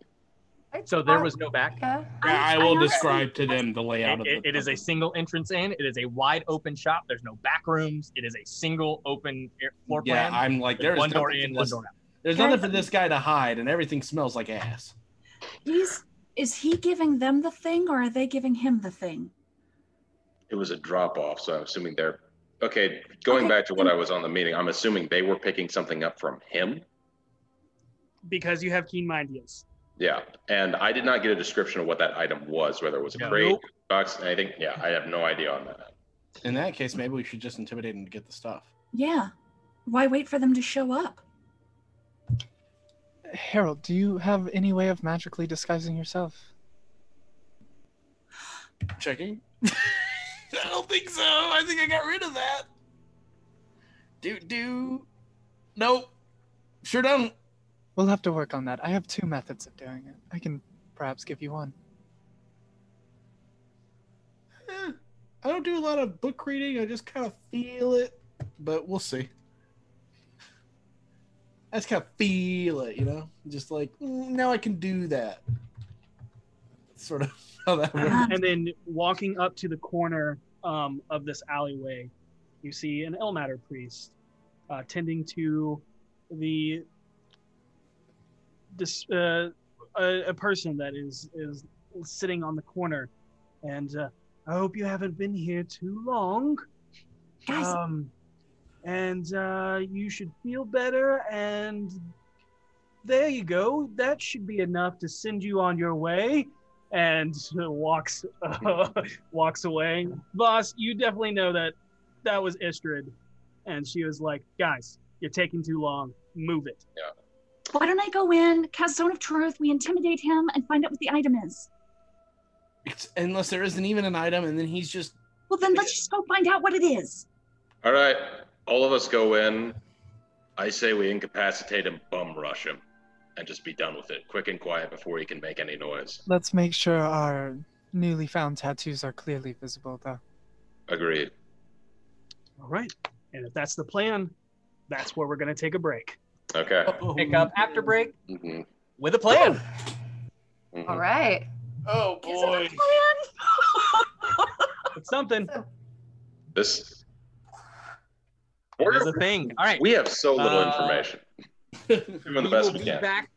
So there was no back. Yeah. I, I will describe to them the layout It, of it- the it is a single entrance in. It is a wide open shop. There's no back rooms. It is a single open air, floor Yeah, plan. I'm like There's there's one door nothing in, one door out. There's nothing for this guy to hide, and everything smells like ass. He's is he giving them the thing or are they giving him the thing? It was a drop off, so I'm assuming they're. Okay, going Okay, back to what I was on the meeting, I'm assuming they were picking something up from him. Because you have keen mind, yes. Yeah, and I did not get a description of what that item was, whether it was a No. crate, Nope. box, anything. Yeah, I have no idea on that. In that case, maybe we should just intimidate him to get the stuff. Yeah. Why wait for them to show up? Harold, do you have any way of magically disguising yourself? Checking. I don't think so. I think I got rid of that. Do do. Nope. Sure don't. We'll have to work on that. I have two methods of doing it. I can perhaps give you one. Eh, I don't do a lot of book reading. I just kind of feel it, but we'll see. I just kind of feel it, you know, just like mm, now I can do that. Sort of how that works. and then walking up to the corner um, of this alleyway, you see an Ilmater priest uh, tending to the this uh, a, a person that is is sitting on the corner, and uh, I hope you haven't been here too long. Guys, Um, and uh, you should feel better. And there you go. That should be enough to send you on your way. And walks walks away. Voss, you definitely know that that was Istrid, and she was like, "Guys, you're taking too long. Move it." Yeah. Why don't I go in, cast Zone of Truth, we intimidate him, and find out what the item is? It's, unless there isn't even an item, and then he's just Well, then let's just go find out what it is. All right, all of us go in. I say we incapacitate him, bum rush him, and just be done with it, quick and quiet before he can make any noise. Let's make sure our newly found tattoos are clearly visible, though. Agreed. All right. And if that's the plan, that's where we're gonna take a break. Okay. Pick up after break hmm with a plan. Mhm. All right. oh Is it a boy. plan? It's something. This. Here's the We're, thing. All right. we have so little Uh, information. Doing the we best will we be back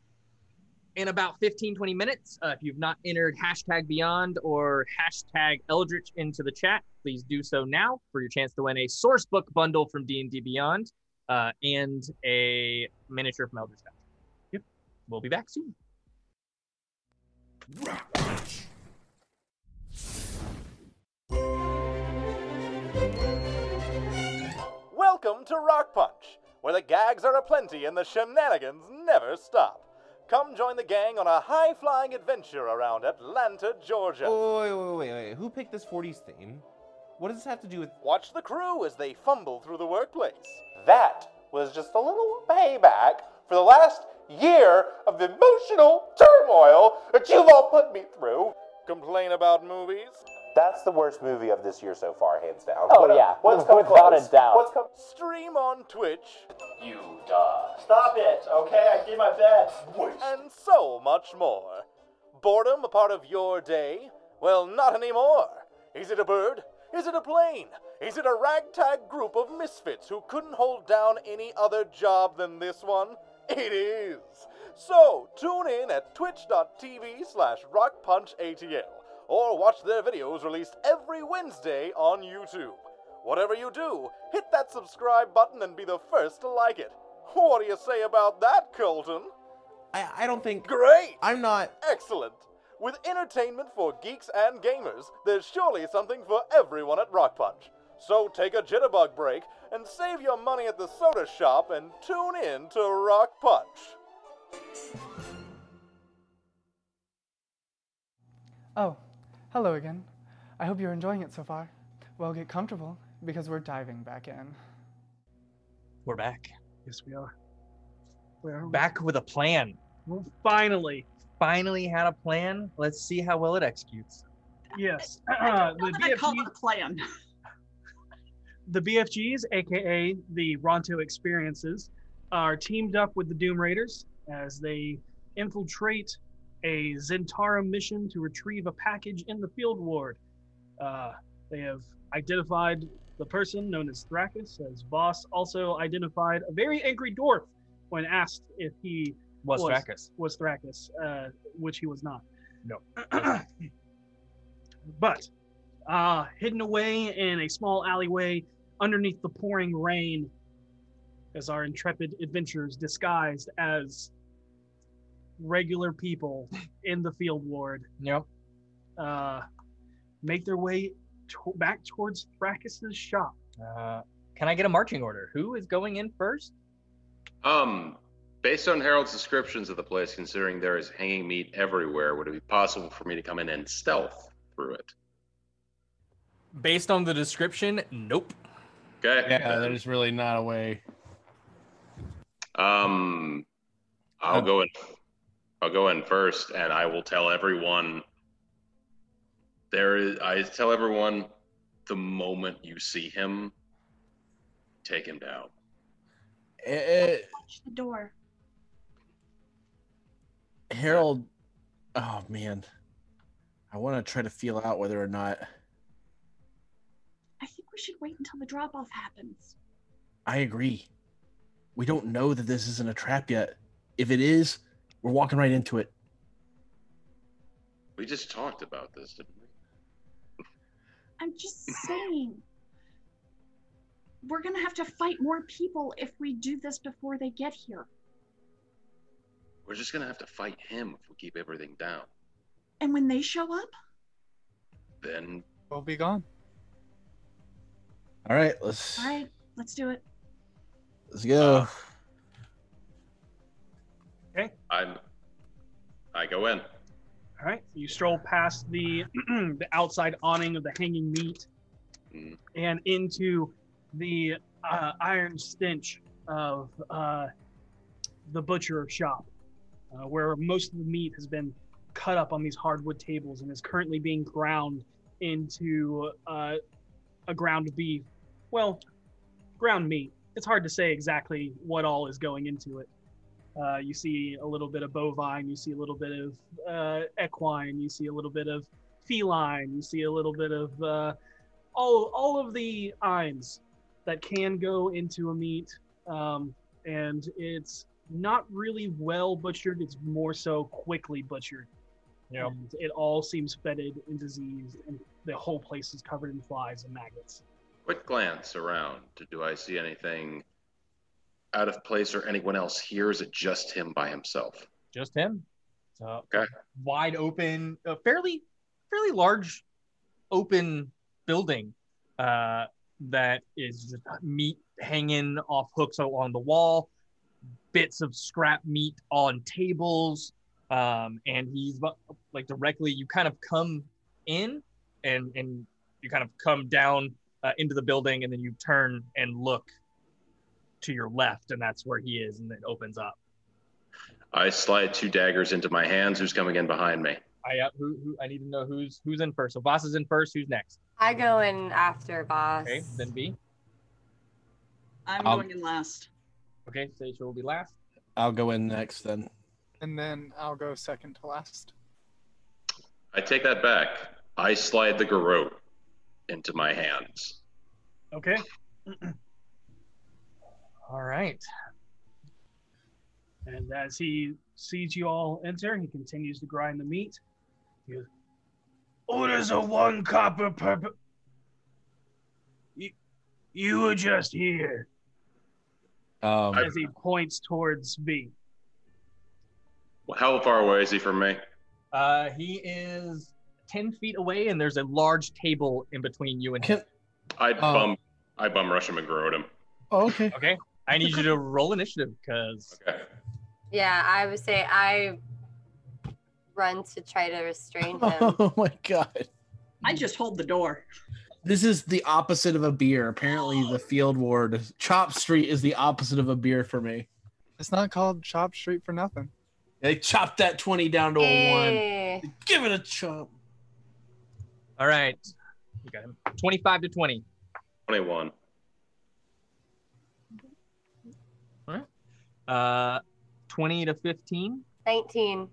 in about 15 20 minutes uh, if you've not entered hashtag beyond or hashtag eldritch into the chat please do so now for your chance to win a source book bundle from d&d beyond uh, and a miniature from eldritch House. yep we'll be back soon Welcome to Rock Punch, where the gags are aplenty and the shenanigans never stop. Come join the gang on a high flying adventure around Atlanta, Georgia. Oh, wait, wait, wait, wait. Who picked this 40s theme? What does this have to do with. Watch the crew as they fumble through the workplace. That was just a little payback for the last year of emotional turmoil that you've all put me through. Complain about movies? That's the worst movie of this year so far, hands down. Oh, What- yeah. what's come Without close? a doubt. What's come? Stream on Twitch You duh. Stop it, okay? I did my best. and so much more. Boredom a part of your day? Well, not anymore. Is it a bird? Is it a plane? Is it a ragtag group of misfits who couldn't hold down any other job than this one? It is. So, tune in at twitch.tv slash rockpunchatl or watch their videos released every Wednesday on YouTube. Whatever you do, hit that subscribe button and be the first to like it. What do you say about that, Colton? I, I don't think. Great! I'm not. Excellent! With entertainment for geeks and gamers, there's surely something for everyone at Rock Punch. So take a jitterbug break and save your money at the soda shop and tune in to Rock Punch. Oh, hello again. I hope you're enjoying it so far. Well, get comfortable because we're diving back in. we're back Yes, we are. Where are we? back with a plan Well, finally. finally had a plan let's see how well it executes Yes. I don't uh, know the that I call BFG plan. the BFGs, aka the Ronto Experiences, are teamed up with the Doom Raiders as they infiltrate a Zhentarim mission to retrieve a package in the field ward. Uh, they have identified the person known as Thrakus, as Voss, also identified a very angry dwarf when asked if he was Was. Thrakus. was Thrakus, uh, which he was not. No. but uh, hidden away in a small alleyway underneath the pouring rain as our intrepid adventurers disguised as regular people in the field ward yep uh, make their way to- back towards Thrakus's shop. uh, can i get a marching order who is going in first Um, based on Harold's descriptions of the place, considering there is hanging meat everywhere, would it be possible for me to come in and stealth through it? based on the description nope Okay. Yeah, there's really not a way. Um, I'll go in. I'll go in first, and I will tell everyone. There is. I tell everyone the moment you see him, take him down. Eh, Watch the door. Harold, oh man, I want to try to feel out whether or not I think we should wait until the drop off happens. I agree. We don't know that this isn't a trap yet. If it is, we're walking right into it. We just talked about this, didn't we? I'm just saying. We're gonna have to fight more people if we do this before they get here. We're just gonna have to fight him if we keep everything down. And when they show up, Then We'll be gone. All right, let's all right, let's do it. let's go. I'm. I go in. All right, you stroll past the the outside awning of the hanging meat Mm. and into the uh, iron stench of uh, the butcher shop, uh, where most of the meat has been cut up on these hardwood tables and is currently being ground into uh, a ground beef. Well, ground meat. It's hard to say exactly what all is going into it. Uh, you see a little bit of bovine, you see a little bit of uh, equine, you see a little bit of feline, you see a little bit of uh, all all of the ines that can go into a meat, um, and it's not really well butchered. It's more so quickly butchered. Yeah. It all seems fetid and diseased, and the whole place is covered in flies and maggots. Quick glance around. Do I see anything out of place or anyone else here? Is it just him by himself? Just him. So Okay. wide open, a fairly fairly large open building uh, that is just meat hanging off hooks along the wall, bits of scrap meat on tables, um, and he's like directly. You kind of come in, and and you kind of come down uh, into the building, and then you turn and look to your left, and that's where he is, and it opens up. I slide two daggers into my hands. Who's coming in behind me? I uh, who, who I need to know who's who's in first. So Voss is in first. Who's next? I go in after Voss. Okay, then V. I'm I'll- going in last. Okay, Sage will be last. I'll go in next then. And then I'll go second to last. I take that back. I slide the garrote into my hands. Okay. All right. And as he sees you all enter, he continues to grind the meat. He goes, Orders of one copper per. per- You, you were just here. Um, As he points towards me. Well, how far away is he from me? Uh, he is ten feet away, and there's a large table in between you and him. I Oh. bum. I bum rush him and garrote him. oh, okay. Okay, I need you to roll initiative because Okay. Yeah, I would say I run to try to restrain him. Oh my god. I just hold the door. This is the opposite of a beer. Apparently, the field ward Chop Street is the opposite of a beer for me. It's not called Chop Street for nothing. They chopped that twenty down to a Hey. one. Eh. Give it a chop. all right, we got him. Twenty-five to twenty. Twenty-one. Uh, twenty to fifteen. 19.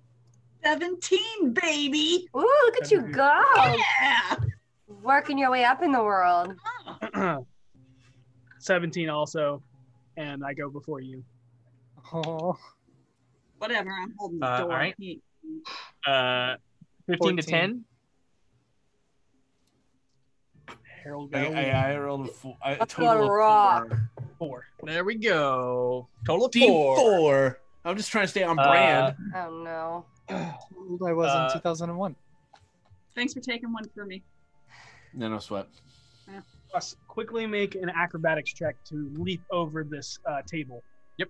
17, baby. Ooh, look at you go. Yeah. Working your way up in the world. 17 also. And I go before you. Oh, Whatever, I'm holding the Uh, door. all right. Uh, fifteen to ten. Harold I, go I, I rolled a four. I, a Let's total go of rock. four. Four. There we go. Total of Team four. four. I'm just trying to stay on Uh, brand. Oh no. how old I was Uh, in 2001. Thanks for taking one for me. no, no sweat. Plus, quickly make an acrobatics check to leap over this uh, table. Yep.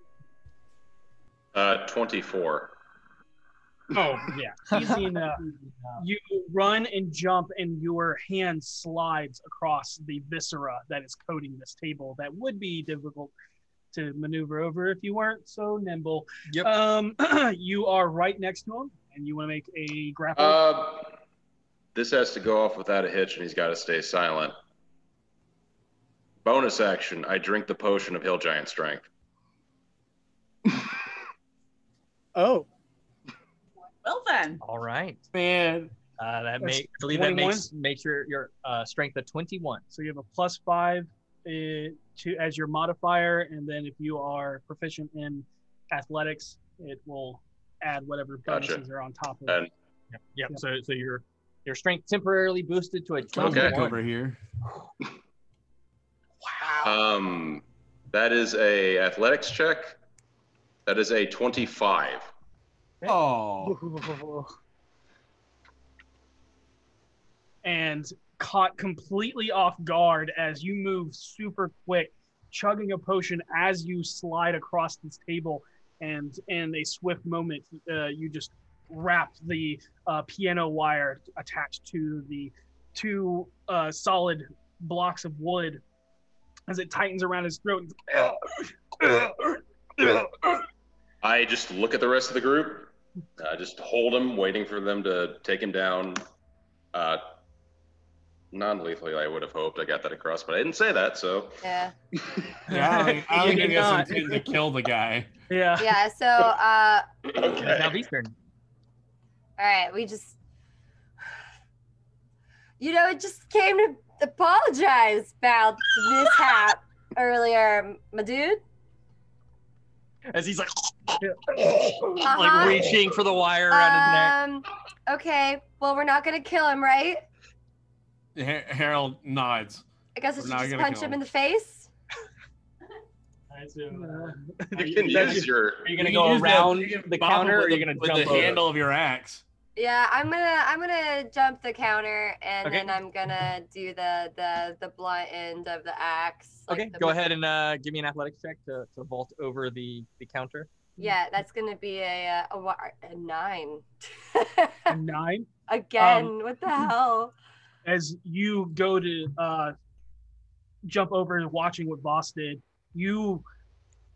Uh, twenty-four. Oh yeah, easy enough. You run and jump, and your hand slides across the viscera that is coating this table. That would be difficult to maneuver over if you weren't so nimble. Yep. Um, you are right next to him, and you want to make a grapple. Uh, this has to go off without a hitch, and he's got to stay silent. Bonus action. I drink the potion of Hill Giant Strength. Oh, Well then. All right. Man. Uh, that That's make, I believe that makes makes your your uh, strength a 21. So you have a plus five uh, to as your modifier, and then if you are proficient in athletics, it will add whatever Gotcha. bonuses are on top of And it. Yep. yep. So so your your strength temporarily boosted to a 21. Okay. over here. Wow. Um, that is a athletics check. That is a twenty-five. Oh, and caught completely off guard as you move super quick, chugging a potion as you slide across this table, and in a swift moment, uh, you just wrap the uh, piano wire attached to the two uh, solid blocks of wood as it tightens around his throat. I just look at the rest of the group. Uh, just hold him, waiting for them to take him down. Uh, non-lethally, I would have hoped. I got that across, but I didn't say that. So Yeah. yeah. I don't think, I don't think did I not. guess intend to kill the guy. Yeah. Yeah. So, uh, okay. Now V's turn. all right, we just, you know, it just came to apologize about the mishap earlier, my dude. As he's like Uh-huh. like reaching for the wire around his neck. Um. Okay. Well, we're not gonna kill him, right? Ha- Harold nods. I guess I We're should just gonna punch him him. in the face. You can use your. Are you gonna You go around you can the counter, or are you gonna with jump the over? handle of your axe? Yeah, I'm gonna I'm gonna jump the counter and Okay. then I'm gonna do the the the blunt end of the axe. like Okay, the- go ahead and uh, give me an athletics check to, to vault over the, the counter. Yeah, that's gonna be a uh, a, a nine. A nine. Again, Um, what the hell? as you go to uh, jump over and watching what Voss did, you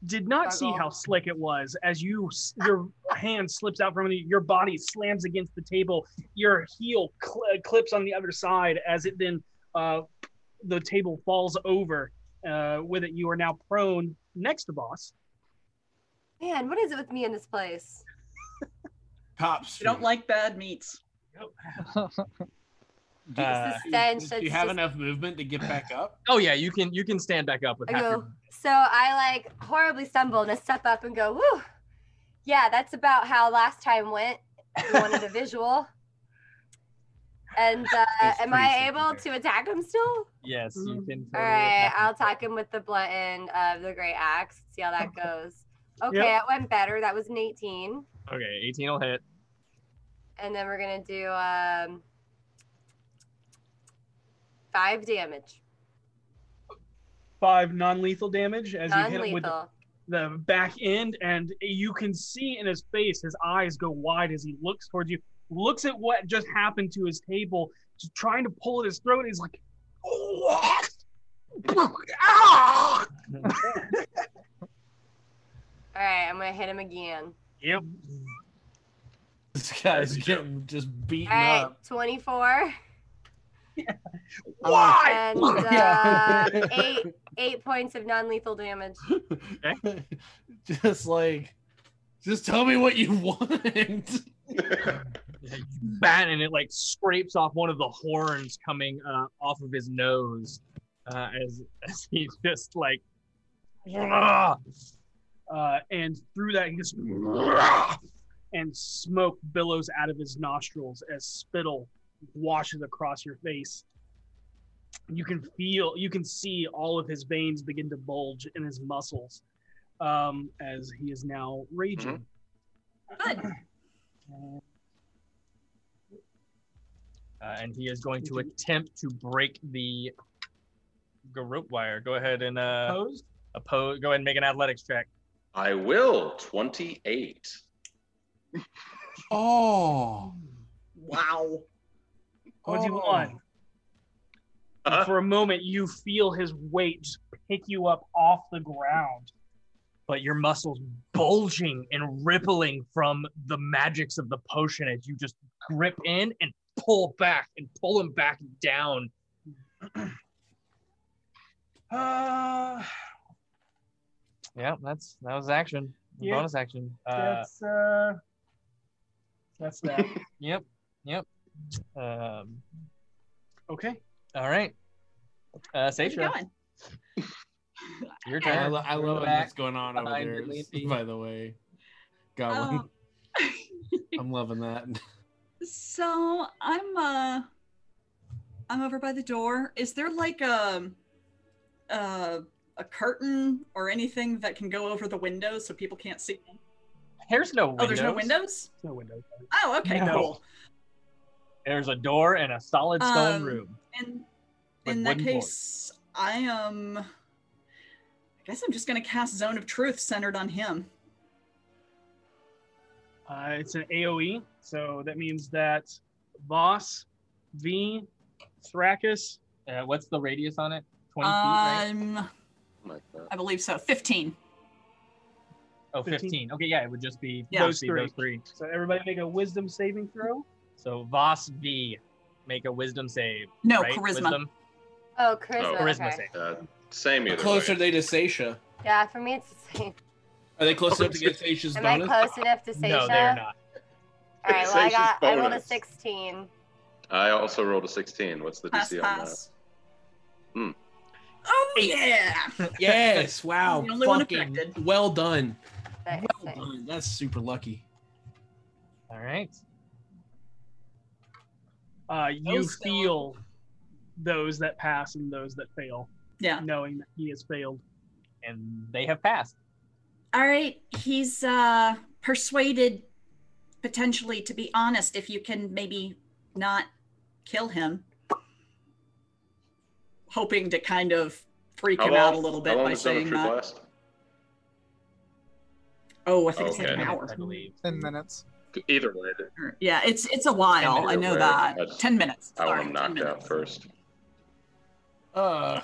did not see how slick it was. As you your hand slips out from under you, your body slams against the table. Your heel cl- uh, clips on the other side as it then uh, the table falls over. Uh, with it, you are now prone next to Voss. Man, what is it with me in this place? Top You don't like bad meats. It's Uh, stench. Do you have just- enough movement to get back up? oh yeah, you can you can stand back up with I go, your so I like horribly stumble and I step up and go, whoo. Yeah, that's about how last time went. You wanted a visual. And uh, am I simple able there. to attack him still? Yes, you can. All totally right, attack. I'll attack him with the blunt end of the great axe. See how that goes. Okay, Yep. it went better. That was an 18. Okay, 18 will hit. And then we're gonna do um five damage. Five non-lethal damage as you hit him with the the back end, and you can see in his face, his eyes go wide as he looks towards you, looks at what just happened to his table, just trying to pull at his throat. He's like, What? "Ah!" All right, I'm gonna hit him again. Yep. This guy's getting just beaten All right, up. 24 Why? and uh, eight eight points of non-lethal damage. just like, just tell me what you want. Bat and it like scrapes off one of the horns coming uh, off of his nose uh, as as he's just like Uh, and through that, he just and smoke billows out of his nostrils as spittle washes across your face. You can feel, you can see all of his veins begin to bulge in his muscles um, as he is now raging. Good. uh, and he is going to attempt to break the rope wire. Go ahead and uh, Opposed? oppose. Go ahead and make an athletics check. I will. Twenty-eight. oh, Wow. 21. Uh-huh. For a moment, you feel his weight pick you up off the ground. but your muscles bulging and rippling from the magics of the potion as you just grip in and pull back and pull him back down. Uh, Yeah, that's that was action. Yeah. Bonus action. Uh, that's uh, that's that. yep. Yep. Um, okay. all right. Uh, Where's it Seisha, going? your I, lo- I love what's going on over behind there. Ridley and Pete. By the way, Goblin, Um, I'm loving that. So I'm uh I'm over by the door. Is there like a a, a curtain or anything that can go over the windows so people can't see? me? There's no windows. Oh, there's no windows? No windows. Oh, okay, No. cool. There's a door and a solid stone Um, room. In in that case, I am I guess I'm just gonna cast Zone of Truth centered on him. Uh, it's an AOE, so that means that Voss, V, Thrakus. Uh, what's the radius on it? 20 feet, right? Um Like. I believe so. Fifteen. Oh, 15. 15. Okay, yeah, it would just be Yeah. those, three. those three. So everybody make a Wisdom saving throw. So Voss V, make a wisdom save. No, right? charisma. Wisdom? Oh, Oh, charisma. charisma okay. save. Uh, same either closer way. they to Seisha? Yeah, for me it's the same. Are they close enough to get Seisha's Am I bonus? close enough to Seisha? No, they're not. All right, well I Seisha's got I rolled a bonus. 16. I also rolled a 16. What's the Pass DC on that? pass. Oh yeah. Yes! Wow! The only one Fucking affected. well done. Nice, Well nice. done. That's super lucky. All right. Uh, you Those still- feel those that pass and those that fail, Yeah. knowing that he has failed. And they have passed. All right, he's uh persuaded potentially to be honest if you can maybe not kill him. Hoping to kind of freak How him out a long- little how bit long by does Zone of saying that. last? Oh, I think it's like an hour. I believe. Ten minutes. Either way, Yeah, it's it's a while. I know way, that. that's- Ten minutes. I want Sorry, him knocked minutes. out first. Uh,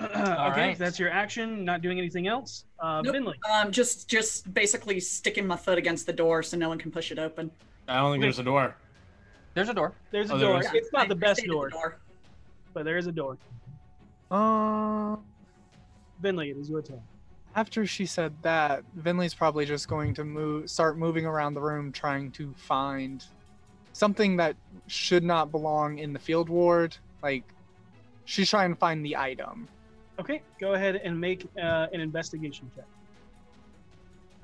okay, right. that's your action. Not doing anything else. Uh, Nope. Vinley. Um, just just basically sticking my foot against the door so no one can push it open. I don't think there's a door. There's a door. There's a Oh, door. is. It's not the I- I best door, the door. but there is a door. Uh, Vinley, it is your turn. after she said that, Vinley's probably just going to move, start moving around the room, trying to find something that should not belong in the field ward. Like, she's trying to find the item. Okay, go ahead and make uh, an investigation check.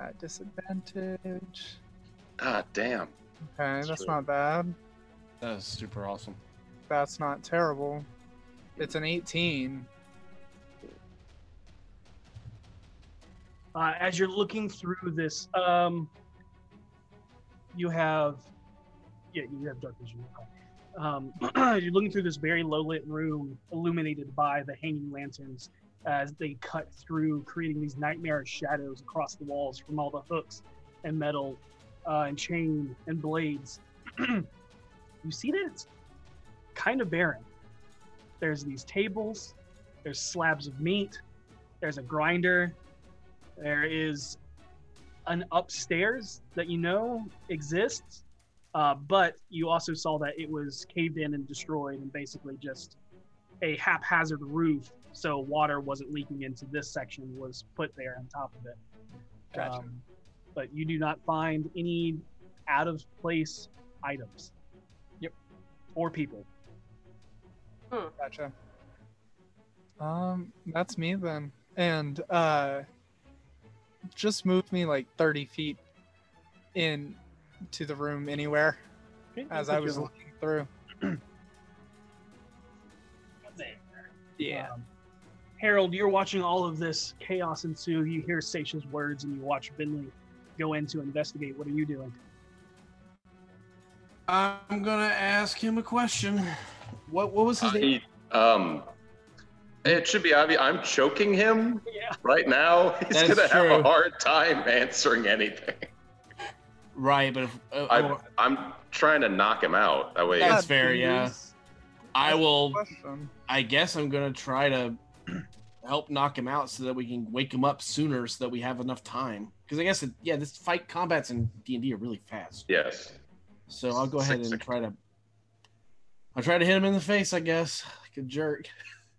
At disadvantage. Ah, damn. Okay, that's true. not bad. That is super awesome. That's not terrible. It's an 18. Uh, as you're looking through this, um, you have, yeah, you have dark vision. Um, you're looking through this very low lit room, illuminated by the hanging lanterns, as they cut through, creating these nightmarish shadows across the walls from all the hooks and metal uh, and chain and blades. you see that it's kind of barren. There's these tables, there's slabs of meat, there's a grinder, there is an upstairs that you know exists, uh, but you also saw that it was caved in and destroyed and basically just a haphazard roof, so water wasn't leaking into this section, was put there on top of it. Gotcha. Um, but you do not find any out of place items. Yep. Or people. Gotcha. Um, that's me then. And uh just moved me like 30 feet in to the room anywhere Okay, as I was your- looking through. Yeah. Um, Harold, you're watching all of this chaos ensue. You hear Seisha's words and you watch Vinley go in to investigate. What are you doing? I'm gonna ask him a question. What what was his Uh, name? he- um, it should be obvious. I'm choking him Yeah. right now. He's That's gonna have a hard time answering anything. Right, but if, uh, I, I'm trying to knock him out. That way, That's fair, yeah. please. I will. I guess I'm gonna try to help knock him out so that we can wake him up sooner, so that we have enough time. Because I guess it, yeah, this fight combats in D and D are really fast. yes. So I'll go ahead and try to I'll try to hit him in the face, I guess, like a jerk.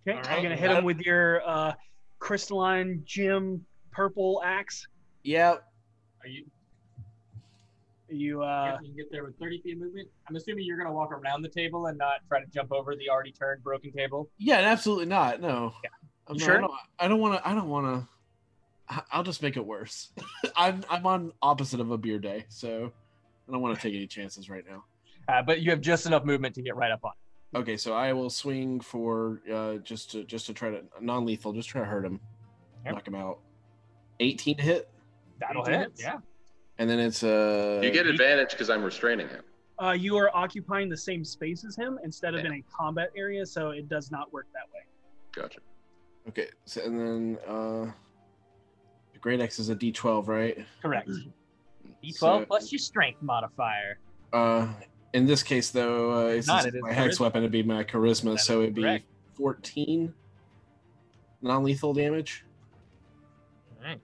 Okay, All I'm gonna hit him with your uh, crystalline gem purple axe. Yep. Are you? You uh, you can get there with 30 feet of movement. I'm assuming you're gonna walk around the table and not try to jump over the already turned broken table. Yeah, absolutely not. No. Yeah. I'm You not- sure? Don't, I don't want to. I don't want to. I'll just make it worse. I'm I'm on opposite of a beer day, so I don't want to take any chances right now. Uh, but you have just enough movement to get right up on. it. Okay, so I will swing for uh, just to just to try to non-lethal, just try to hurt him, Yep. knock him out. 18 to hit, That'll hit. hits? Yeah. and then it's uh. You get advantage because I'm restraining him. uh, you are occupying the same space as him instead of Yeah. in a combat area, so it does not work that way. Gotcha. Okay, so, and then uh, the great axe is a D12, right? Correct. D12 So- plus your strength modifier. Uh, in this case, though, uh, it's Not, just it is my hex charisma. weapon. It'd be my charisma, That so it'd be correct. 14 non-lethal damage. All right.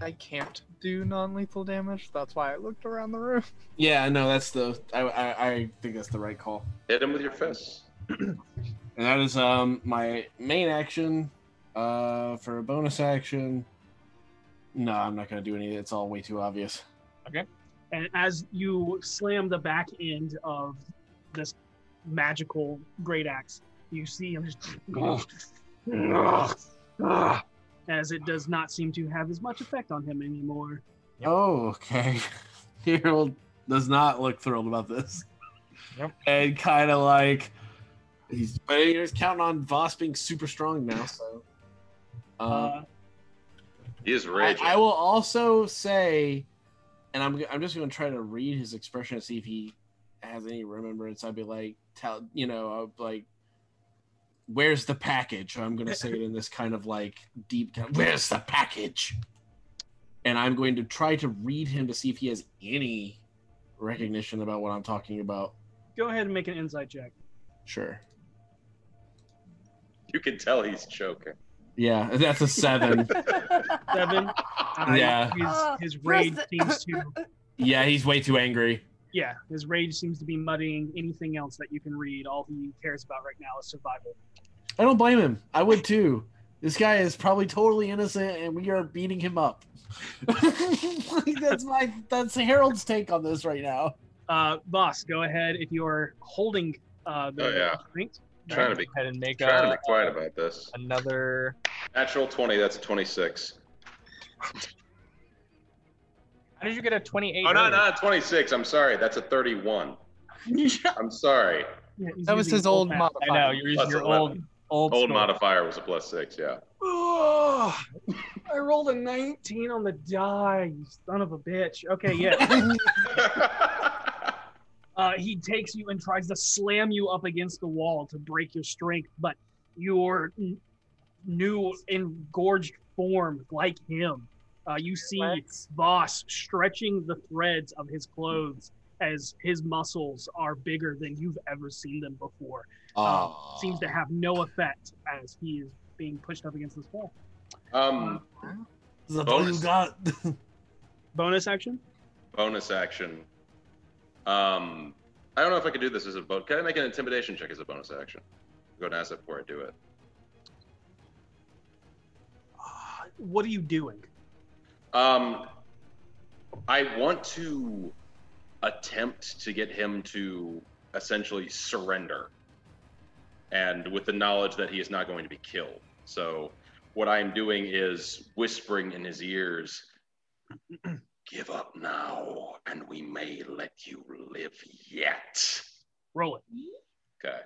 I can't do non-lethal damage. That's why I looked around the room. Yeah, no, that's the. I, I, I think that's the right call. Hit him with your fists. And that is um my main action. Uh, for a bonus action. No, I'm not gonna do any. It's all way too obvious. Okay. And as you slam the back end of this magical great axe, you see him just as it does not seem to have as much effect on him anymore. Oh, okay. Harold does not look thrilled about this. Yep. And kind of like he's, but he's counting on Voss being super strong now. So, uh, Uh, He is I, raging. I will also say, and I'm I'm just going to try to read his expression and see if he has any remembrance. I'd be like, tell you know, I'll like, where's the package? I'm going to say it in this kind of like deep, kind of, where's the package? And I'm going to try to read him to see if he has any recognition about what I'm talking about. go ahead and make an insight check. Sure. You can tell he's choking. Yeah, that's a seven. Seven. Uh, Yeah. His, his rage press seems to yeah, he's way too angry. yeah, his rage seems to be muddying anything else that you can read. All he cares about right now is survival. I don't blame him. I would too. This guy is probably totally innocent, and we are beating him up. Like, that's my that's Harold's take on this right now. Uh, Voss, go ahead if you are holding uh, the Oh, yeah. strength. Trying to be ahead and make trying to be uh, quiet about this. another. Natural twenty. That's a twenty-six. How did you get a 28? Oh no, earlier? not twenty six. I'm sorry. That's a thirty-one. I'm sorry. Yeah, That was his old math. modifier. I know you're using Plus your 11. old old Old score. modifier was a plus six. Yeah. Oh, I rolled a 19 on the die, you son of a bitch. Okay, yeah. uh, he takes you and tries to slam you up against the wall to break your strength, but your n- new engorged form, like him, uh, you see Voss stretching the threads of his clothes as his muscles are bigger than you've ever seen them before. Uh, seems to have no effect as he is being pushed up against this wall. um, Is that all you Bonus. got? Bonus action? bonus action. Um, I don't know if I could do this as a bonus. Can I make an intimidation check as a bonus action? Go and ask before I do it. What are you doing? Um, I want to attempt to get him to essentially surrender, and with the knowledge that he is not going to be killed. So, what I am doing is whispering in his ears, "Give up now, and we may let you live yet." Roll it. Okay.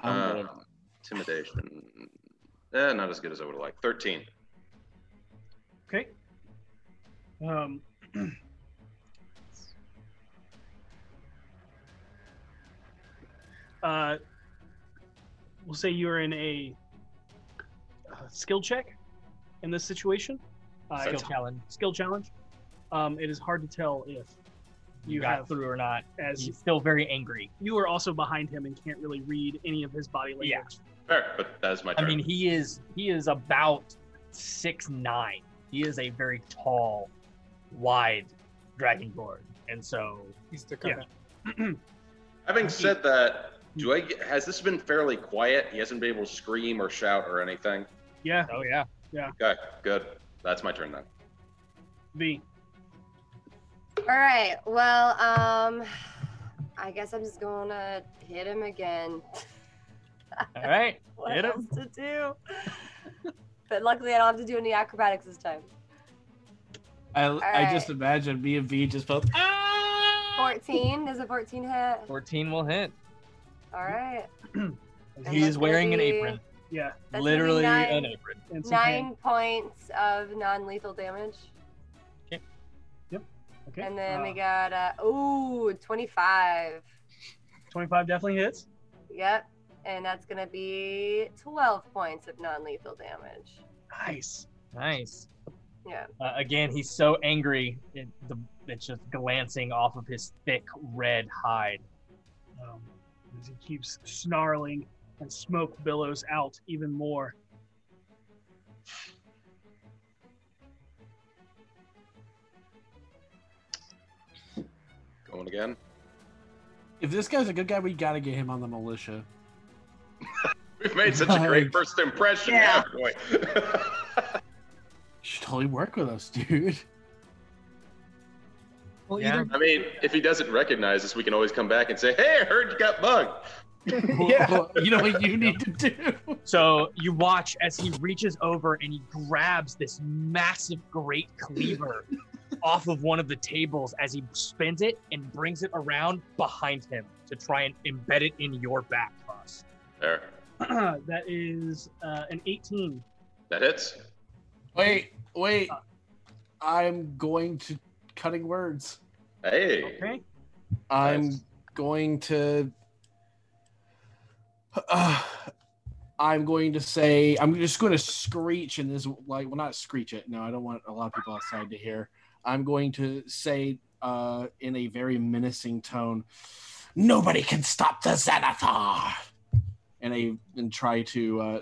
I'm gonna- intimidation. Eh, not as good as I would have liked. Thirteen. Okay. Um, uh, we'll say you're in a uh, skill check in this situation. Uh, Skill challenge. skill challenge. Um, it is hard to tell if You you got have through or not. as He's still very angry. you are also behind him and can't really read any of his body language. Yeah. Fair, but that is my turn. I turn. mean, he is he is about six nine. He is a very tall, wide dragonborn. and so He's to yeah. Having said that, do I get, has this been fairly quiet? He hasn't been able to scream or shout or anything. Yeah. Oh yeah. Yeah. Okay, good. That's my turn then. V. All right. Well, um, I guess I'm just gonna hit him again. All right. what Hit him. else to do? but luckily, I don't have to do any acrobatics this time. I, I Alright. just imagine me and V just both. 14. Does a 14 hit? 14 will hit. All right. He is wearing an apron. Yeah. That's Literally gonna an nine- apron. And some Nine pain. points of non-lethal damage. Okay. Yep. Okay. And then we uh, got uh ooh 25. 25 definitely hits. Yep. And that's gonna be 12 points of non-lethal damage. Nice. Nice. Yeah. Uh, again, he's so angry. It, the, it's just glancing off of his thick red hide. Um, as he keeps snarling and smoke billows out even more. Going again. If this guy's a good guy, we gotta get him on the militia. We've made such a great first impression, Yeah. haven't we? You should totally work with us, dude. Well, Yeah. I mean, if he doesn't recognize us, we can always come back and say, "Hey, I heard you got bugged." Yeah. you know what you need to do? So you watch as he reaches over and he grabs this massive great cleaver off of one of the tables as he spins it and brings it around behind him to try and embed it in your back, Cross. There, that is uh, an 18. that hits. Wait, wait. I'm going to cutting words. Hey, Okay. I'm Nice. going to. Uh, I'm going to say I'm just going to screech in this like well not screech it. No, I don't want a lot of people outside to hear. I'm going to say uh, in a very menacing tone, "Nobody can stop the Xanathar," and I and try to uh,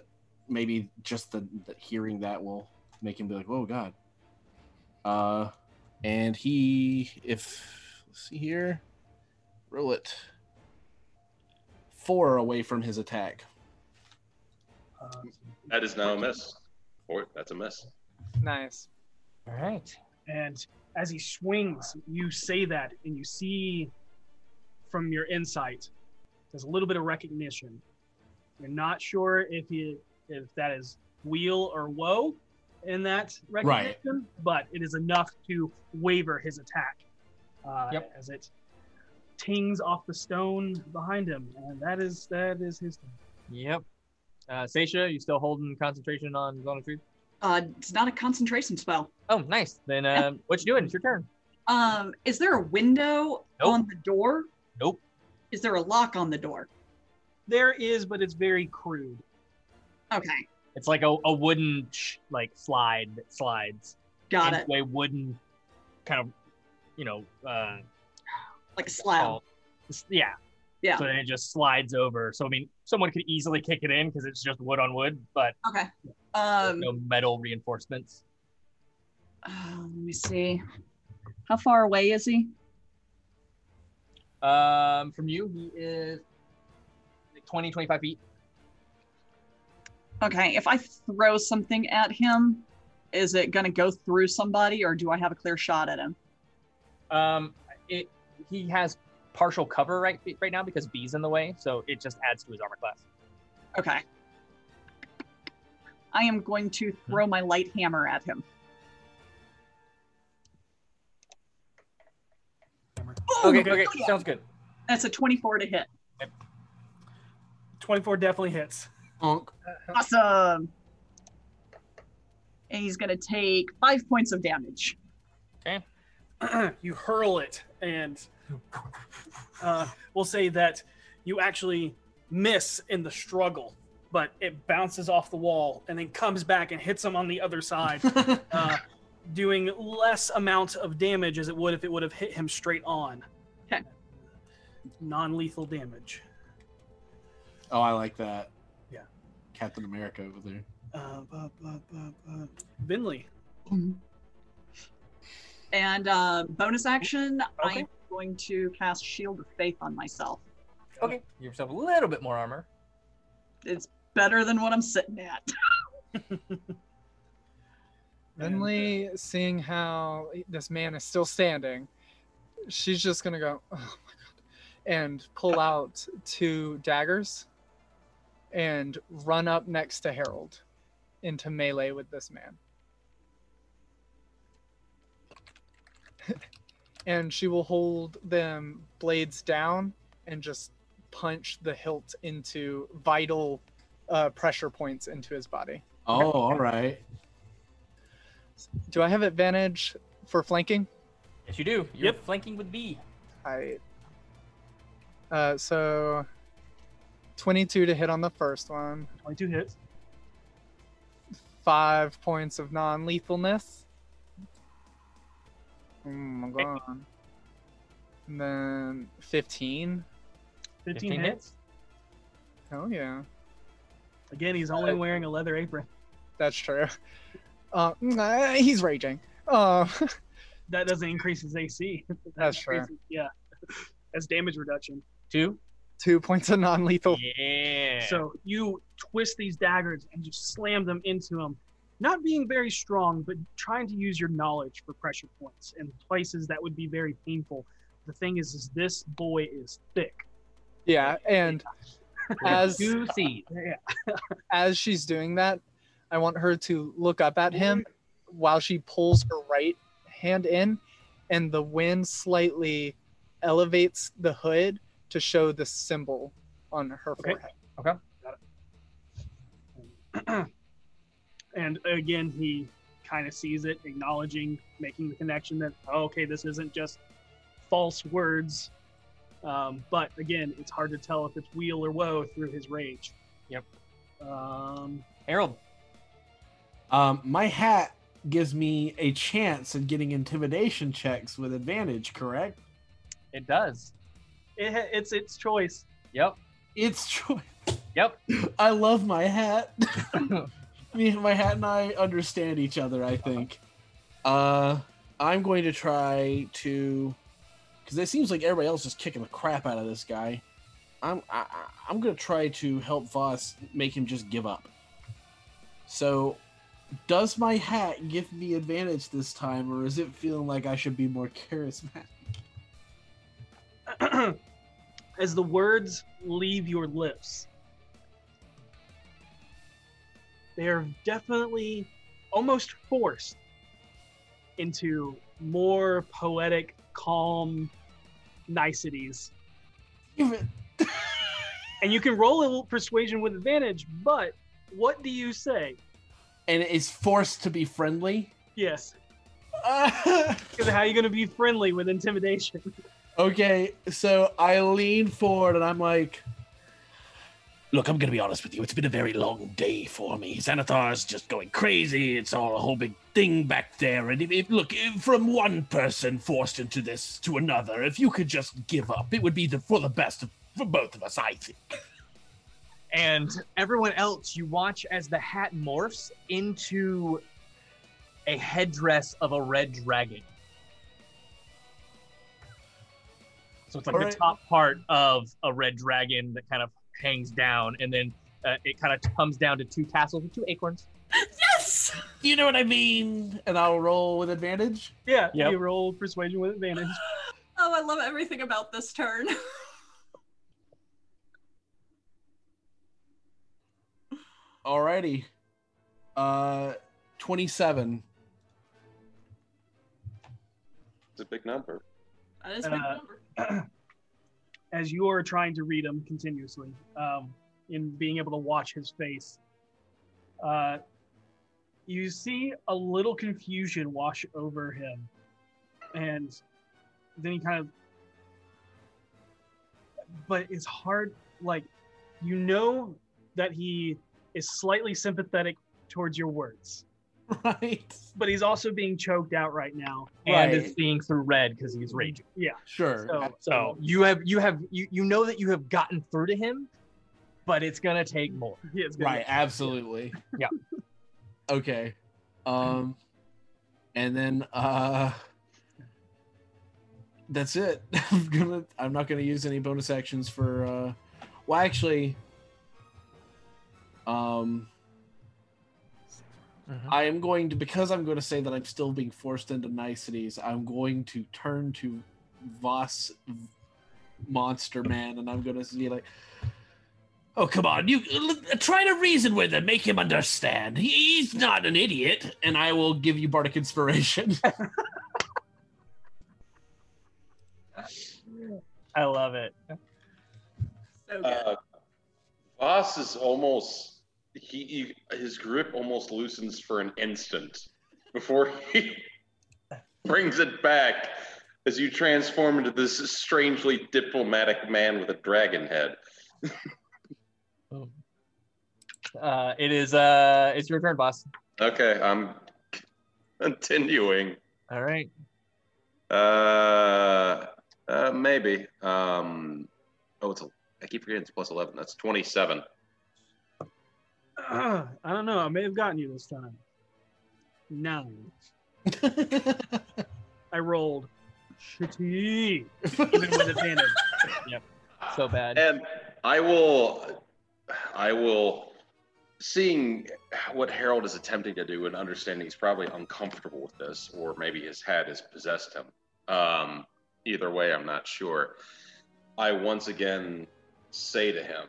maybe just the, the hearing that will make him be like, "Oh God." Uh, and he if let's see here, roll it four away from his attack. That is now a miss. Or that's a miss. Nice. All right. And as he swings, you say that, and you see from your insight, there's a little bit of recognition. You're not sure if he, if that is wheel or woe in that recognition, but it is enough to waver his attack. Uh, Yep. As it tings off the stone behind him, and that is that is his turn. Yep. Uh, Seisha, you still holding concentration on Zone of Truth? Uh, it's not a concentration spell. Oh, nice. Then um, what you doing? It's your turn. Um, is there a window Nope. on the door? Nope. Is there a lock on the door? There is, but it's very crude. Okay, It's like a, a wooden sh- like slide that slides. got into it. A wooden kind of, you know, uh, Like a slab. yeah. Yeah. So then it just slides over. So I mean, someone could easily kick it in because it's just wood on wood, but Okay. Um, no metal reinforcements. uh, let me see. How far away is he? Um, from you, he is like 20, 25 feet. Okay, if I throw something at him, is it gonna go through somebody, or do I have a clear shot at him? Um, he has partial cover right right now because V's in the way, so it just adds to his armor class. Okay. I am going to hmm. throw my light hammer at him. Okay, Ooh, okay, oh, yeah. sounds good. That's a 24 to hit. 24 definitely hits. Honk. Uh, awesome. And he's gonna take five points of damage. Okay. you hurl it, and uh, we'll say that you actually miss in the struggle, but it bounces off the wall and then comes back and hits him on the other side, uh, doing less amount of damage as it would if it would have hit him straight on. Okay. Non-lethal damage. Oh, I like that. Yeah. Captain America over there. Uh, bu- bu- bu- bu- Vinley. And uh, bonus action, Okay. I'm going to cast Shield of Faith on myself. Okay, give yourself a little bit more armor. It's better than what I'm sitting at. Vinley, uh, seeing how this man is still standing, she's just gonna go, oh my god, and pull uh. out two daggers and run up next to Harold into melee with this man. and she will hold them blades down and just punch the hilt into vital uh, pressure points into his body. Oh, all right. Do I have advantage for flanking? Yes, you do. You're flanking with V. I. Uh, so, twenty-two to hit on the first one. Twenty-two hits. Five points of non-lethalness. Oh my god. And then fifteen. 15, 15 hits. hits. Oh yeah, Again, he's only wearing a leather apron. that's true. Uh, nah, he's raging. Uh, That doesn't increase his AC. That That's true. Yeah. That's damage reduction. Two. two points of non-lethal. Yeah. So you twist these daggers and just slam them into him. Not being very strong, but trying to use your knowledge for pressure points and places that would be very painful. The thing is, is this boy is thick. Yeah, and as Juicy. Yeah. as she's doing that, I want her to look up at him while she pulls her right hand in, and the wind slightly elevates the hood to show the symbol on her forehead. Okay. forehead. and again, he kind of sees it, acknowledging, making the connection that, oh, okay, this isn't just false words. Um, but again, it's hard to tell if it's weal or woe through his rage. Yep. Um, Harold. Um, my hat gives me a chance at getting intimidation checks with advantage, correct? It does. it, it's its choice. Yep. It's choice. Yep. I love my hat. Me, my hat and I understand each other. I think. Uh, I'm going to try to, because it seems like everybody else is kicking the crap out of this guy. I'm I, going to try to help Voss make him just give up. So, does my hat give me advantage this time, or is it feeling like I should be more charismatic? As the words leave your lips, they are definitely almost forced into more poetic, calm niceties. Even And you can roll a little persuasion with advantage, but what do you say? and it's forced to be friendly. Yes. Because how are you going to be friendly with intimidation? Okay, so I lean forward and I'm like, Look, I'm gonna be honest with you. It's been a very long day for me. Xanathar's just going crazy. It's all a whole big thing back there. And if, if look, if from one person forced into this to another, if you could just give up, it would be the, for the best of, for both of us, I think. And everyone else, you watch as the hat morphs into a headdress of a red dragon. So it's like Alright. the top part of a red dragon that kind of hangs down, and then uh, it kind of comes down to two tassels with two acorns. Yes! you know what I mean? And I'll roll with advantage. Yeah, Yep. you roll persuasion with advantage. Oh, I love everything about this turn. Alrighty. Uh, 27. It's a big number. That is a big Uh, number. As you are trying to read him continuously, um, in being able to watch his face, uh, you see a little confusion wash over him. And then he kind of. But it's hard, like, you know that he is slightly sympathetic towards your words, Right. but he's also being choked out right now. And Right. is seeing through red because he's raging. Yeah. Sure. So, So you have you have you you know that you have gotten through to him, but it's gonna take more. yeah, it's gonna- Right, absolutely. Yeah. Okay. Um and then uh that's it. I'm gonna. I'm not gonna use any bonus actions for. uh Well, actually, um, I am going to because I'm going to say that I'm still being forced into niceties. I'm going to turn to Voss Monster Man, and I'm going to be like, Oh, come on. You l- try to reason with him, make him understand. He- He's not an idiot. and I will give you bardic inspiration. I love it. Uh, Voss is almost he, he his grip almost loosens for an instant before he brings it back as you transform into this strangely diplomatic man with a dragon head. Uh, it is. Uh, it's your turn, Voss. Okay, I'm continuing. All right. Uh, uh maybe. Um, oh, it's a, I keep forgetting it's plus eleven. That's twenty-seven. Uh, I don't know. I may have gotten you this time. Nine. I rolled shitty, even with advantage. Yep. So bad. And I will, I will, seeing what Harold is attempting to do and understanding he's probably uncomfortable with this, or maybe his head has possessed him. Um, either way, I'm not sure. I once again say to him,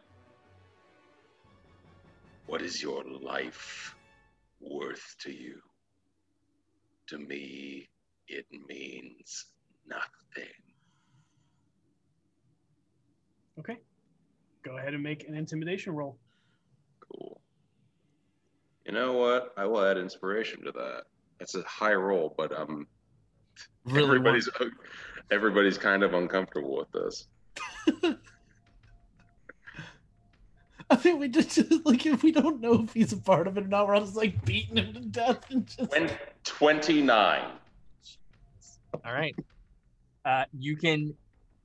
What is your life worth to you? To me, it means nothing. Okay. Go ahead and make an intimidation roll. Cool. You know what? I will add inspiration to that. It's a high roll, but um, Really everybody's everybody's kind of uncomfortable with this. I think we just like if we don't know if he's a part of it or not, we're all just like beating him to death and just. Twen- Twenty-nine. All right. Uh, you can,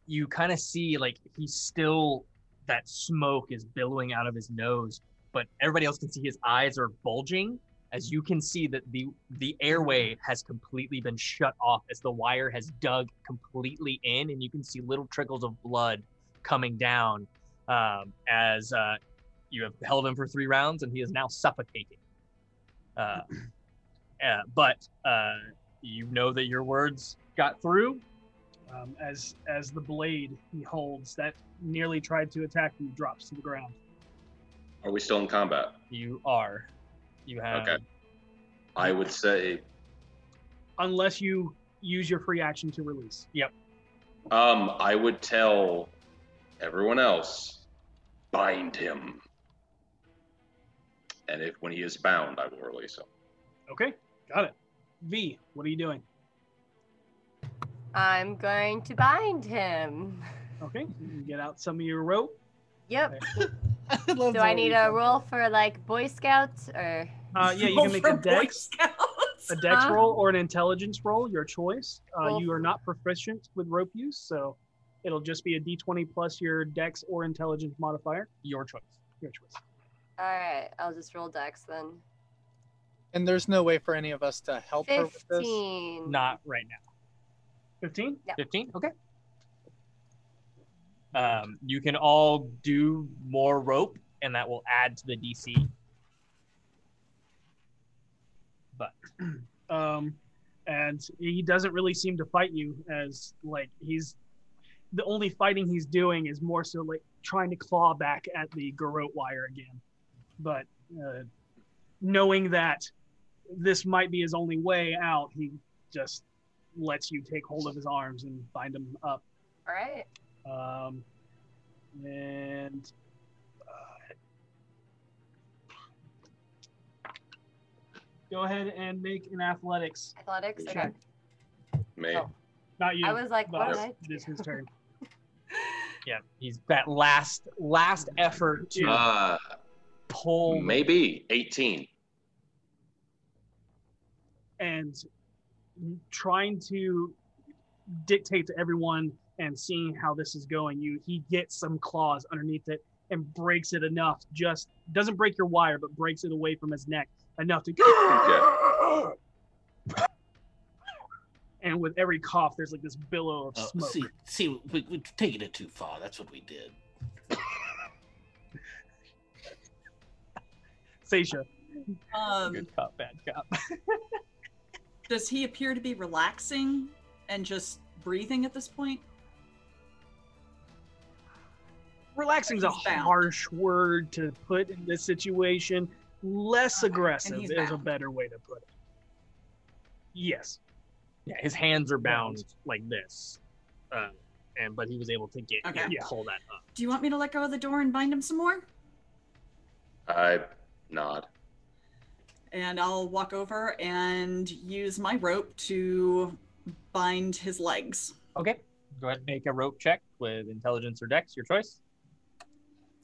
you kind of see like he's still that smoke is billowing out of his nose, but everybody else can see his eyes are bulging. As you can see that the the airway has completely been shut off as the wire has dug completely in, and you can see little trickles of blood coming down um, as uh, you have held him for three rounds, and he is now suffocating. Uh, uh, but uh, you know that your words got through. Um, as as the blade he holds that nearly tried to attack you drops to the ground. Are we still in combat? You are. You have. Okay. I would say, Unless you use your free action to release. Yep. um, I would tell everyone else, bind him, and if when he is bound, I will release him. Okay, got it. V, what are you doing? I'm going to bind him. Okay, get out some of your rope. Yep. I Do I need a roll for like Boy Scouts or? Uh, yeah, you can make a dex, Scouts. a dex Huh? roll or an intelligence roll, your choice. Uh, you are not proficient with rope use, so it'll just be a d20 plus your dex or intelligence modifier. Your choice. Your choice. All right, I'll just roll Dex then. And there's no way for any of us to help her with this. Fifteen. Not right now. 15? Yeah. 15? Okay. Um, you can all do more rope, and that will add to the DC. But um, and he doesn't really seem to fight you as like he's the only fighting he's doing is more so like trying to claw back at the garrote wire again but uh, knowing that this might be his only way out he just lets you take hold of his arms and bind him up All right. um, and uh, go ahead and make an athletics Athletics. Okay. Check. Me. Oh. Not you. I was like, what Voss. did I This is his turn. yeah, he's that last last effort to Uh, pull. maybe eighteen. and trying to dictate to everyone and seeing how this is going you he gets some claws underneath it and breaks it enough just doesn't break your wire but breaks it away from his neck enough to and with every cough, there's like this billow of Oh, smoke. see, see, we, we're taking it too far. That's what we did. Seisha, Um, Good cop, bad cop. does he appear to be relaxing and just breathing at this point? relaxing's a bound. harsh word to put in this situation. Less aggressive he's is a better way to put it. Yes. Yeah, his hands are bound like this, uh, and but he was able to get Okay. yeah, pull that up. Do you want me to let go of the door and bind him some more? I nod. And I'll walk over and use my rope to bind his legs. Okay, go ahead and make a rope check with intelligence or dex, your choice.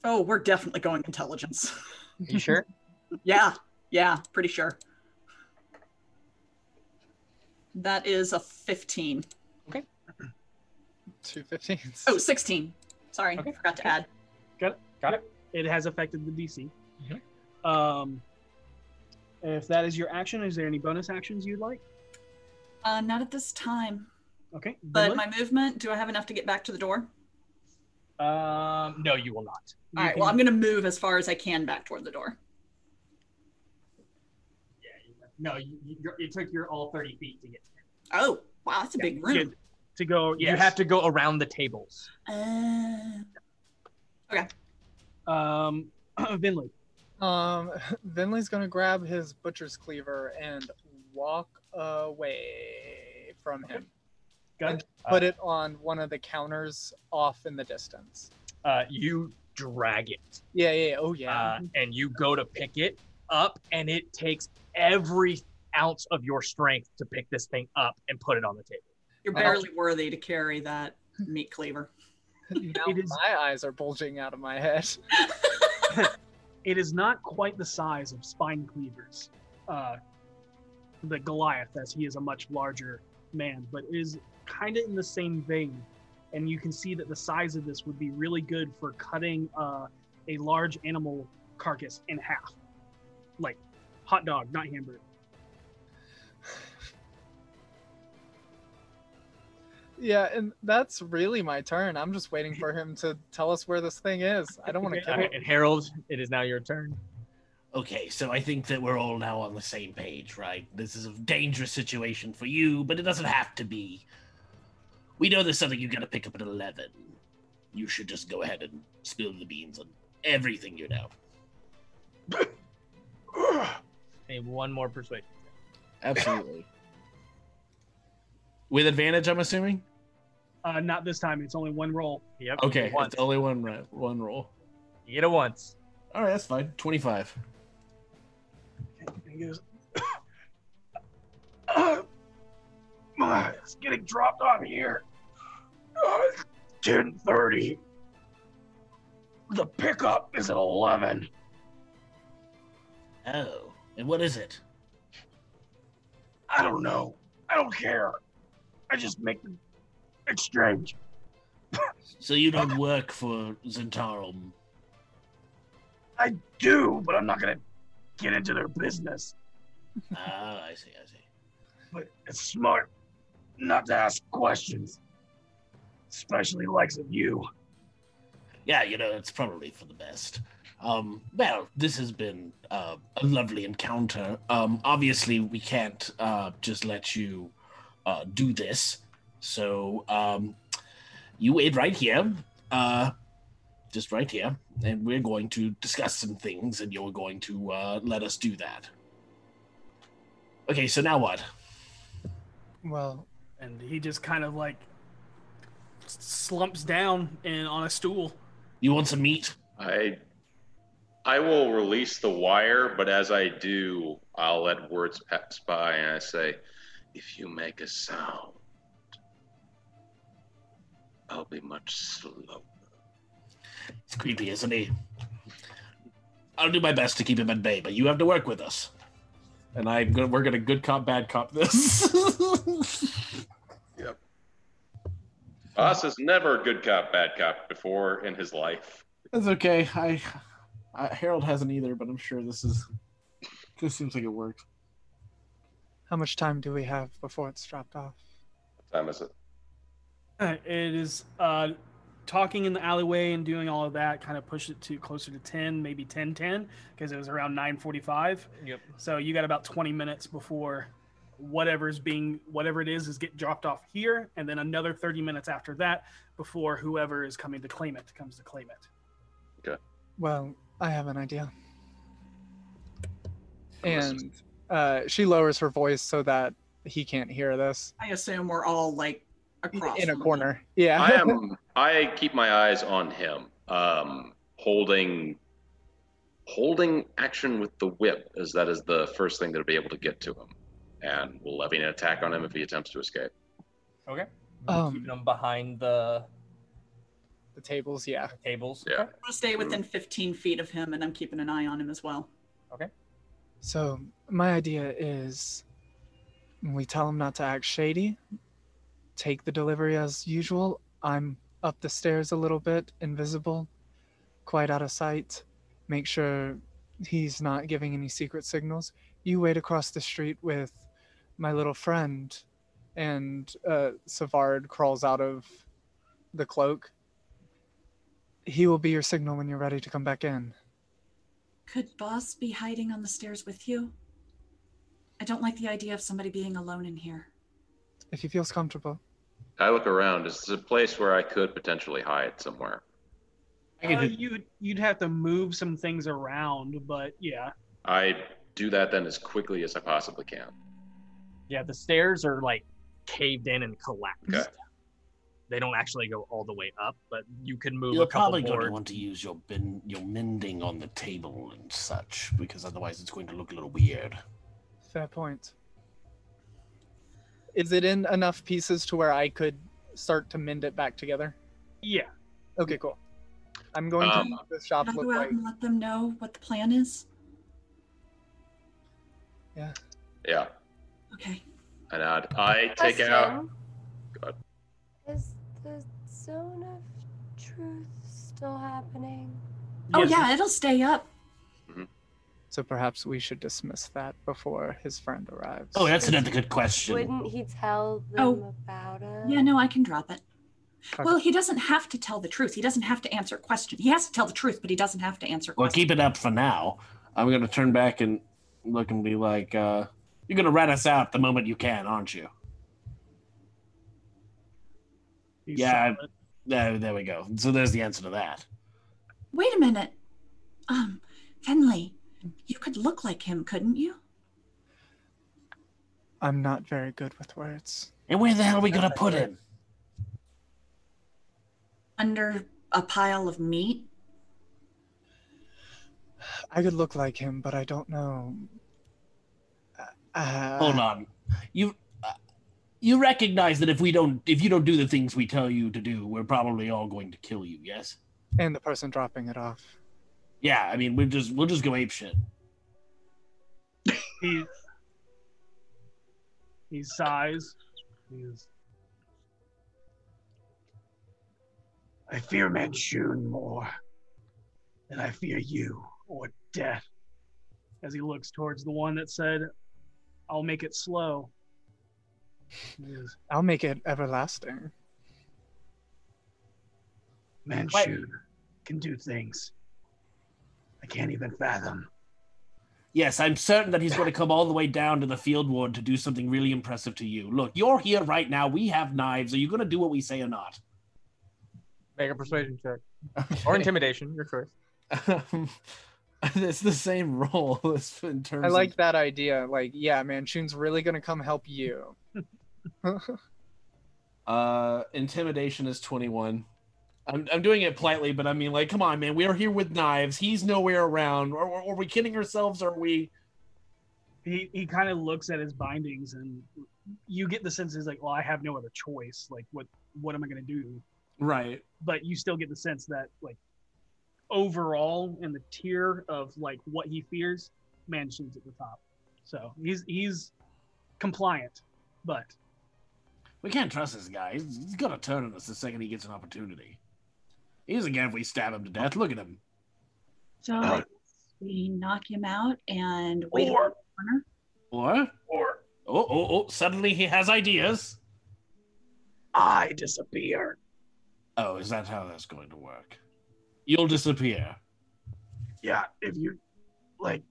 Oh, we're definitely going intelligence. You sure? yeah, yeah, pretty sure. That is a 15. Okay. Two 15s. Oh, 16. Sorry, Okay. forgot to add. Got it? Got it. It has affected the DC. Mhm. Um, if that is your action, is there any bonus actions you'd like? Uh, not at this time. Okay. But Vinley? my movement, do I have enough to get back to the door? Um, no, you will not. You All right, can- well, I'm going to move as far as I can back toward the door. Yeah, you, no, you, you, you're- it took your all thirty feet to get. Oh, wow, that's a big room. Good. to go. You have to go around the tables. Uh, okay. Um, Vinley. Um, Vinley's gonna grab his butcher's cleaver and walk away from him. Got it. Put it on one of the counters off in the distance. Uh, you drag it, Yeah, yeah, yeah. oh yeah. uh, and you go to pick it up, and it takes every ounce of your strength to pick this thing up and put it on the table. you're Wow. barely worthy to carry that meat cleaver. now it is- my eyes are bulging out of my head. It is not quite the size of spine cleavers, uh, the Goliath, as he is a much larger man, but is kind of in the same vein. And you can see that the size of this would be really good for cutting uh, a large animal carcass in half, like hot dog, not hamburger. Yeah, and that's really my turn. I'm just waiting for him to tell us where this thing is. I don't want to Okay, kill him. and Harold, it is now your turn. Okay, so I think that we're all now on the same page, right? This is a dangerous situation for you, but it doesn't have to be. We know there's something you gotta pick up at 11. You should just go ahead and spill the beans on everything you know. And one more persuasion. Absolutely. With advantage, I'm assuming. Uh, not this time. It's only one roll. Yep. Okay, Once. it's only one ro- one roll. You get it once. All right, that's fine. Twenty-five. He goes, uh, my, it's getting dropped on here. Uh, Ten thirty. The pickup is at eleven. Oh, and what is it? I don't know. I don't care. I just make the exchange. So you don't work for Zhentarim. I do, but I'm not gonna get into their business. Ah, I see, I see. But it's smart not to ask questions, especially likes of you. Yeah, you know, it's probably for the best. Um, well, this has been uh, a lovely encounter. Um, obviously, we can't uh, just let you uh, do this. So, um, you wait right here, uh, just right here, and we're going to discuss some things, and you're going to uh, let us do that. Okay, so now what? Well, And he just kind of like slumps down and on a stool. You want some meat? I I will release the wire, but as I do, I'll let words pass by and I say, if you make a sound, I'll be much slower. It's creepy, isn't he? I'll do my best to keep him at bay, but you have to work with us. And I'm gonna we're gonna good cop bad cop this. Us has never good cop, bad cop before in his life. That's okay. I, I Harold hasn't either, but I'm sure this is. This seems like it worked. How much time do we have before it's dropped off? What time is it? Uh, It is uh, talking in the alleyway and doing all of that kind of pushed it to closer to 10, maybe 10 10, because it was around 9:45. Yep. So you got about 20 minutes before whatever's being whatever it is is get dropped off here, and then another 30 minutes after that before whoever is coming to claim it comes to claim it. Okay well, I have an idea. And uh, she lowers her voice so that he can't hear this I assume we're all like across in a from him. corner. Yeah. I am. I keep my eyes on him, um, holding, holding action with the whip, as that is the first thing that'll be able to get to him, and we'll levy an attack on him if he attempts to escape. Okay. Um, Keeping him behind the the tables, yeah. tables. Yeah. I'm gonna stay within 15 feet of him, and I'm keeping an eye on him as well. So my idea is we tell him not to act shady, take the delivery as usual. I'm up the stairs a little bit, invisible, quite out of sight. Make sure he's not giving any secret signals. You wait across the street with my little friend, and uh, Savard crawls out of the cloak. He will be your signal when you're ready to come back in. Could Voss be hiding on the stairs with you? I don't like the idea of somebody being alone in here. If he feels comfortable. I look around. Is this a place where I could potentially hide somewhere? Uh, you'd you'd have to move some things around, but yeah. I do that then as quickly as I possibly can. Yeah, the stairs are like caved in and collapsed. Okay. They don't actually go all the way up, but you can move You're a couple probably going to want to use your bin, your mending on the table and such, because otherwise it's going to look a little weird. Fair point. Is it in enough pieces to where I could start to mend it back together? Yeah. Okay, cool. I'm going Um, to the shop Can I look go out like and let them know what the plan is? Yeah. Yeah. Okay. I nod. I take out. Question. Is the zone of truth still happening? Oh Yes, yeah, it'll stay up. so perhaps we should dismiss that before his friend arrives. Oh, that's another good question. Wouldn't he tell them Oh. about it? Yeah, no, I can drop it. Okay. Well, he doesn't have to tell the truth. He doesn't have to answer questions. He has to tell the truth, but he doesn't have to answer Well, questions. keep it up for now. I'm going to turn back and look and be like, uh, you're going to rat us out the moment you can, aren't you? He's Yeah, silent. There, there we go. So there's the answer to that. Wait a minute. Um, Vinley, you could look like him, couldn't you? I'm not very good with words. And where the hell are we going to put him? Under a pile of meat? I could look like him, but I don't know. Uh, Hold on. You you recognize that if we don't if you don't do the things we tell you to do, we're probably all going to kill you, yes? And the person dropping it off. Yeah, I mean, we'll just we'll just go ape shit. He he sighs. He's I fear Manshoon more than I fear you or death. As he looks towards the one that said, I'll make it slow. He I'll make it everlasting. Manshoon can do things I can't even fathom. Yes, I'm certain that he's going to come all the way down to the field ward to do something really impressive to you. Look, you're here right now. We have knives. Are you going to do what we say or not? Make a persuasion check or intimidation, your choice. Um, it's the same role as in terms I of like that idea. Like, yeah, Manshoon's really gonna come help you. Uh, intimidation is 21. I'm, I'm doing it politely, but I mean, like, come on, man. We are here with knives. He's nowhere around. Are, are, are we kidding ourselves? Or are we? he he kind of looks at his bindings and you get the sense he's like well i have no other choice like what what am i going to do Right. but you still get the sense that like overall in the tier of like what he fears Manshoon's at the top so he's he's compliant but We can't trust this guy. He's, he's going to turn on us the second he gets an opportunity. He's again if we stab him to death. Look at him. So we knock him out and wait Or- in the corner. Or, or, oh, oh, oh, suddenly he has ideas. I disappear. Oh, is that how that's going to work? You'll disappear. Yeah, if you like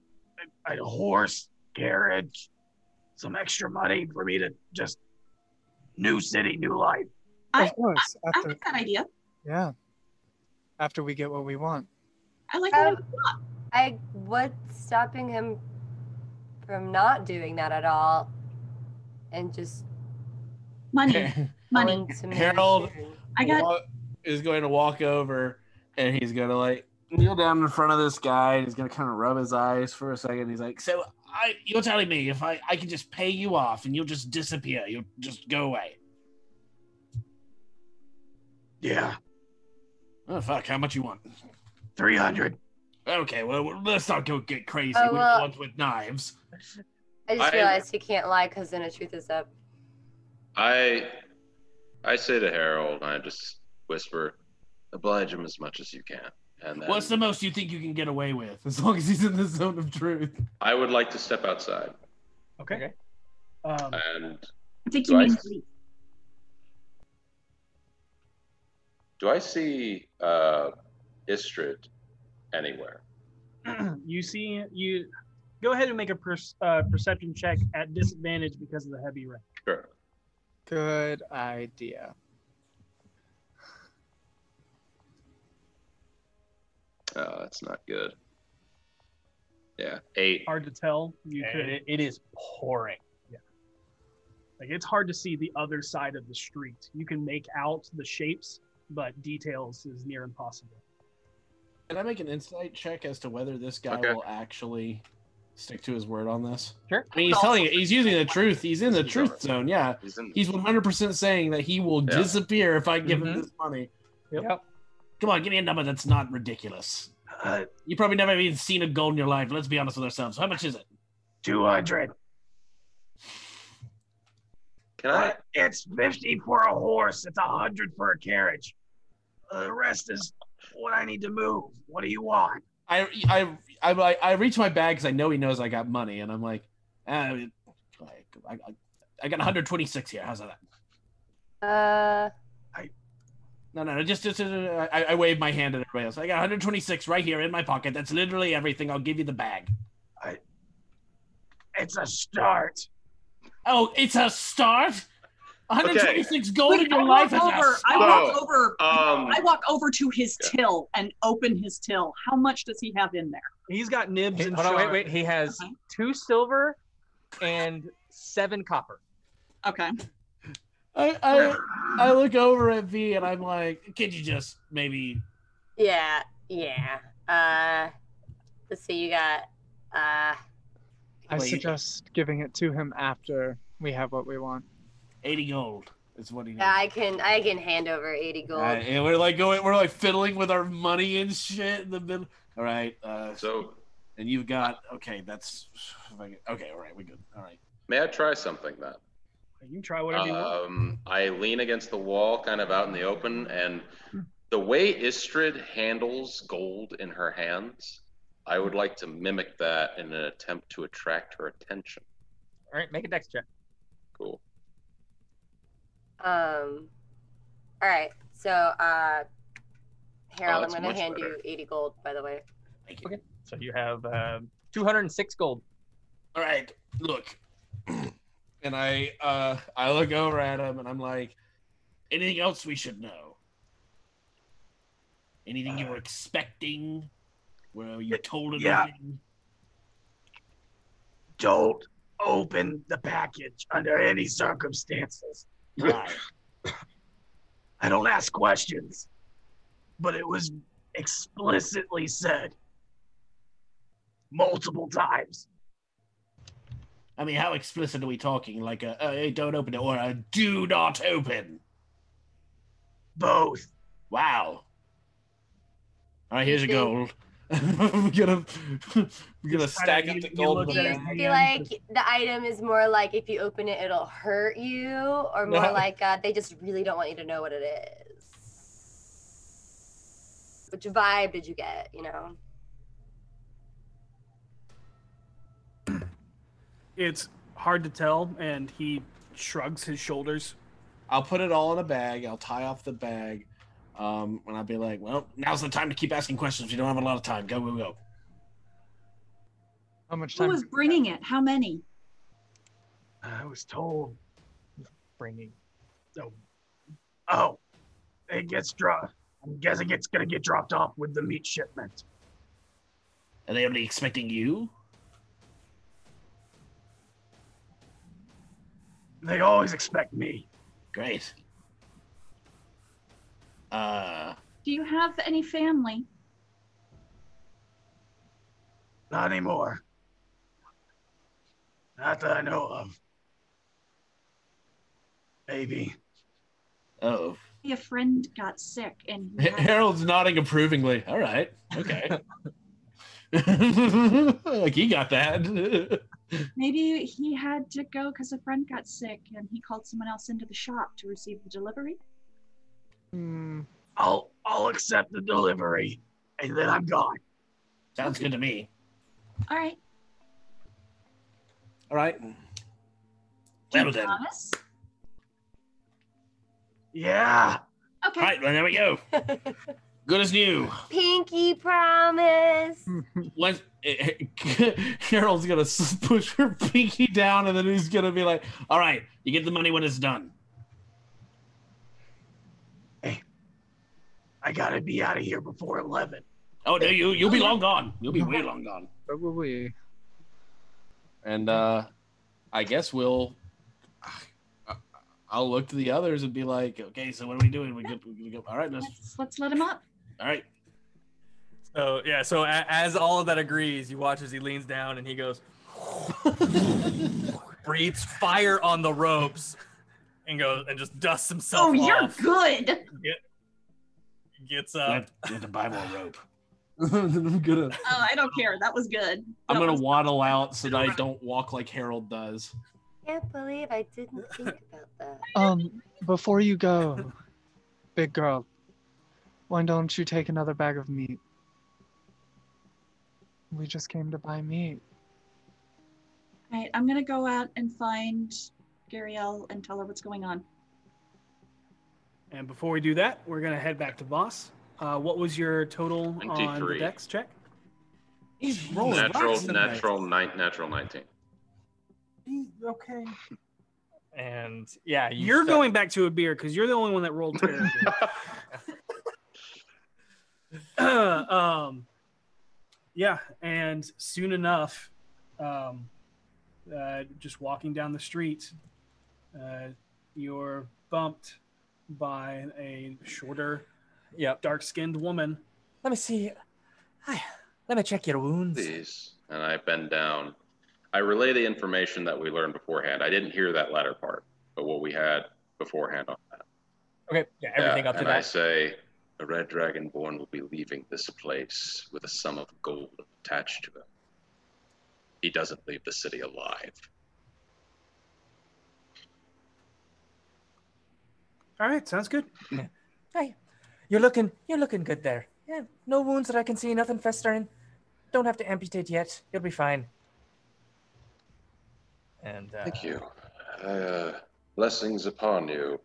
a, a horse, carriage, some extra money for me to just new city, new life. I, Of course. I After, like that idea. yeah. After we get what we want. I like that. Um, I what's stopping him from not doing that at all, and just Money, money. Harold I got. is going to walk over and he's going to like kneel down in front of this guy and he's going to kind of rub his eyes for a second. He's like, So I, you're telling me if I, I can just pay you off and you'll just disappear, you'll just go away. Yeah, Oh fuck! How much you want? 300. Okay, well let's not go get crazy. Oh, We're well- the with knives. I just I- realized he can't lie because then the truth is up. I I say to Harold, I just whisper, oblige him as much as you can. And then What's the most you think you can get away with, as long as he's in the zone of truth? I would like to step outside. Okay. Um, And I think Do you I- mean police. do I see uh Istrid anywhere? you see, you go ahead and make a per, uh, perception check at disadvantage because of the heavy rain. Sure. Good idea. Oh, that's not good. Yeah, eight. Hard to tell. You And could, it, it is pouring. Yeah. Like, it's hard to see the other side of the street. You can make out the shapes, but details is near impossible. Can I make an insight check as to whether this guy Okay. will actually stick to his word on this? Sure. I mean, he's telling you, he's using the truth. He's in the He's truth alright. zone. Yeah. He's in. He's 100% saying that he will Yeah. disappear if I give him Mhm. this money. Yep. Come on, give me a number that's not ridiculous. Uh, You probably never even seen a gold in your life. Let's be honest with ourselves. How much is it? 200. Can I? But it's 50 for a horse. It's a 100 for a carriage. Uh, the rest is what I need to move. What do you want? I I I, I, I reach my bag because I know he knows I got money, and I'm like, ah, I, I, I got 126 here. How's that? Uh, No, no, no. Just, just, uh, I, I wave my hand at everybody else. I got 126 right here in my pocket. That's literally everything. I'll give you the bag. I. It's a start. Oh, it's a start. 126 gold Wait, in your I life walk is a over. I start. walk over. Um, I walk over to his Yeah. till and open his till. How much does he have in there? He's got nibs Hey, and hold on, wait, wait. He has Okay. two silver and seven copper. Okay. I, I, I look over at V and I'm like, Could you just maybe? yeah, yeah. Uh, let's see. You got uh, I Wait. suggest giving it to him after we have what we want. 80 gold is what he needs. yeah. I can I can hand over eighty gold. Uh, and we're like going, we're like fiddling with our money and shit in the middle. All right, uh, so and you've got okay. That's okay. All right, we good. All right. may I try something then? You can try whatever you want. Um, I lean against the wall, kind of out in the open, and the way Istrid handles gold in her hands, I would like to mimic that in an attempt to attract her attention. All right, make a dex check. Cool. Um, all right. So, uh, Harold, I'm gonna hand better. you 80 gold, by the way. Thank you. Okay. So you have um, 206 gold. All right, look. and I uh I look over at him and I'm like, Anything else we should know? Anything you were expecting? Were you told yeah. Don't open the package under any circumstances. Why? I don't ask questions, but it was explicitly said multiple times. I mean, how explicit are we talking? Like a uh, hey, don't open it or a do not open? Both. Wow. All right, here's your gold. we're gonna we're gonna stack up the you- you gold. look Do you feel like the item is more like if you open it, it'll hurt you, or more No. like uh, they just really don't want you to know what it is? Which vibe did you get? You know. It's hard to tell, and he shrugs his shoulders. I'll put it all in a bag. I'll tie off the bag. Um, and I'll be like, well, now's the time to keep asking questions. We don't have a lot of time. Go, go, go. How much time? Who was bringing it? How many? I was told bringing. Oh, oh, it gets dropped. I'm guessing it's gonna get dropped off with the meat shipment. Are they only expecting you? They always expect me. Great. Uh, Do you have any family? Not anymore. Not that I know of. Maybe. oh. A friend got sick and he Harold's nodding approvingly. All right. Okay. like he got that. maybe he had to go because a friend got sick and he called someone else into the shop to receive the delivery. Hmm. I'll I'll accept the delivery, and then I'm gone. Sounds good to me. All right. All right. Do Well you then. promise? Yeah. Okay. All right, well, there we go. Good as new. Pinky promise. When Carol's gonna push her pinky down, and then he's gonna be like, All right, you get the money when it's done. Hey, I gotta be out of here before eleven. Oh no, you you'll be long gone. You'll be way long gone. Where were we? and uh, I guess we'll. I'll look to the others and be like, Okay, so what are we doing? We go, we go. All right, let's. Let's, let's let him up. All right. So yeah, so a- as all of that agrees, you watch as he leans down and he goes, breathes fire on the ropes, and goes and just dusts himself Oh, you're good. Get, gets We up. have, we have to buy more rope. I'm gonna. Oh, I don't care. That was good. I'm That gonna was- waddle out so that I don't walk like Harold does. I can't believe I didn't think about that. Um, before you go, big girl, why don't you take another bag of meat? We just came to buy meat. All right, I'm gonna go out and find Gariel and tell her what's going on. And before we do that, we're gonna head back to Voss. Uh, what was your total on the 23. dex check? He's rolling Natural, rocks tonight. natural, nine, natural 19. Okay. And yeah, you You're start- going back to a beer because you're the only one that rolled terribly. um, yeah, and soon enough, um, uh, just walking down the street, uh, you're bumped by a shorter, Yep. dark-skinned woman. Let me see. Hi. Let me check your wounds. Please. And I bend down. I relay the information that we learned beforehand. I didn't hear that latter part, but what we had beforehand on that. Okay. Yeah. Everything Yeah, up to and I say, a red dragonborn will be leaving this place with a sum of gold attached to him. He doesn't leave the city alive. All right, sounds good. Hey, you're looking. You're looking good there. Yeah. No wounds that I can see. Nothing festering. Don't have to amputate yet. You'll be fine. And uh, Thank you. Uh, blessings upon you.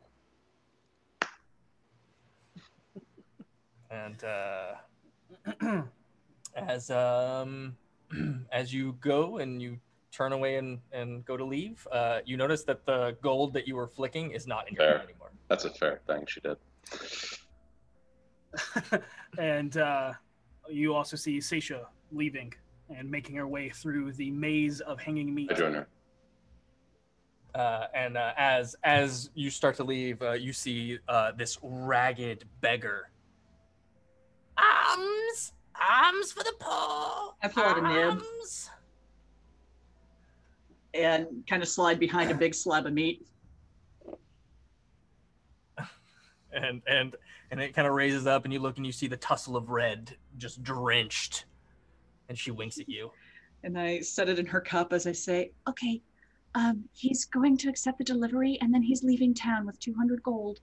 And uh, as um as you go and you turn away and and go to leave uh you notice that the gold that you were flicking is not in your Fair. hand anymore That's a fair thing she did. and uh, you also see Seisha leaving and making her way through the maze of hanging meat. I join her. uh and uh, as as you start to leave uh, you see uh this ragged beggar Arms, arms for the poor. I pull out a nib Arms. and kind of slide behind a big slab of meat. and and and it kind of raises up and you look and you see the tussle of red just drenched and she winks at you And I set it in her cup as I say, Okay, um, he's going to accept the delivery and then he's leaving town with 200 gold.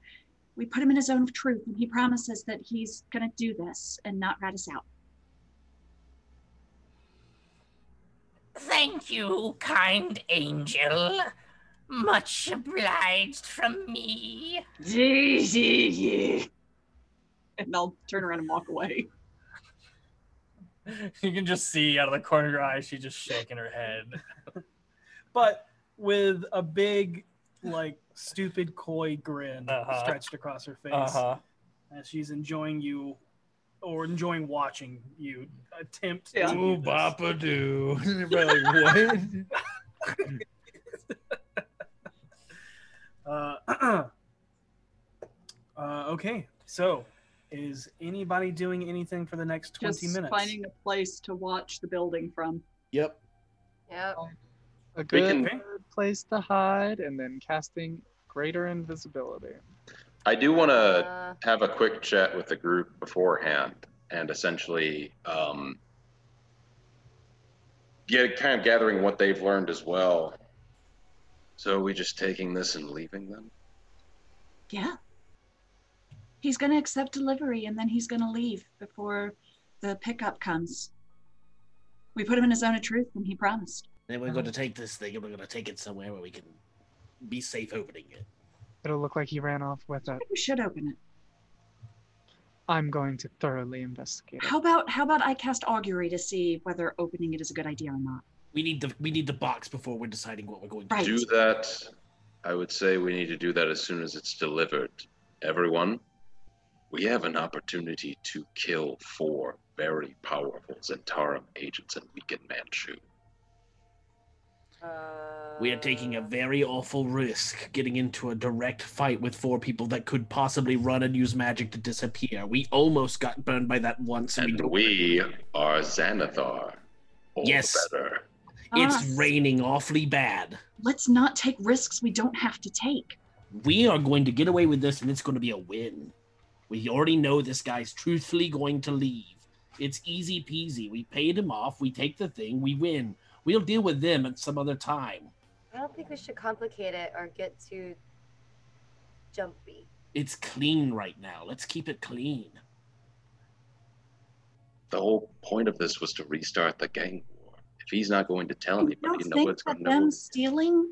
We put him in a zone of truth and he promises that he's going to do this and not rat us out. Thank you, kind angel. Much obliged from me. And I'll turn around and walk away. You can just see out of the corner of your eye, she's just shaking her head. but with a big, like, stupid, coy grin Uh-huh. stretched across her face Uh-huh. as she's enjoying you or enjoying watching you attempt Yeah. to do Ooh, this. Papa do. Everybody like, Uh, uh, okay, so is anybody doing anything for the next 20 Just minutes? finding a place to watch the building from. Yep. Yep. A We good can- place to hide, and then casting greater invisibility. I do want to Uh, have a quick chat with the group beforehand and essentially um, get kind of gathering what they've learned as well. So are we just taking this and leaving them? Yeah. He's going to accept delivery and then he's going to leave before the pickup comes. We put him in a zone of truth and he promised. Then we're going to uh-huh. take this thing and we're going to take it somewhere where we can be safe opening it. It'll look like he ran off with it. We should open it. I'm going to thoroughly investigate it. How about how about I cast augury to see whether opening it is a good idea or not? We need the we need the box before we're deciding what we're going to Right. Do that. I would say we need to do that as soon as it's delivered. Everyone, we have an opportunity to kill four very powerful Zhentarim agents and weaken Manshoon. We are taking a very awful risk getting into a direct fight with four people that could possibly run and use magic to disappear. We almost got burned by that once. And we we are Xanathar. All Yes. better. It's Ah. raining awfully bad. Let's not take risks we don't have to take. We are going to get away with this, and it's going to be a win. We already know this guy's truthfully going to leave. It's easy peasy. We paid him off. We take the thing. We win. We'll deal with them at some other time. I don't think we should complicate it or get too jumpy. It's clean right now. Let's keep it clean. The whole point of this was to restart the gang war. If he's not going to tell You anybody, don't you know think what's that going to them know. stealing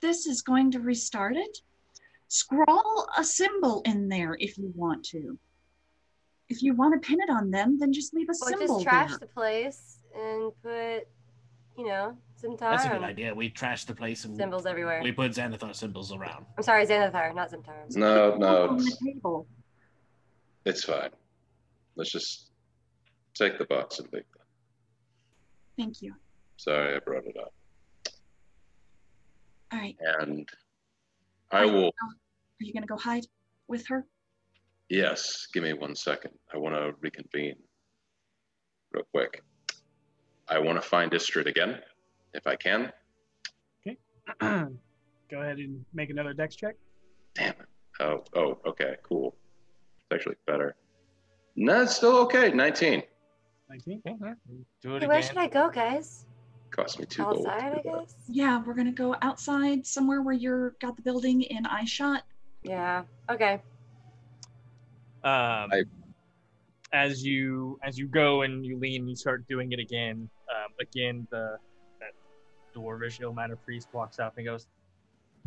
this is going to restart it? Scrawl a symbol in there if you want to. If you want to pin it on them, then just leave a Or symbol just trash there. the place and put, you know, some That's a good idea. We trash the place and Symbols everywhere. we put Xanathar symbols around. I'm sorry, Xanathar, not Zimtar. No, no, it's, it's fine. Let's just take the box and leave. Thank you. Sorry, I brought it up. All right. And I will. Are you going to go hide with her? Yes, give me one second. I want to reconvene real quick. I want to find Istrid again, if I can. Okay. Go ahead and make another dex check. Damn it. Oh, oh, okay, cool. It's actually better. No, it's still okay. 19. 19. Do it Hey, where again. should I go, guys? Cost me two gold. Outside, I guess? Yeah, we're going to go outside somewhere where you're got the building in eye shot. Yeah. Okay. Um, as you as you go and you lean, you start doing it again. Um, again, the that dwarvish Ilmater priest walks up and goes,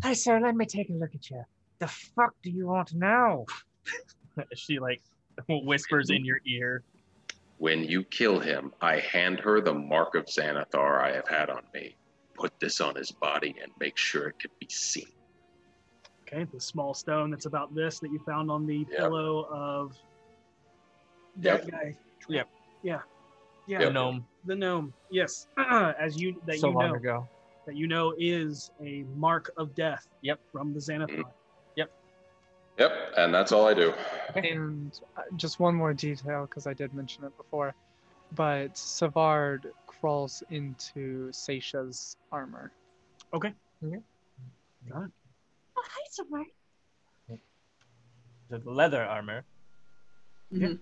Hi, sir. Let me take a look at you. The fuck do you want now? she like whispers in your ear. When you kill him, I hand her the mark of Xanathar I have had on me. Put this on his body and make sure it can be seen. Okay, the small stone that's about this that you found on the Yep. pillow of that Yep. guy. Yep. Yeah. Yeah. The gnome. The gnome. Yes. As you that So you long know ago. that you know is a mark of death. Yep. From the Xanathar. Yep, Yep, and that's all I do. And uh, just one more detail, because I did mention it before, but Savard crawls into Seisha's armor. Okay. Mm-hmm. Got it. Oh, hi, Savard. The leather armor. Yeah.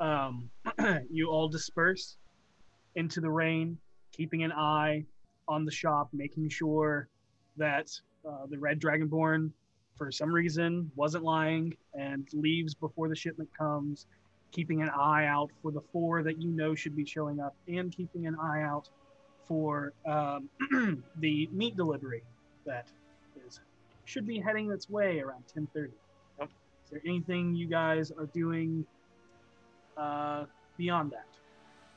Um, you all disperse into the rain, keeping an eye on the shop, making sure that uh, the Red Dragonborn, for some reason, wasn't lying and leaves before the shipment comes. Keeping an eye out for the four that you know should be showing up, and keeping an eye out for um, the meat delivery that is should be heading its way around 10:30. Is there anything you guys are doing uh, beyond that?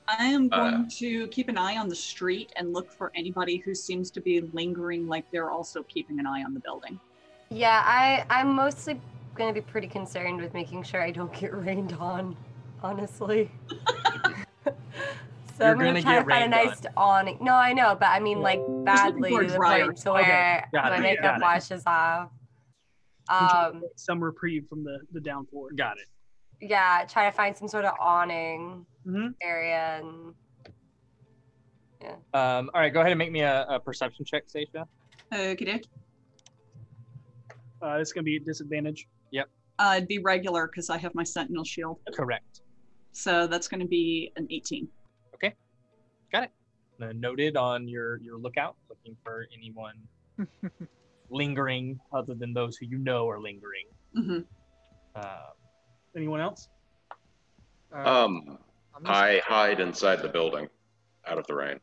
I am going Uh. to keep an eye on the street and look for anybody who seems to be lingering like they're also keeping an eye on the building. Yeah, I I'm mostly gonna be pretty concerned with making sure I don't get rained on, honestly. so You're I'm gonna, gonna try to find a rained nice awning. No, I know, but I mean like badly to the point to where got my it, makeup washes off. Um, some reprieve from the the downpour. Got it. Yeah, try to find some sort of awning Mhm. area and Um, all right, go ahead and make me a, a perception check, Stacia. Okay, dokie. Uh, it's gonna be a disadvantage. Yep. Uh, it'd be regular because I have my sentinel shield. Correct. So that's going to be an 18. Okay, Got it. Uh, noted on your your lookout, looking for anyone lingering other than those who you know are lingering. hmm Uh, Anyone else? Um, I hide inside the building, out of the rain.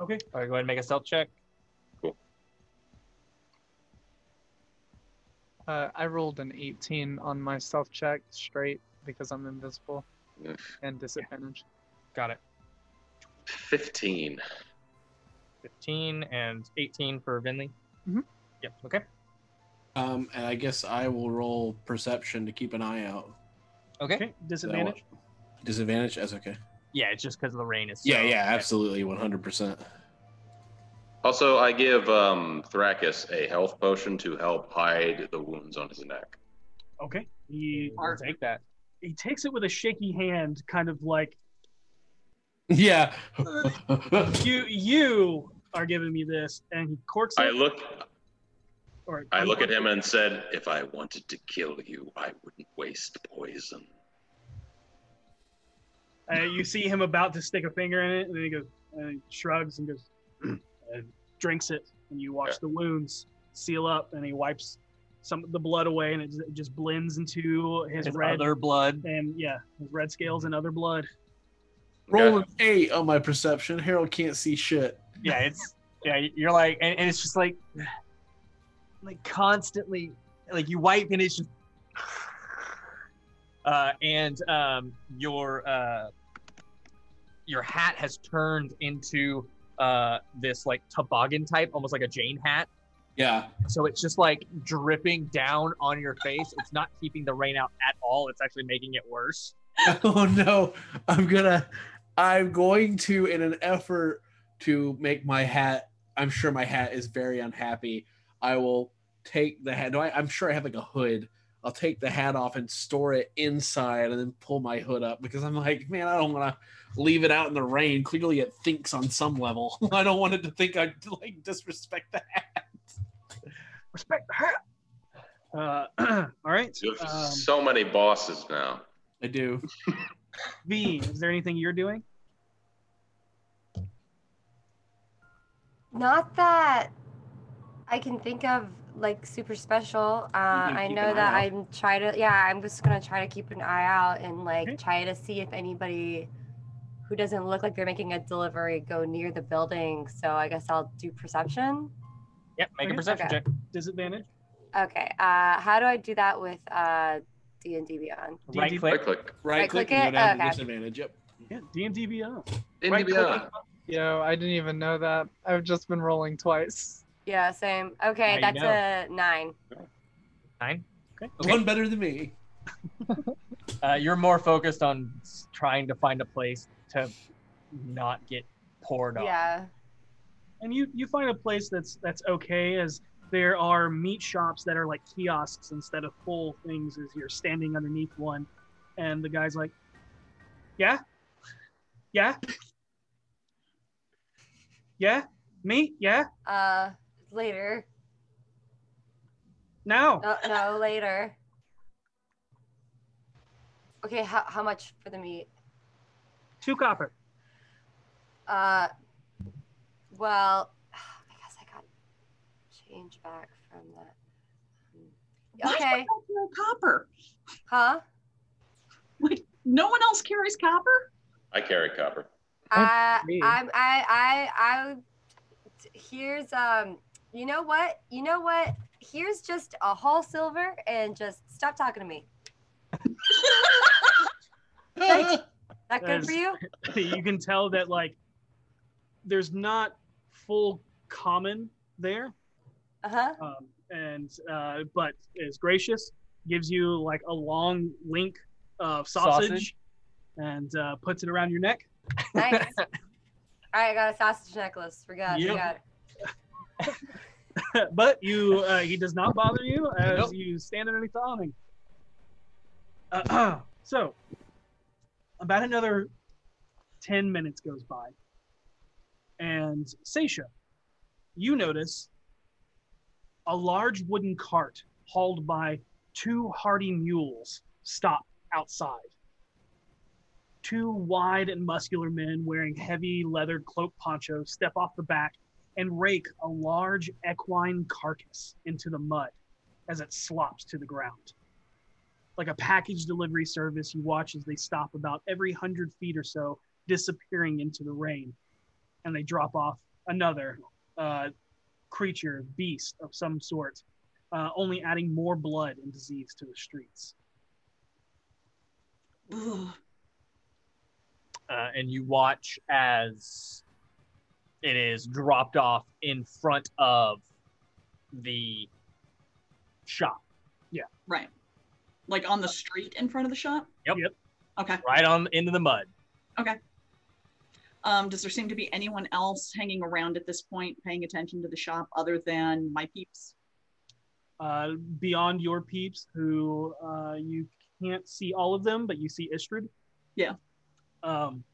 Okay. all right, go ahead and make a stealth check. Cool. Uh, I rolled an 18 on my stealth check straight because I'm invisible and disadvantage. Got it. Fifteen. 15 and 18 for Vinley. Mhm. Yep. Okay. Um, and I guess I will roll perception to keep an eye out. Okay. Okay. Disadvantage. Disadvantage? That's okay. Yeah, it's just because the rain is. Yeah, so- yeah, absolutely, one hundred percent. Also, I give um, Thrakus a health potion to help hide the wounds on his neck. Okay. He I'll take that. he takes it with a shaky hand, kind of like Yeah. you you are giving me this, and he corks it. I look, or I look at him and said, "If I wanted to kill you, I wouldn't waste poison." Uh, you see him about to stick a finger in it, and then he goes, and he shrugs and goes, and drinks it, and you watch the wounds seal up, and he wipes some of the blood away, and it just, it just blends into his, His red other blood. and yeah, his red scales and other blood. Roll an eight on my perception. Harold can't see shit. Yeah, it's yeah. You're like, and, and it's just like, like constantly, like you wipe and it's just, uh, and um, your uh, your hat has turned into uh this like toboggan type, almost like a Jane hat. Yeah. So it's just like dripping down on your face. It's not keeping the rain out at all. It's actually making it worse. oh no i'm gonna i'm going to in an effort to make my hat i'm sure my hat is very unhappy i will take the hat no, I, i'm sure i have like a hood i'll take the hat off and store it inside and then pull my hood up because i'm like man i don't want to leave it out in the rain clearly it thinks on some level i don't want it to think i like disrespect the hat Respect the hat. Uh, all right. You have Um, so many bosses now. i do v, is there anything you're doing? Not that I can think of like super special. Uh, I know that. I'm try to yeah, I'm just gonna try to keep an eye out and like try to see if anybody who doesn't look like they're making a delivery go near the building. So I guess I'll do perception. Yep. Make a perception Okay. check. Disadvantage. Okay. Uh, how do I do that with uh D and D Beyond? Right D&D click. Right click. right, Right click click and go it? down Okay. disadvantage yep Yeah, D and D Beyond. In Right click Beyond. Yo, I didn't even know that. I've just been rolling twice. Yeah, same. Okay, Now you that's know. a nine. Nine. Okay. one better than me Uh, you're more focused on s- trying to find a place to not get poured on. Yeah. and you you find a place that's that's okay as there are meat shops that are like kiosks instead of full things as you're standing underneath one and the guy's like yeah yeah yeah meat yeah Uh, later. now No, no, later. Okay, how how much for the meat? two copper Uh, well, I guess I got change back from that. Why do I Okay, not carry copper? huh? Wait, no one else carries copper? I carry copper. I. I'm I I I. Here's um. You know what? You know what? Here's just a whole silver and just stop talking to me. Right? That good for you? you can tell that like there's not full common there, Uh huh. um, and uh, but is gracious, gives you like a long link of sausage, Sausage. and uh, puts it around your neck. Nice. All right, I got a sausage necklace. Forgot. Yep. Forgot. but you, uh, he does not bother you as Nope. you stand underneath the awning. Uh, so, about another 10 minutes goes by. And Seisha, you notice a large wooden cart hauled by two hardy mules stop outside. Two wide and muscular men wearing heavy leather cloak ponchos step off the back and rake a large equine carcass into the mud as it slops to the ground. Like a package delivery service, you watch as they stop about every hundred feet or so, disappearing into the rain, and they drop off another uh, creature, beast of some sort, uh, only adding more blood and disease to the streets. Uh, and you watch as it is dropped off in front of the shop, Yeah. Right. Like on the street in front of the shop? Yep. Yep. Okay. right on into the mud. Okay. Um, does there seem to be anyone else hanging around at this point paying attention to the shop other than my peeps? Uh, beyond your peeps, who uh, you can't see all of them, but you see Istrid. Yeah. Um,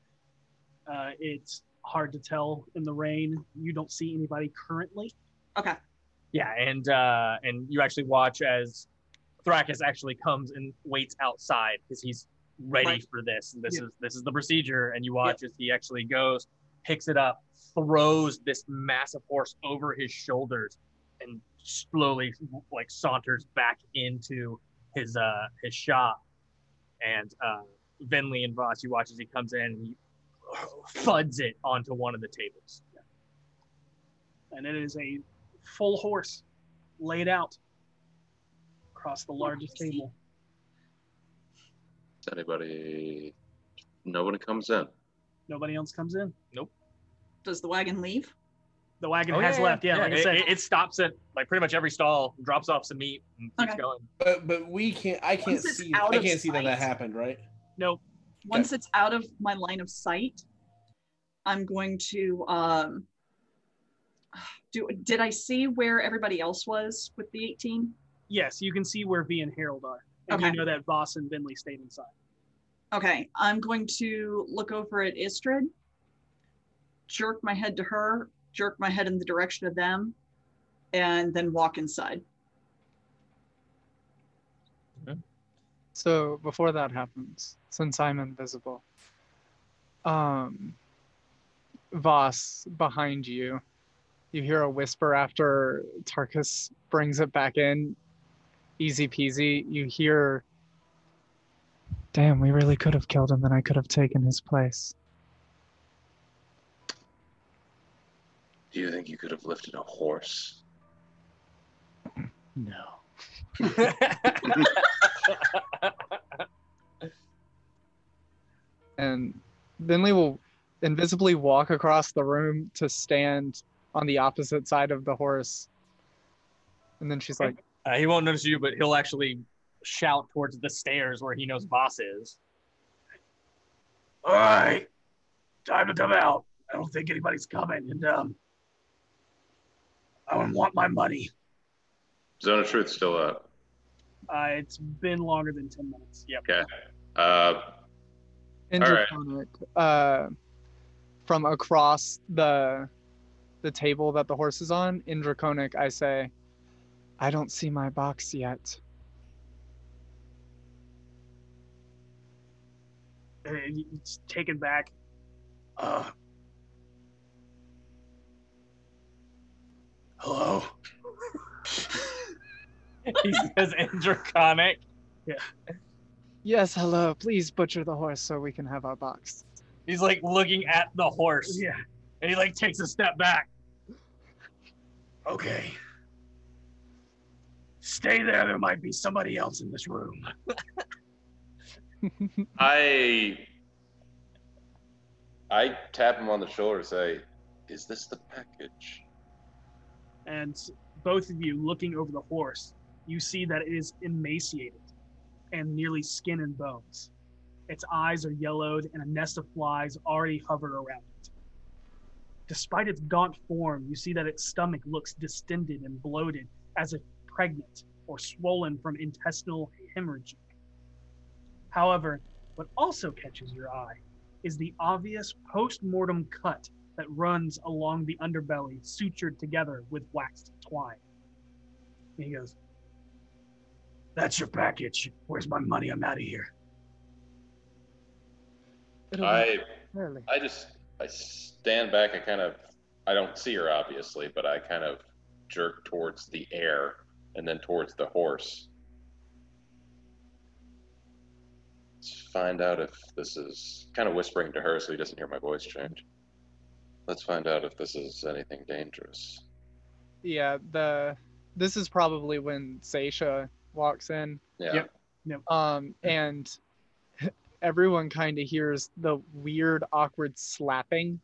uh, it's hard to tell in the rain. You don't see anybody currently. Okay. Yeah, and uh, and you actually watch as Thrakus actually comes and waits outside because he's ready Right. for this. And This Yeah. is this is the procedure, and you watch as he actually goes, picks it up, throws this massive horse over his shoulders, and slowly like saunters back into his uh his shop. And uh, Vinley and Voss, you watch as he comes in, and he thuds it onto one of the tables. and it is a full horse laid out across the largest table. Does anybody? Nobody comes in. Nobody else comes in. Nope. Does the wagon leave? The wagon Oh, has left. Yeah, like I it, said, it- it stops at like pretty much every stall, drops off some meat, and keeps Okay. going. But but we can't. I can't Once it's see. out I of can't see that that sight. happened, right? nope. Once it's out of my line of sight, I'm going to um do did I see where everybody else was with the 18? Yes, you can see where V and Harold are, and you know that Voss and Vinley stayed inside. Okay, I'm going to look over at Istrid, jerk my head to her, jerk my head in the direction of them, and then walk inside. So before that happens, since I'm invisible, um, Voss behind you, you hear a whisper after Thrakus brings it back in. Easy peasy. You hear, "Damn, we really could have killed him, and I could have taken his place." Do you think you could have lifted a horse? No. and Vinley will invisibly walk across the room to stand on the opposite side of the horse. And then she's like, Uh, he won't notice you, but he'll actually shout towards the stairs where he knows Voss is. All right, time to come out. I don't think anybody's coming, and um, I don't want my money. Zone of Truth still up. Uh, it's been longer than ten minutes. Yep. Okay. Uh, All right. In Draconic, uh, from across the the table that the horse is on, in Draconic, I say, I don't see my box yet. It's taken back. Uh, hello. he says in Draconic. Yeah. Yes, hello. Please butcher the horse so we can have our box. He's like looking at the horse. Yeah. And he like takes a step back. Okay. Stay there. There might be somebody else in this room. I I tap him on the shoulder, say, "Is this the package?" and both of you looking over the horse, you see that it is emaciated and nearly skin and bones. Its eyes are yellowed, and a nest of flies already hover around it. Despite its gaunt form, you see that its stomach looks distended and bloated, as if pregnant or swollen from intestinal hemorrhaging. However, what also catches your eye is the obvious post mortem cut that runs along the underbelly, sutured together with waxed twine. And he goes, That's your package. Where's my money? I'm out of here. I I just I stand back. I kind of I don't see her obviously, but I kind of jerk towards the air and then towards the horse. Let's find out if this is kind of whispering to her so he doesn't hear my voice change. Let's find out if this is anything dangerous. Yeah, the this is probably when Seisha walks in. Yeah. Yep. Yep. Um, and everyone kind of hears the weird, awkward slapping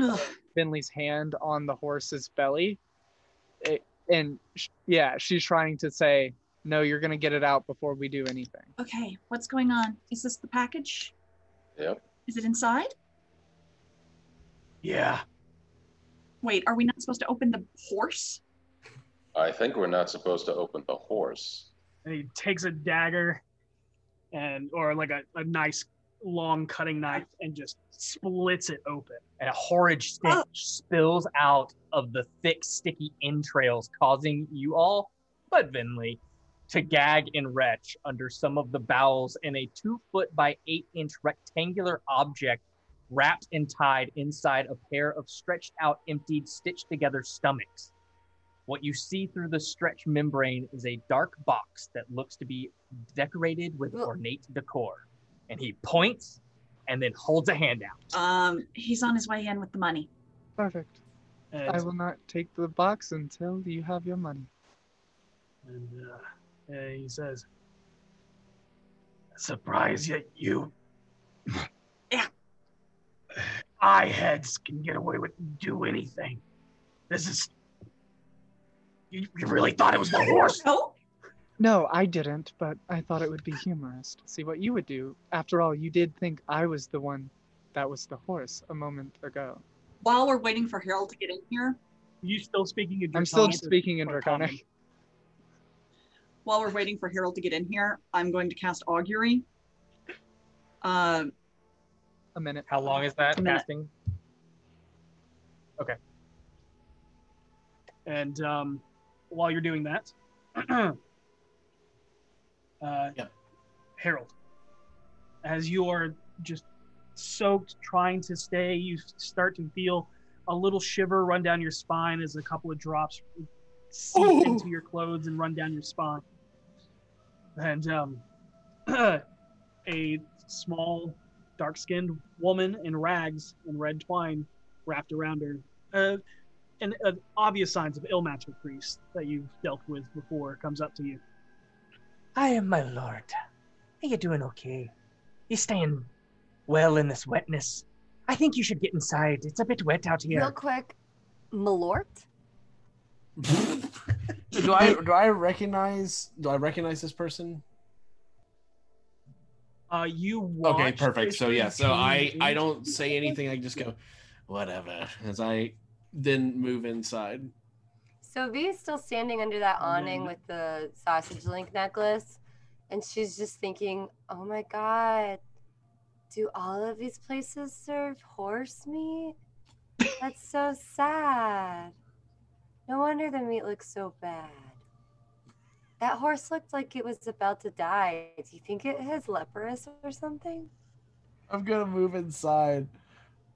Ugh. Vinley's hand on the horse's belly. It, and sh- yeah, she's trying to say, "No, you're gonna get it out before we do anything." Okay, what's going on? Is this the package? Yep. Is it inside? Yeah. Wait, are we not supposed to open the horse? I think we're not supposed to open the horse. and he takes a dagger and or like a, a nice long cutting knife and just splits it open. and a horrid oh. stench spills out of the thick, sticky entrails, causing you all, but Vinley, to gag and retch under some of the bowels in a two foot by eight inch rectangular object wrapped and tied inside a pair of stretched out, emptied, stitched together stomachs. What you see through the stretch membrane is a dark box that looks to be decorated with ornate decor. And he points and then holds a hand out. Um, he's on his way in with the money. Perfect. I will not take the box until you have your money. and, uh, and he says, Surprise yet you. Yeah. Eye heads can get away with do anything. This is. You, you really thought it was the horse? No. No, I didn't, but I thought it would be humorous to see what you would do. After all, you did think I was the one that was the horse a moment ago. While we're waiting for Harold to get in here, "You still speaking in Draconic? I'm still speaking in Draconic. while we're waiting for Harold to get in here, I'm going to cast augury. Um, A minute. How long is that casting? Okay. And um, while you're doing that, uh, Yep. Harold, as you're just soaked, trying to stay, you start to feel a little shiver run down your spine as a couple of drops seep Ooh. into your clothes and run down your spine. And um, a small, dark-skinned woman in rags and red twine wrapped around her. Uh, and uh, obvious signs of Ilmater priest that you've dealt with before comes up to you. I am my lord. Are you doing okay? You staying well in this wetness? I think you should get inside. It's a bit wet out here. Real quick, Malort? do I do I recognize do I recognize this person? Uh, you Okay, perfect. So yeah, so I I don't say anything. I just go, whatever, as I then move inside. So V is still standing under that awning with the sausage link necklace, and she's just thinking, "Oh my god, do all of these places serve horse meat? That's so sad. No wonder the meat looks so bad. That horse looked like it was about to die. Do you think it has leprous or something?" I'm gonna move inside.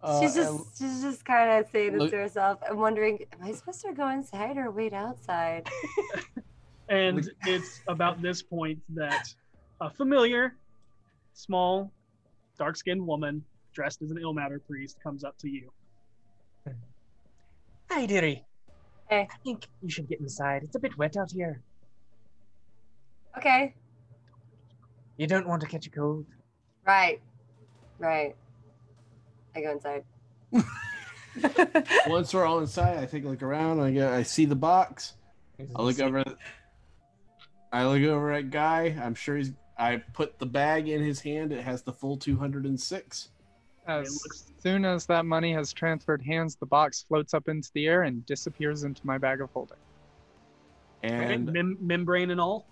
Uh, she's just and- she's just kind of saying this look- to herself "I'm wondering, "Am I supposed to go inside or wait outside?" And it's about this point that a familiar, small, dark skinned woman dressed as an Ilmater priest comes up to you. Hi, dearie. Hey. I think you should get inside. It's a bit wet out here. Okay. You don't want to catch a cold. Right. Right. I go inside. Once we're all inside, I take a look around. I go, I see the box. I look over. I look over at Guy. I'm sure he's. I put the bag in his hand. It has the full 206. As soon as that money has transferred hands, the box floats up into the air and disappears into my bag of holding. Okay, And mem- membrane and all.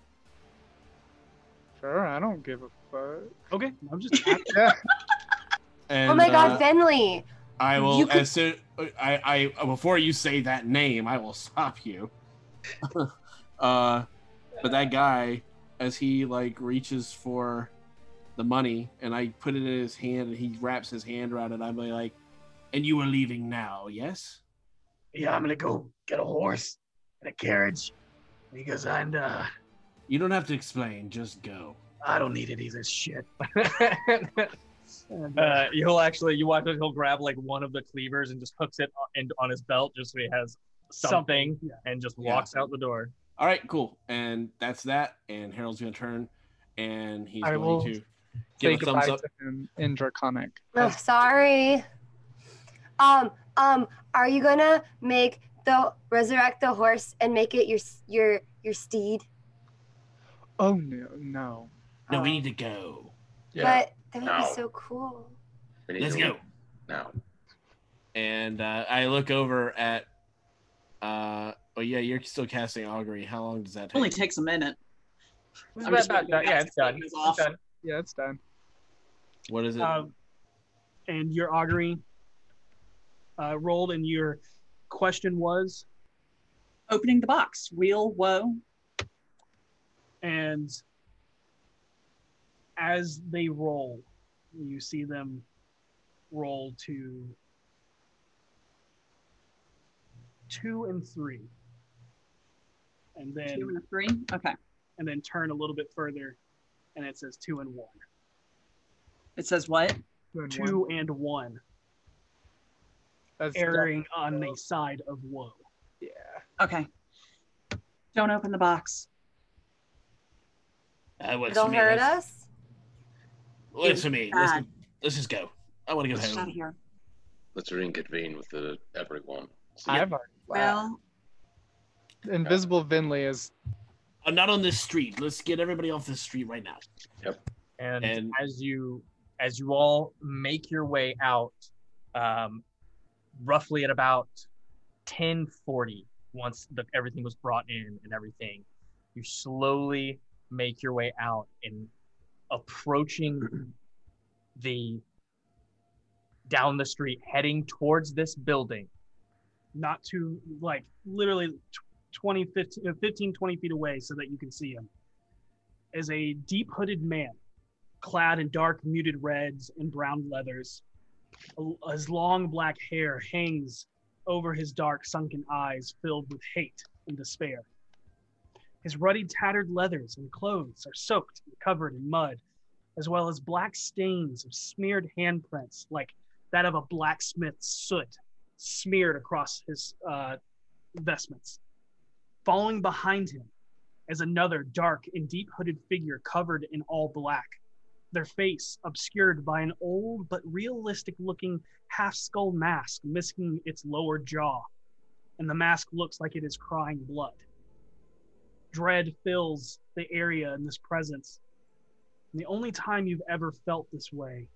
Sure, I don't give a fuck. Okay, I'm just. yeah. and, oh my god, uh, Vinley! I will You could- as soon I I before you say that name, I will stop you. uh, but that guy, as he like reaches for the money, and I put it in his hand, and he wraps his hand around it. I'm like, and you are leaving now, yes? Yeah, I'm gonna go get a horse and a carriage because and uh, You don't have to explain. Just go. I don't need any of this shit. Uh, he'll actually, you watch it, he'll grab like one of the cleavers and just hooks it on, and on his belt just so he has something, Something, and just Yeah. walks out the door. All right, cool. And that's that. And Harold's gonna turn, and he's I going will to Say give a thumbs up. to him in Draconic. Oh, sorry. Um, um, are you gonna make the resurrect the horse and make it your your your steed? Oh no, no. No, we need to go. But that would No. be so cool. We need Let's to go. leave now. And uh, I look over at. Uh, oh yeah, you're still casting augury. How long does that It take? only takes a minute. It's I'm about done. Yeah, it's done. It's off. done. Yeah, it's done. What is it? Um, and your augury uh, rolled, and your question was, Opening the box. Wheel, woe. and as they roll, you see them roll to two and three, and then Two and three. Okay. and then turn a little bit further, and it says two and one. It says what? Two and Two one. and one, That's erring on the side of woe. Yeah. Okay. Don't open the box. That works It'll hurt us. Works for me. Let's, let's just go. I want to go Let's get home. here. Let's reconvene with the, everyone. I've already Well, Invisible Vinley is I'm not on this street. Let's get everybody off this street right now. And, And- as you as you all make your way out, um, roughly at about ten forty, once the, everything was brought in and everything, you slowly make your way out and approaching the down the street, heading towards this building. not too like literally tw- 20 15, uh, 15 20 feet away so that you can see him is a deep hooded man clad in dark muted reds and brown leathers his long black hair hangs over his dark sunken eyes filled with hate and despair his ruddy tattered leathers and clothes are soaked and covered in mud as well as black stains of smeared handprints like that of a blacksmith's soot smeared across his uh, vestments. Following behind him is another dark and deep hooded figure covered in all black, their face obscured by an old but realistic looking half skull mask missing its lower jaw, and the mask looks like it is crying blood. Dread fills the area in this presence. And the only time you've ever felt this way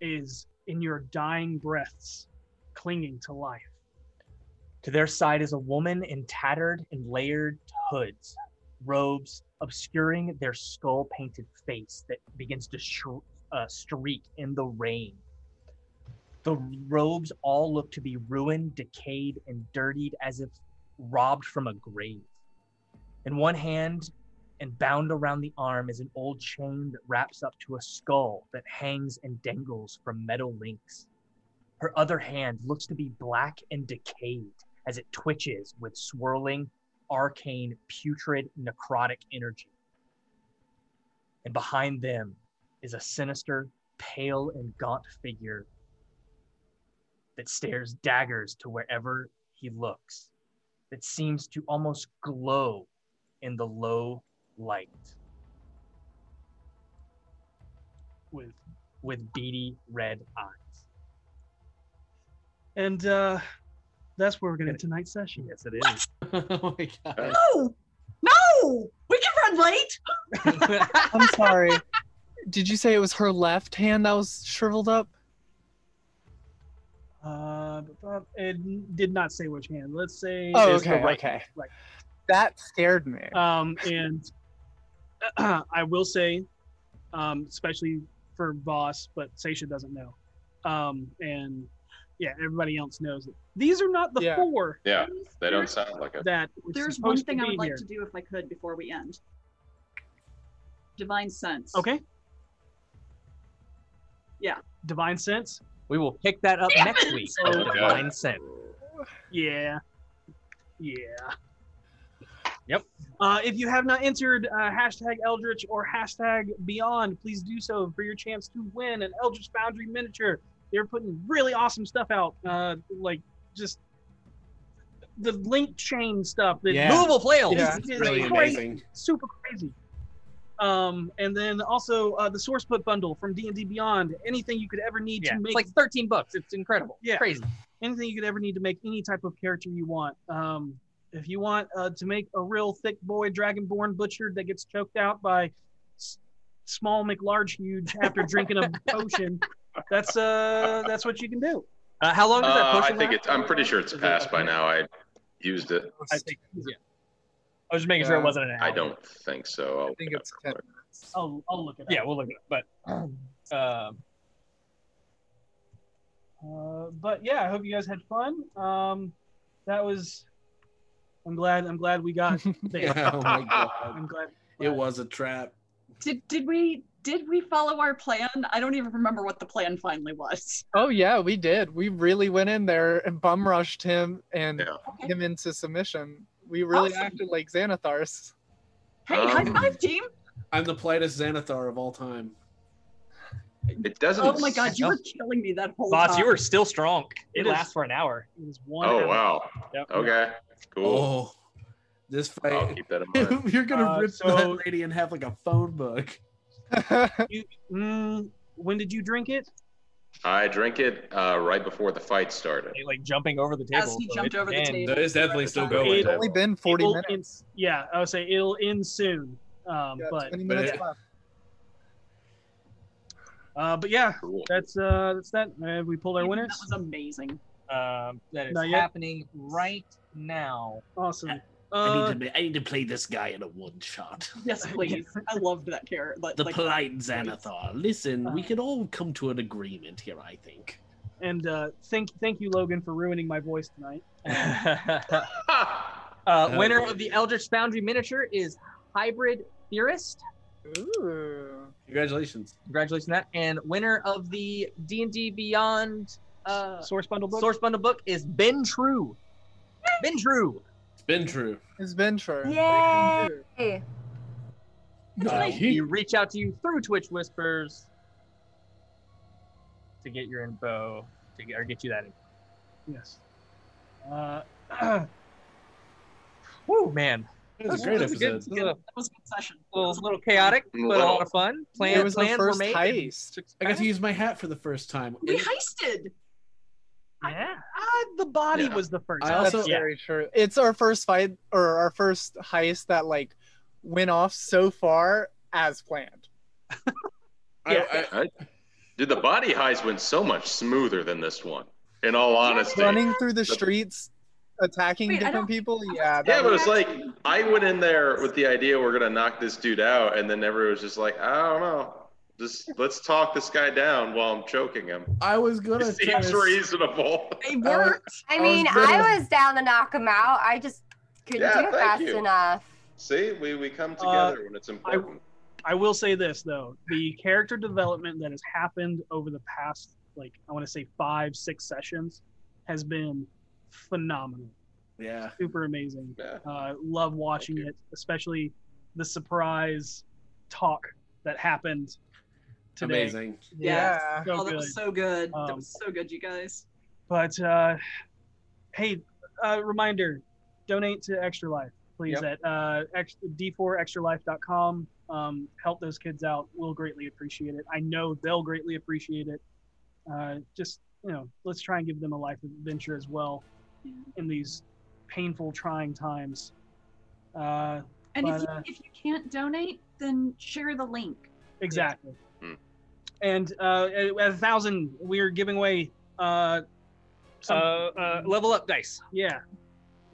is in your dying breaths clinging to life. To their side is a woman in tattered and layered hoods, robes obscuring their skull painted face that begins to sh- uh, streak in the rain. The robes all look to be ruined, decayed, and dirtied as if robbed from a grave. In one hand and bound around the arm is an old chain that wraps up to a skull that hangs and dangles from metal links. Her other hand looks to be black and decayed as it twitches with swirling, arcane, putrid, necrotic energy. And behind them is a sinister, pale, and gaunt figure that stares daggers to wherever he looks. that seems to almost glow in the low light with with beady red eyes. And uh, that's where we're going to end tonight's session. Yes, it is. oh my god. No, no, we can run late. I'm sorry. Did you say it was her left hand that was shriveled up? Uh, it did not say which hand. Let's say Oh, it's the okay, right okay. Right. That scared me. Um, and I will say, um, especially for Voss, but Seisha doesn't know. Um, and yeah, everybody else knows it. These are not the Yeah. four Yeah, they don't sound like it. that There's one thing I be would like here. to do if I could before we end. Divine sense. Okay, Yeah. divine sense. We will pick that up Damn next it! week. Oh, Divine sense. Yeah, yeah. Yep. Uh, if you have not entered uh, hashtag Eldritch or hashtag Beyond, please do so for your chance to win an Eldritch Foundry miniature. They're putting really awesome stuff out, uh, like just the link chain stuff. The Yeah. Movable flails. Yeah. is Really crazy, amazing. super crazy. Um, and then also uh, the source put bundle from D and D Beyond. Anything you could ever need Yeah, to it's make like 13 bucks. It's incredible. Yeah. Crazy. anything you could ever need to make any type of character you want. Um, if you want uh, to make a real thick boy dragonborn butchered that gets choked out by s- small McLarge huge after drinking a potion, that's uh that's what you can do. Uh, how long does that Uh, I potion think last? it's. I'm pretty sure it's passed by now. I used it. I think, yeah. I was just making sure it Yeah. wasn't an hour. I don't think so. I'll I think look it's it up 10 quick. minutes. I'll I'll look it up. Yeah, we'll look it up. But um, Uh, but yeah, I hope you guys had fun. Um, that was. I'm glad. I'm glad we got there. Yeah, oh my god. I'm glad. It was a trap. Did did we did we follow our plan? I don't even remember what the plan finally was. Oh yeah, we did. We really went in there and bum rushed him and Yeah. him into submission. We really Awesome. acted like Xanathars. Hey, high Um, five, team! I'm the politest Xanathar of all time. It doesn't. Oh my god, you were killing me that whole boss, time. you were still strong. It, It is- lasts for an hour. It was one. Oh hour. wow. Yep. Okay. Cool. Oh, this I'll fight. keep that in mind. You're gonna Uh, rip so- that lady and have like a phone book. You, mm, when did you drink it? I drank it uh, right before the fight started. Like, like jumping over the table. As he so jumped over the can- table. That is definitely still going. it's only been 40 It'll- minutes. Yeah, I would say it'll end soon. Um, Got but 20 but it- left. Uh, but yeah, Cool. that's uh, that's that. Uh, we pulled our winners. That winners. was amazing. Um, that is happening right now. Awesome. I Uh, need to. I need to play this guy in a one shot. Yes, please. I loved that character. Like, The like, polite Xanathar. Listen, we Uh, can all come to an agreement here. I think. and uh, thank thank you, Logan, for ruining my voice tonight. uh, winner of the Eldritch Foundry miniature is Hybrid Theorist. Ooh. Congratulations. Congratulations on that. And winner of the D&D Beyond uh, Source bundle book. Source Bundle book is Ben True. Ben True. It's been true. It's been true. Yay! Uh, We reach out to you through Twitch Whispers to get your info, to get, or get you that info. Yes. Uh, Woo, man. It was a great This is good. episode. This is a that was a good session. little, little chaotic, but a lot of fun. Plan, it was the plans first were made. heist. I got to use my hat for the first time. We It- heisted. Yeah. ah, the body Yeah. was the first. I That's also- very true. It's our first fight or our first heist that like went off so far as planned. I, I, I- Dude, the body heist went so much smoother than this one. In all honesty. Running through the streets, attacking Wait, different people. Yeah, that Yeah, but was- it's like I went in there with the idea we're gonna knock this dude out, and then everyone was just like, I don't know, just let's talk this guy down while I'm choking him. I was gonna It seems to- reasonable. It worked. I I was mean, gonna- I was down to knock him out. I just couldn't Yeah, do it thank fast you. enough. See, we, we come Uh, together when it's important. I will say this though: the character development that has happened over the past, like I want to say five, six sessions, has been phenomenal. Yeah. Super amazing. Yeah. Uh, love watching it, especially the surprise talk that happened today. Amazing. yeah. So oh, that good. was so good. that Um, was so good, you guys. But uh, hey, uh, reminder: donate to Extra Life, please, Yep. at uh, X- d4extralife.com. Um, help those kids out. We'll greatly appreciate it. I know they'll greatly appreciate it. Uh, just, you know, let's try and give them a life adventure as well in these painful, trying times. Uh, And but, if you, uh, if you can't donate, then share the link. Exactly. And uh, at, at a thousand, we're giving away uh, some, Uh, uh, level up dice. yeah,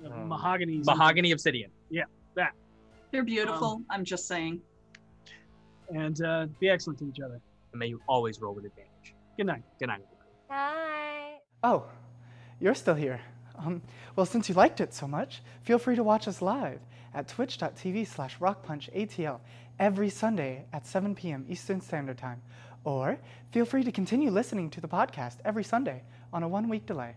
Um, mahogany. Mahogany obsidian. Yeah, that. They're beautiful. Um, I'm just saying. And uh, be excellent to each other. And may you always roll with advantage. Good night. Good night. Hi. Oh, you're still here. Um, well, since you liked it so much, feel free to watch us live at twitch.tv slash rockpunchatl every Sunday at 7 p.m. Eastern Standard Time. Or feel free to continue listening to the podcast every Sunday on a one week delay.